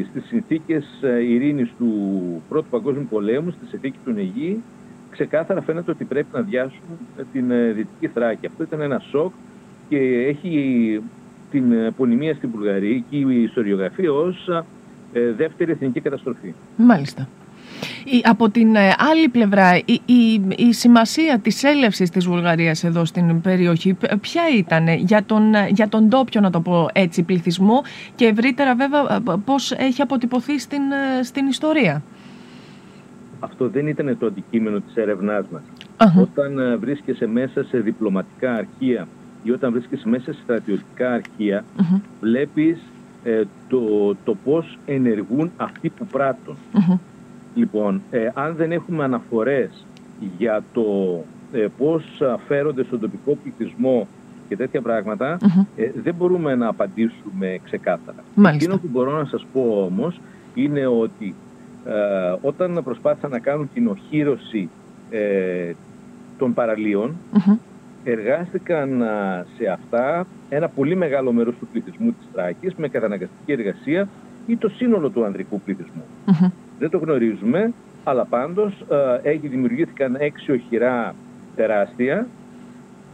στις συνθήκες ε, ειρήνης του Πρώτου Παγκόσμιου Πολέμου, στη συνθήκη του Νεγί, ξεκάθαρα φαίνεται ότι πρέπει να διάσουν την Δυτική Θράκη. Αυτό ήταν ένα σοκ και έχει την πονημία στην Βουλγαρία και η ιστοριογραφία ως δεύτερη εθνική καταστροφή. Μάλιστα από την ε, άλλη πλευρά, η, η, η σημασία της έλευσης της Βουλγαρίας εδώ στην περιοχή, ποια ήταν για τον, για τον τόπιο, να το πω έτσι, πληθυσμό και ευρύτερα βέβαια πώς έχει αποτυπωθεί στην, ε, στην ιστορία; Αυτό δεν ήταν το αντικείμενο της έρευνάς μας. Όταν ε, βρίσκεσαι μέσα σε διπλωματικά αρχεία ή όταν βρίσκεσαι μέσα σε στρατιωτικά αρχεία, βλέπεις το, το πώς ενεργούν αυτοί που πράττουν. Λοιπόν, ε, αν δεν έχουμε αναφορές για το ε, πώς φέρονται στον τοπικό πληθυσμό και τέτοια ε, δεν μπορούμε να απαντήσουμε ξεκάθαρα. Μάλιστα. Εκείνο που μπορώ να σας πω όμως είναι ότι ε, όταν προσπάθησαν να κάνουν την οχύρωση ε, των παραλίων, εργάστηκαν σε αυτά ένα πολύ μεγάλο μέρος του πληθυσμού της Τράκης με καταναγκαστική εργασία ή το σύνολο του ανδρικού δεν το γνωρίζουμε, αλλά πάντως ε, έχει δημιουργήθηκαν έξι οχυρά τεράστια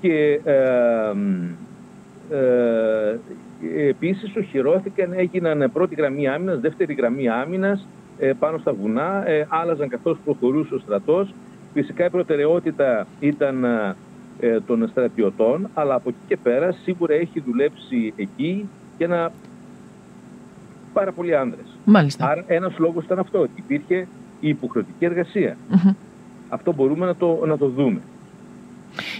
και ε, ε, επίσης οχυρώθηκαν, έγιναν πρώτη γραμμή άμυνας, δεύτερη γραμμή άμυνας ε, πάνω στα βουνά, ε, άλλαζαν καθώς προχωρούσε ο στρατός. Φυσικά η προτεραιότητα ήταν ε, των στρατιωτών, αλλά από εκεί και πέρα σίγουρα έχει δουλέψει εκεί και ένα πάρα πολλοί άνδρες. Μάλιστα. Άρα ένας λόγος ήταν αυτό, ότι υπήρχε η υποχρεωτική Αυτό μπορούμε να το, να το δούμε.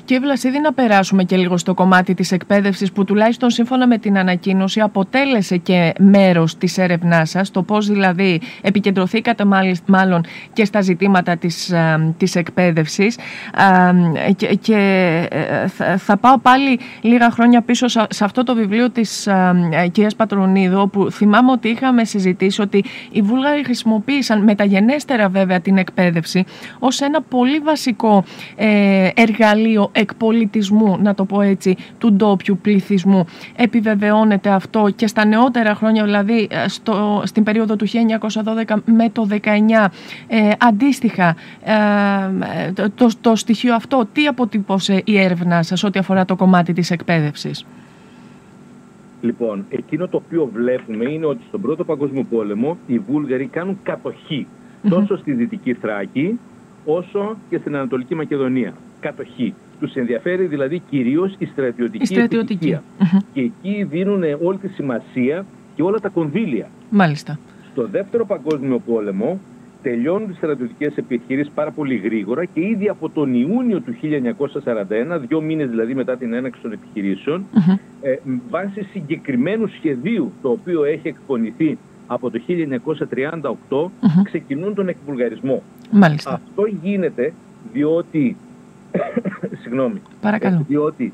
Και Βλασίδη να περάσουμε και λίγο στο κομμάτι της εκπαίδευσης που τουλάχιστον σύμφωνα με την ανακοίνωση αποτέλεσε και μέρος της έρευνάς σας, το πώς δηλαδή επικεντρωθήκατε μάλλον και στα ζητήματα της, της εκπαίδευσης. Και, και ε, θα πάω πάλι λίγα χρόνια πίσω σε αυτό το βιβλίο της κυρίας Πατρονίδου όπου θυμάμαι ότι είχαμε συζητήσει ότι οι Βούλγαροι χρησιμοποίησαν μεταγενέστερα βέβαια την εκπαίδευση ως ένα πολύ βασικό ε, εργαλείο εργαλείο εκπολιτισμού, να το πω έτσι, του ντόπιου πληθυσμού. Επιβεβαιώνεται αυτό και στα νεότερα χρόνια, δηλαδή ε, στο, στην περίοδο του 1912 με το 19, ε, αντίστοιχα ε, το, το στοιχείο αυτό, τι αποτυπώσε η έρευνά σας ό,τι αφορά το κομμάτι της εκπαίδευσης; Λοιπόν, εκείνο το οποίο βλέπουμε είναι ότι στον Πρώτο Παγκόσμιο Πόλεμο οι Βούλγαροι κάνουν τόσο στη Δυτική Θράκη όσο και στην Ανατολική Μακεδονία κατοχή. Τους ενδιαφέρει δηλαδή κυρίως η στρατιωτική, η στρατιωτική. Και εκεί δίνουν όλη τη σημασία και όλα τα κονδύλια. Μάλιστα. Στο δεύτερο παγκόσμιο πόλεμο τελειώνουν τι στρατιωτικές επιχειρήσει πάρα πολύ γρήγορα και ήδη από τον Ιούνιο του 1941, δύο μήνες δηλαδή μετά την έναξη των επιχειρήσεων, ε, βάσει συγκεκριμένου σχεδίου το οποίο έχει εκπονηθεί από το 1938, ξεκινούν τον εκβουλγαρισμό. Μάλιστα. Αυτό γίνεται διότι Συγγνώμη. Παρακαλώ. Ε, διότι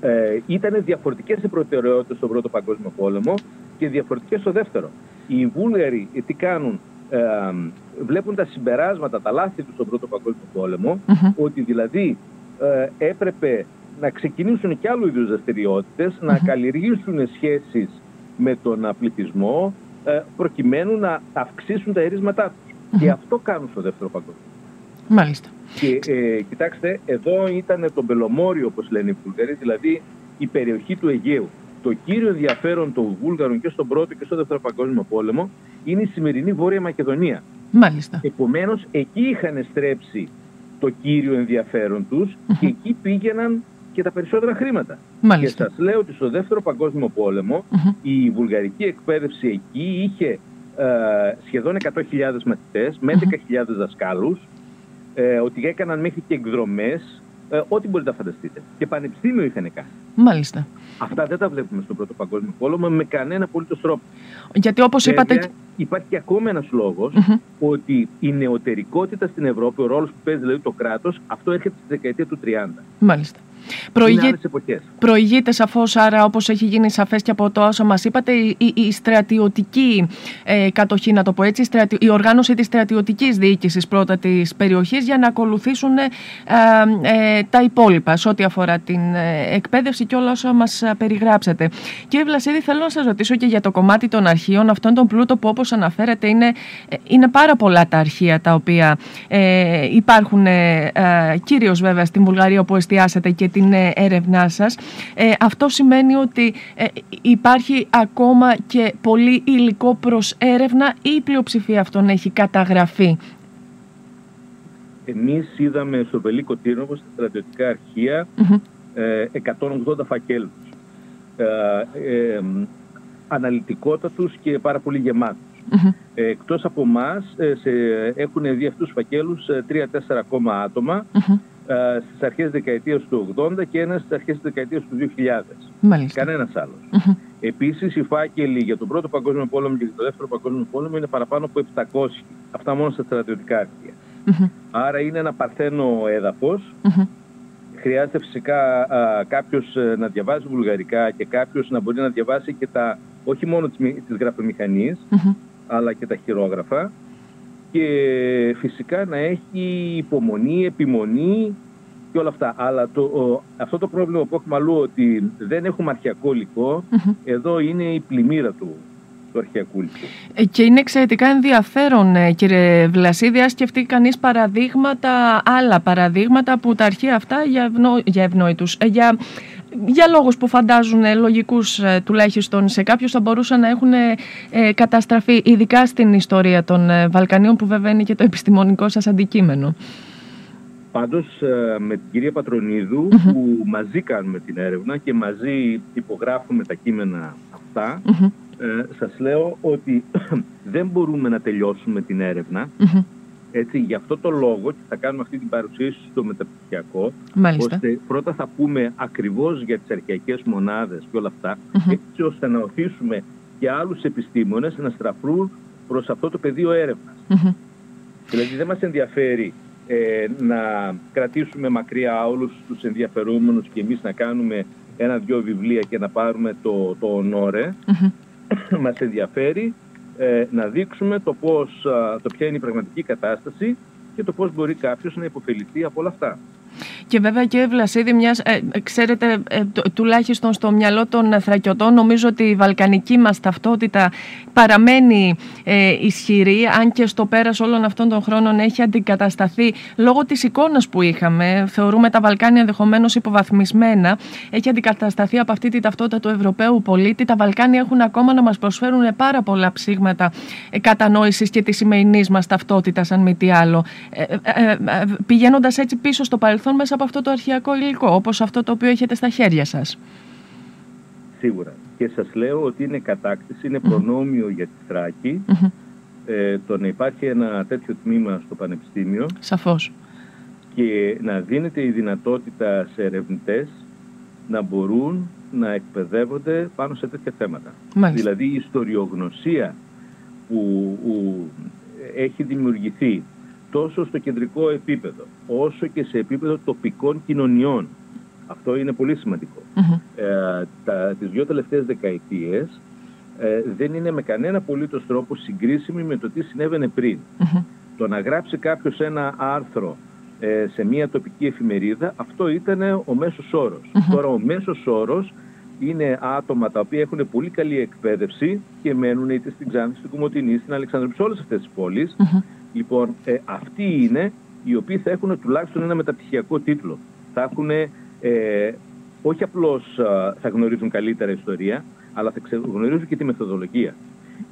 ε, ήταν διαφορετικές οι προτεραιότητες στον Πρώτο Παγκόσμιο Πόλεμο και διαφορετικές στο Δεύτερο. Οι Βούλγαροι ε, τι κάνουν, ε, βλέπουν τα συμπεράσματα, τα λάθη τους στον Πρώτο Παγκόσμιο ότι δηλαδή ε, έπρεπε να ξεκινήσουν και άλλου είδους δραστηριότητες, να καλλιεργήσουν σχέσεις με τον πληθυσμό, προκειμένου να αυξήσουν τα ερίσματά τους. Και αυτό κάνουν στο Δεύτερο Παγκόσμιο. Μάλιστα. Και ε, κοιτάξτε, εδώ ήταν το Μπελομόριο, όπως λένε οι Βούλγαροι, δηλαδή η περιοχή του Αιγαίου. Το κύριο ενδιαφέρον των Βούλγαρων και στον Πρώτο και στο Δεύτερο Παγκόσμιο Πόλεμο είναι η σημερινή Βόρεια Μακεδονία. Μάλιστα. Επομένως, εκεί είχαν στρέψει το κύριο ενδιαφέρον τους και εκεί πήγαιναν και τα περισσότερα χρήματα. Μάλιστα. Και σας λέω ότι στο Δεύτερο Παγκόσμιο η βουλγαρική εκπαίδευση εκεί είχε ε, σχεδόν 100.000 μαθητές με 11.000 δασκάλους ε, ότι έκαναν μέχρι και εκδρομές, ε, ό,τι μπορείτε να φανταστείτε. Και πανεπιστήμιο είχαν κάνει. Μάλιστα. Αυτά δεν τα βλέπουμε στον Πρώτο Παγκόσμιο Πόλεμο με κανένα απολύτω τρόπο. Γιατί όπως είπατε. Υπάρχει και ακόμα ένας ότι η νεωτερικότητα στην Ευρώπη, ο ρόλος που παίζει δηλαδή το κράτος, αυτό έρχεται στη δεκαετία του 30. Μάλιστα. Προηγεί... εποχές. Προηγείται σαφώς, άρα όπως έχει γίνει σαφές και από το όσο μας είπατε, η, η στρατιωτική ε, κατοχή, να το πω έτσι, η οργάνωση της στρατιωτικής διοίκησης πρώτα της περιοχής για να ακολουθήσουν ε, ε, τα υπόλοιπα σε ό,τι αφορά την ε, εκπαίδευση και όλα όσα μας περιγράψατε. Κύριε Βλασίδη, θέλω να σας ρωτήσω και για το κομμάτι των αρχείων, αυτόν τον πλούτο που όπως αναφέρατε είναι, είναι πάρα πολλά τα αρχεία τα οποία ε, υπάρχουν ε, κυρίως βέβαια στην Βουλγαρία όπου εστιάσατε και την έρευνά σας. αυτό σημαίνει ότι υπάρχει ακόμα και πολύ υλικό προς έρευνα ή η πλειοψηφία αυτών έχει καταγραφεί; Εμείς είδαμε στο Βελίκο Τύρνοβος στα στρατιωτικά αρχεία 180 φακέλους. Ε, ε, αναλυτικότατους και πάρα πολύ γεμάτους. Ε, εκτός από εμάς έχουν δει αυτούς τους φακέλους 3-4 ακόμα άτομα ε, στις αρχές δεκαετίας του 80 και ένας στις αρχές της δεκαετίας του 2000. Μάλιστα. Κανένας Επίσης οι φάκελοι για τον πρώτο παγκόσμιο πόλεμο και για τον δεύτερο παγκόσμιο πόλεμο είναι παραπάνω από 700. Αυτά μόνο στα στρατιωτικά αρχεία. Άρα είναι ένα παρθένο Χρειάζεται φυσικά α, κάποιος ε, να διαβάζει βουλγαρικά και κάποιος να μπορεί να διαβάσει και τα, όχι μόνο τις, τις γραφομηχανίες, αλλά και τα χειρόγραφα και φυσικά να έχει υπομονή, επιμονή και όλα αυτά. Αλλά το, αυτό το πρόβλημα που έχουμε αλλού ότι δεν έχουμε αρχαιακό εδώ είναι η πλημμύρα του του αρχαιακού ε, Και είναι εξαιρετικά ενδιαφέρον, ε, κύριε Βλασίδη, αν σκεφτεί κανείς παραδείγματα, άλλα παραδείγματα που τα αρχεία αυτά για, ευνο, για ευνόητους, ε, για, για λόγους που φαντάζουν λογικούς τουλάχιστον σε κάποιους θα μπορούσαν να έχουν καταστραφεί, ειδικά στην ιστορία των Βαλκανίων που βέβαια είναι και το επιστημονικό σας αντικείμενο. Πάντως με την κυρία που μαζί κάνουμε την έρευνα και μαζί υπογράφουμε τα κείμενα αυτά ε, σας λέω ότι δεν μπορούμε να τελειώσουμε την ερευνα Έτσι, γι' αυτό το λόγο και θα κάνουμε αυτή την παρουσίαση στο μεταπτυχιακό, ώστε πρώτα θα πούμε ακριβώς για τις αρχαιακές μονάδες και όλα έτσι ώστε να οθήσουμε και άλλους επιστήμονες να στραφούν προς αυτό το πεδίο Δηλαδή δεν μας ενδιαφέρει ε, να κρατήσουμε μακριά όλους τους ενδιαφερόμενους και εμείς να κάνουμε ένα-δυο βιβλία και να πάρουμε το, το ονόρε. μας ενδιαφέρει ε, να δείξουμε το, πώς, το ποια είναι η πραγματική κατάσταση και το πώς μπορεί κάποιος να υποφεληθεί από όλα αυτά. Και βέβαια κύριε Βλασίδη, μιας, ε, ξέρετε ε, τουλάχιστον στο μυαλό των θρακιωτών νομίζω ότι η βαλκανική μας ταυτότητα παραμένει ε, ισχυρή αν και στο πέρας όλων αυτών των χρόνων έχει αντικατασταθεί λόγω της εικόνας που είχαμε. Θεωρούμε τα Βαλκάνια ενδεχομένως υποβαθμισμένα. Έχει αντικατασταθεί από αυτή τη ταυτότητα του Ευρωπαίου πολίτη. Τα Βαλκάνια έχουν ακόμα να μας προσφέρουν πάρα πολλά ψήγματα ε, κατανόησης και της σημερινής μας ταυτότητας αν μη τι άλλο. Ε, ε, πηγαίνοντας έτσι πίσω στο παρελθόν μέσα από αυτό το αρχαιακό υλικό, όπως αυτό το οποίο έχετε στα χέρια σας. Σίγουρα. Και σας λέω ότι είναι κατάκτηση, είναι προνόμιο για τη Θράκη ε, το να υπάρχει ένα τέτοιο τμήμα στο Πανεπιστήμιο. Σαφώς. Και να δίνεται η δυνατότητα σε ερευνητές να μπορούν να εκπαιδεύονται πάνω σε τέτοια θέματα. Δηλαδή η ιστοριογνωσία που, που έχει δημιουργηθεί τόσο στο κεντρικό επίπεδο, όσο και σε επίπεδο τοπικών κοινωνιών. Αυτό είναι πολύ Ε, τα, τις δύο τελευταίες δεκαετίες ε, δεν είναι με κανένα απολύτως τρόπο συγκρίσιμη με το τι συνέβαινε πριν. Το να γράψει κάποιος ένα άρθρο ε, σε μια τοπική εφημερίδα, αυτό ήταν ο μέσος Τώρα ο μέσος όρος είναι άτομα τα οποία έχουν πολύ καλή εκπαίδευση και μένουν είτε στην Ξάνθη, στην Κουμωτινή, στην Αλεξανδροπή, σε όλες αυτές τις πόλεις. Λοιπόν, ε, αυτοί είναι οι οποίοι θα έχουν τουλάχιστον ένα μεταπτυχιακό τίτλο. Θα έχουν, ε, όχι απλώς θα γνωρίζουν καλύτερα ιστορία, αλλά θα γνωρίζουν και τη μεθοδολογία.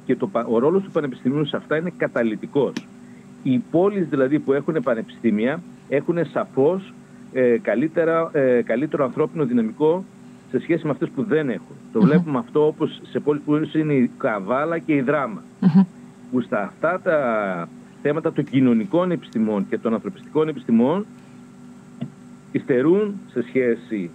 Και το, ο ρόλος του Πανεπιστημίου σε αυτά είναι καταλητικός. Οι πόλεις δηλαδή που έχουν πανεπιστήμια έχουν σαφώς ε, καλύτερα, ε, καλύτερο ανθρώπινο δυναμικό σε σχέση με αυτές που δεν έχουν. Το βλέπουμε αυτό όπως σε πόλεις που είναι η Καβάλα και η Δράμα. Που στα αυτά τα θέματα των κοινωνικών επιστημών και των ανθρωπιστικών επιστημών υστερούν σε σχέση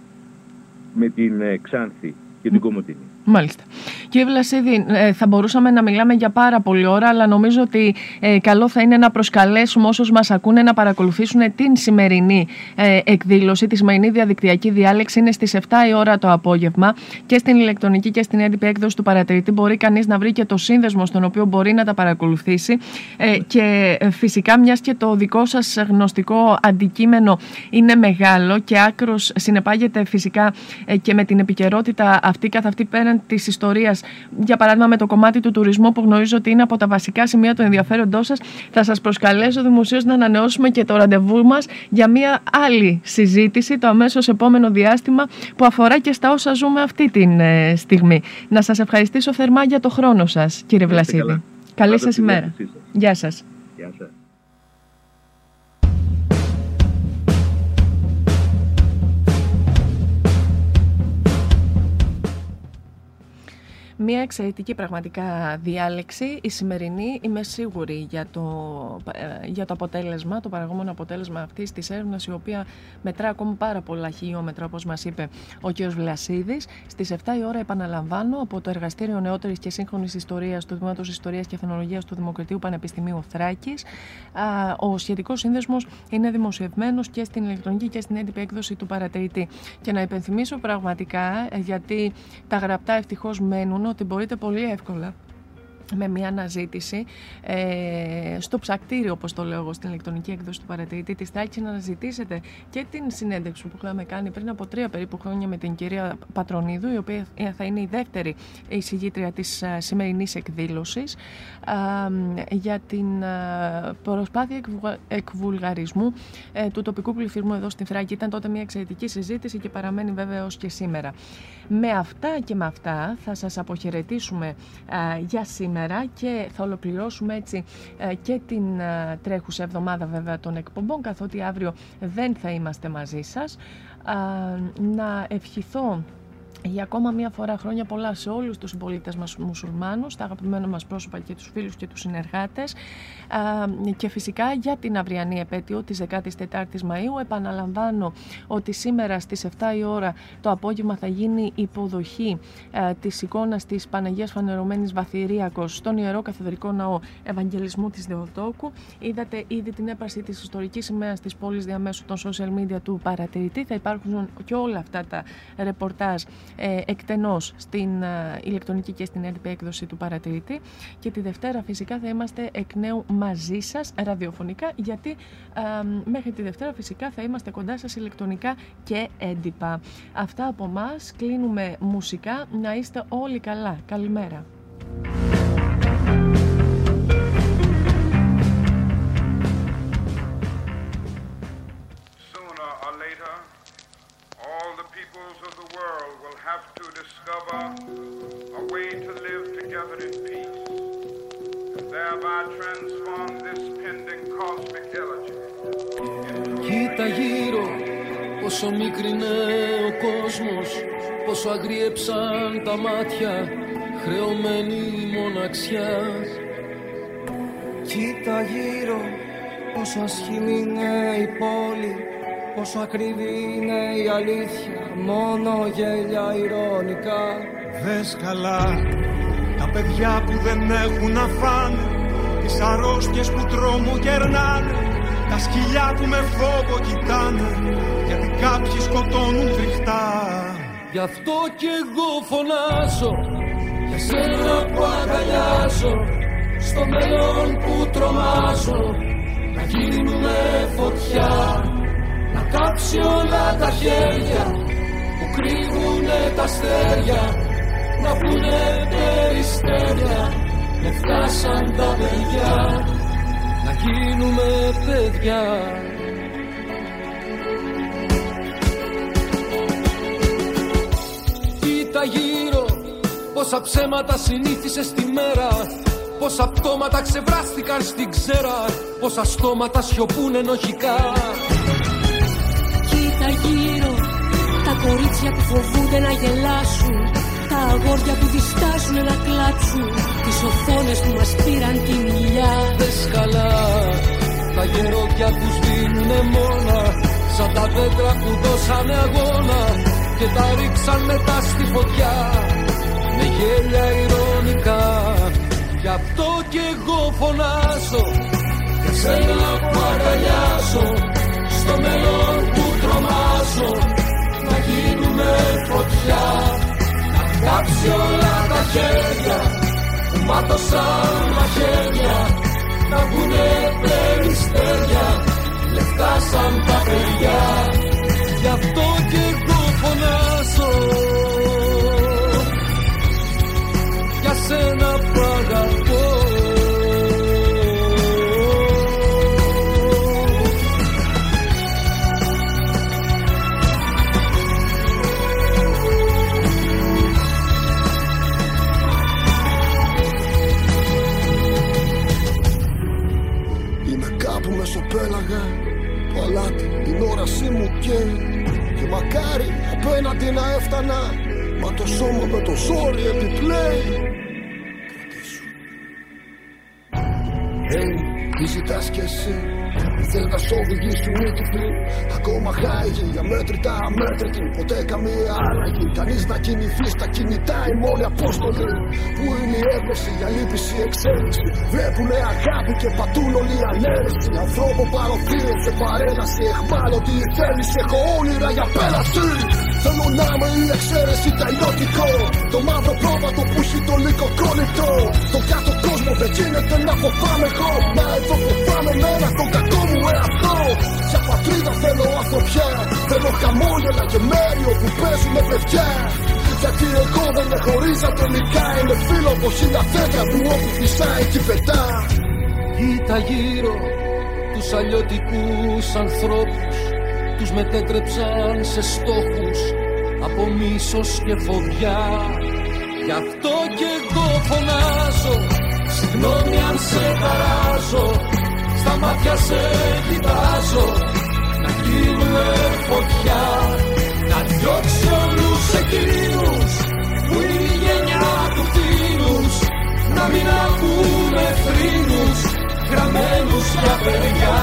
με την ε, Ξάνθη και την Κομωτινή. Μάλιστα. Κύριε Βλασίδη, ε, θα μπορούσαμε να μιλάμε για πάρα πολλή ώρα, αλλά νομίζω ότι ε, καλό θα είναι να προσκαλέσουμε όσους μας ακούνε να παρακολουθήσουν την σημερινή ε, εκδήλωση, τη σημερινή διαδικτυακή διάλεξη. Είναι στις 7 η ώρα το απόγευμα και στην ηλεκτρονική και στην έντυπη έκδοση του παρατηρητή. Μπορεί κανείς να βρει και το σύνδεσμο στον οποίο μπορεί να τα παρακολουθήσει. και φυσικά, μιας και το δικό σας γνωστικό αντικείμενο είναι μεγάλο και άκρος συνεπάγεται φυσικά και με την επικαιρότητα αυτή καθ' αυτή πέραν της ιστορίας για παράδειγμα με το κομμάτι του τουρισμού που γνωρίζω ότι είναι από τα βασικά σημεία του ενδιαφέροντός σας, θα σας προσκαλέσω δημοσίως να ανανεώσουμε και το ραντεβού μας για μια άλλη συζήτηση το αμέσως επόμενο διάστημα που αφορά και στα όσα ζούμε αυτή τη ε, στιγμή. Να σας ευχαριστήσω θερμά για το χρόνο σας, κύριε Βλασίδη. Καλή σας ημέρα. Γεια σας. Γεια σας. Μια εξαιρετική πραγματικά διάλεξη. Η σημερινή είμαι σίγουρη για το, ε, για το αποτέλεσμα, το παραγόμενο αποτέλεσμα αυτής της έρευνας, η οποία μετρά ακόμα πάρα πολλά χιλιόμετρα, όπως μας είπε ο κ. Βλασίδης. Στις 7 η ώρα, επαναλαμβάνω, από το Εργαστήριο Νεότερης και Σύγχρονης Ιστορίας του Τμήματος Ιστορίας και Εθνολογία του Δημοκρατίου Πανεπιστημίου Θράκη. Ο σχετικός σύνδεσμος είναι δημοσιευμένος και στην ηλεκτρονική και στην έντυπη έκδοση του παρατηρητή. Και να υπενθυμίσω πραγματικά, ε, γιατί τα γραπτά ευτυχώς μένουν, ότι μπορείτε πολύ εύκολα με μια αναζήτηση ε, στο ψακτήριο, όπως το λέω εγώ, στην ηλεκτρονική έκδοση του παρατηρητή της Τάκης, να αναζητήσετε και την συνέντευξη που είχαμε κάνει πριν από τρία περίπου χρόνια με την κυρία Πατρονίδου, η οποία θα είναι η δεύτερη εισηγήτρια της ε, σημερινής εκδήλωσης, ε, για την ε, προσπάθεια εκβουλγαρισμού ε, του τοπικού πληθυσμού εδώ στην Θράκη. Ήταν τότε μια εξαιρετική συζήτηση και παραμένει βέβαια ως και σήμερα. Με αυτά και με αυτά θα σας αποχαιρετήσουμε για σήμερα και θα ολοκληρώσουμε έτσι και την τρέχουσα εβδομάδα βέβαια των εκπομπών καθότι αύριο δεν θα είμαστε μαζί σας. Να ευχηθώ για ακόμα μία φορά χρόνια πολλά σε όλους τους συμπολίτες μας μουσουλμάνους, τα αγαπημένα μας πρόσωπα και τους φίλους και τους συνεργάτες και φυσικά για την αυριανή επέτειο της 14ης Μαΐου. Επαναλαμβάνω ότι σήμερα στις 7 η ώρα το απόγευμα θα γίνει υποδοχή της εικόνας της Παναγίας Φανερωμένης Βαθυριακός στον Ιερό Καθεδρικό Ναό Ευαγγελισμού της Δεοτόκου. Είδατε ήδη την έπαρση της ιστορικής σημαίας της πόλης διαμέσου των social media του παρατηρητή. Θα υπάρχουν και όλα αυτά τα ρεπορτάζ ε, εκτενώς στην ε, ηλεκτρονική και στην έντυπη έκδοση του παρατηρητή και τη Δευτέρα φυσικά θα είμαστε εκ νέου μαζί σας ραδιοφωνικά γιατί ε, μέχρι τη Δευτέρα φυσικά θα είμαστε κοντά σας ηλεκτρονικά και έντυπα. Αυτά από μας κλείνουμε μουσικά, να είστε όλοι καλά. Καλημέρα. Discover a way to live together in peace and thereby transform this pending cosmic elegy. Κοίτα γύρω πόσο μικρινέ ο κόσμος πόσο αγριέψαν τα μάτια χρεωμένη μοναξιά Κοίτα γύρω πόσο ασχημή είναι η πόλη Πόσο ακριβή είναι η αλήθεια Μόνο γέλια ηρωνικά Δες καλά Τα παιδιά που δεν έχουν να φάνε Τις αρρώστιες που τρόμο κερνάνε Τα σκυλιά που με φόβο κοιτάνε Γιατί κάποιοι σκοτώνουν φρικτά. Γι' αυτό κι εγώ φωνάζω Για σένα που αγκαλιάζω Στο μέλλον που τρομάζω Να γίνουμε φωτιά να κάψει όλα τα χέρια που κρύβουνε τα αστέρια να βγουνε περιστέρια με φτάσαν τα παιδιά. Να γίνουμε παιδιά. Κοίτα γύρω πόσα ψέματα συνήθισες τη μέρα. Πόσα πτώματα ξεβράστηκαν στην ξέρα. Πόσα στόματα σιωπούν ενοχικά κορίτσια που φοβούνται να γελάσουν. Τα αγόρια που διστάζουν να κλάψουν. Τις οθόνες που μας πήραν την ηλιά Δες καλά Τα γερόκια που σβήνουνε μόνα. Σαν τα δέντρα που δώσανε αγώνα Και τα ρίξαν μετά στη φωτιά. Με γέλια ηρωνικά Γι' αυτό κι εγώ φωνάζω. Για σένα που αγκαλιάζω Στο μέλλον που τρομάζω. Να γίνουμε φωτιά Να κάψει όλα τα χέρια Που μάτωσαν μαχαίρια Να βγουνε περιστέρια Λεφτά σαν τα παιδιά Γι' αυτό κι εγώ φωνάζω Για σένα που αλάτι την όρασή μου καίει Και μακάρι απέναντι να έφτανα. Μα το σώμα με το ζόρι επιπλέει. Κρατήσου. Hey, τι ζητάς κι εσύ; Θες να σ' οδηγήσουν οι τυφλοί Ακόμα χάγει για μέτρητα αμέτρητη. Ποτέ καμία άλλαγη. Κανείς να κινηθεί στα κινητά. Οι μόνοι απόστολοι Πού είναι η έμπνευση, η αλήπηση, η εξέλιξη. Βλέπουνε αγάπη και πατούν όλη η ανέρεση. Ανθρώπο παροτήρευσε παρέλαση Εχμάλωτη η θέληση Έχω όνειρα για πέραση Θέλω να είμαι η εξαίρεση τα ιδιωτικό Το μαύρο πρόβατο που έχει το λύκο κόλλητο. Το κάτω κόσμο δεν γίνεται να φοβάμαι εγώ. Μα εδώ φοβάμαι μένα τον κακό μου εαυτό. Για πατρίδα θέλω ανθρωπιά Θέλω χαμόγελα και μέρη όπου παίζουνε παιδιά. Γιατί εγώ δεν με χωρίζα τελικά. Είμαι φίλο από χίλια δέντρα που όπου φυσάει και πετά. Κοίτα γύρω τους αλλιώτικους ανθρώπους Τους μετέτρεψαν σε στόχους από μίσος και φοβιά Γι' αυτό κι εγώ φωνάζω Συγγνώμη αν σε χαράζω Στα μάτια σε κοιτάζω Να γίνουμε φωτιά Να διώξει όλους εκείνους Που είναι η γενιά του φίλους Να μην ακούμε θρήνους Γραμμένους για παιδιά.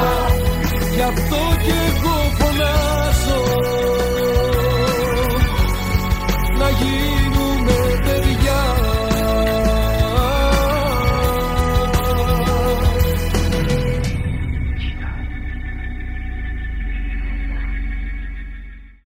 Γι' αυτό και να ζω να γίνω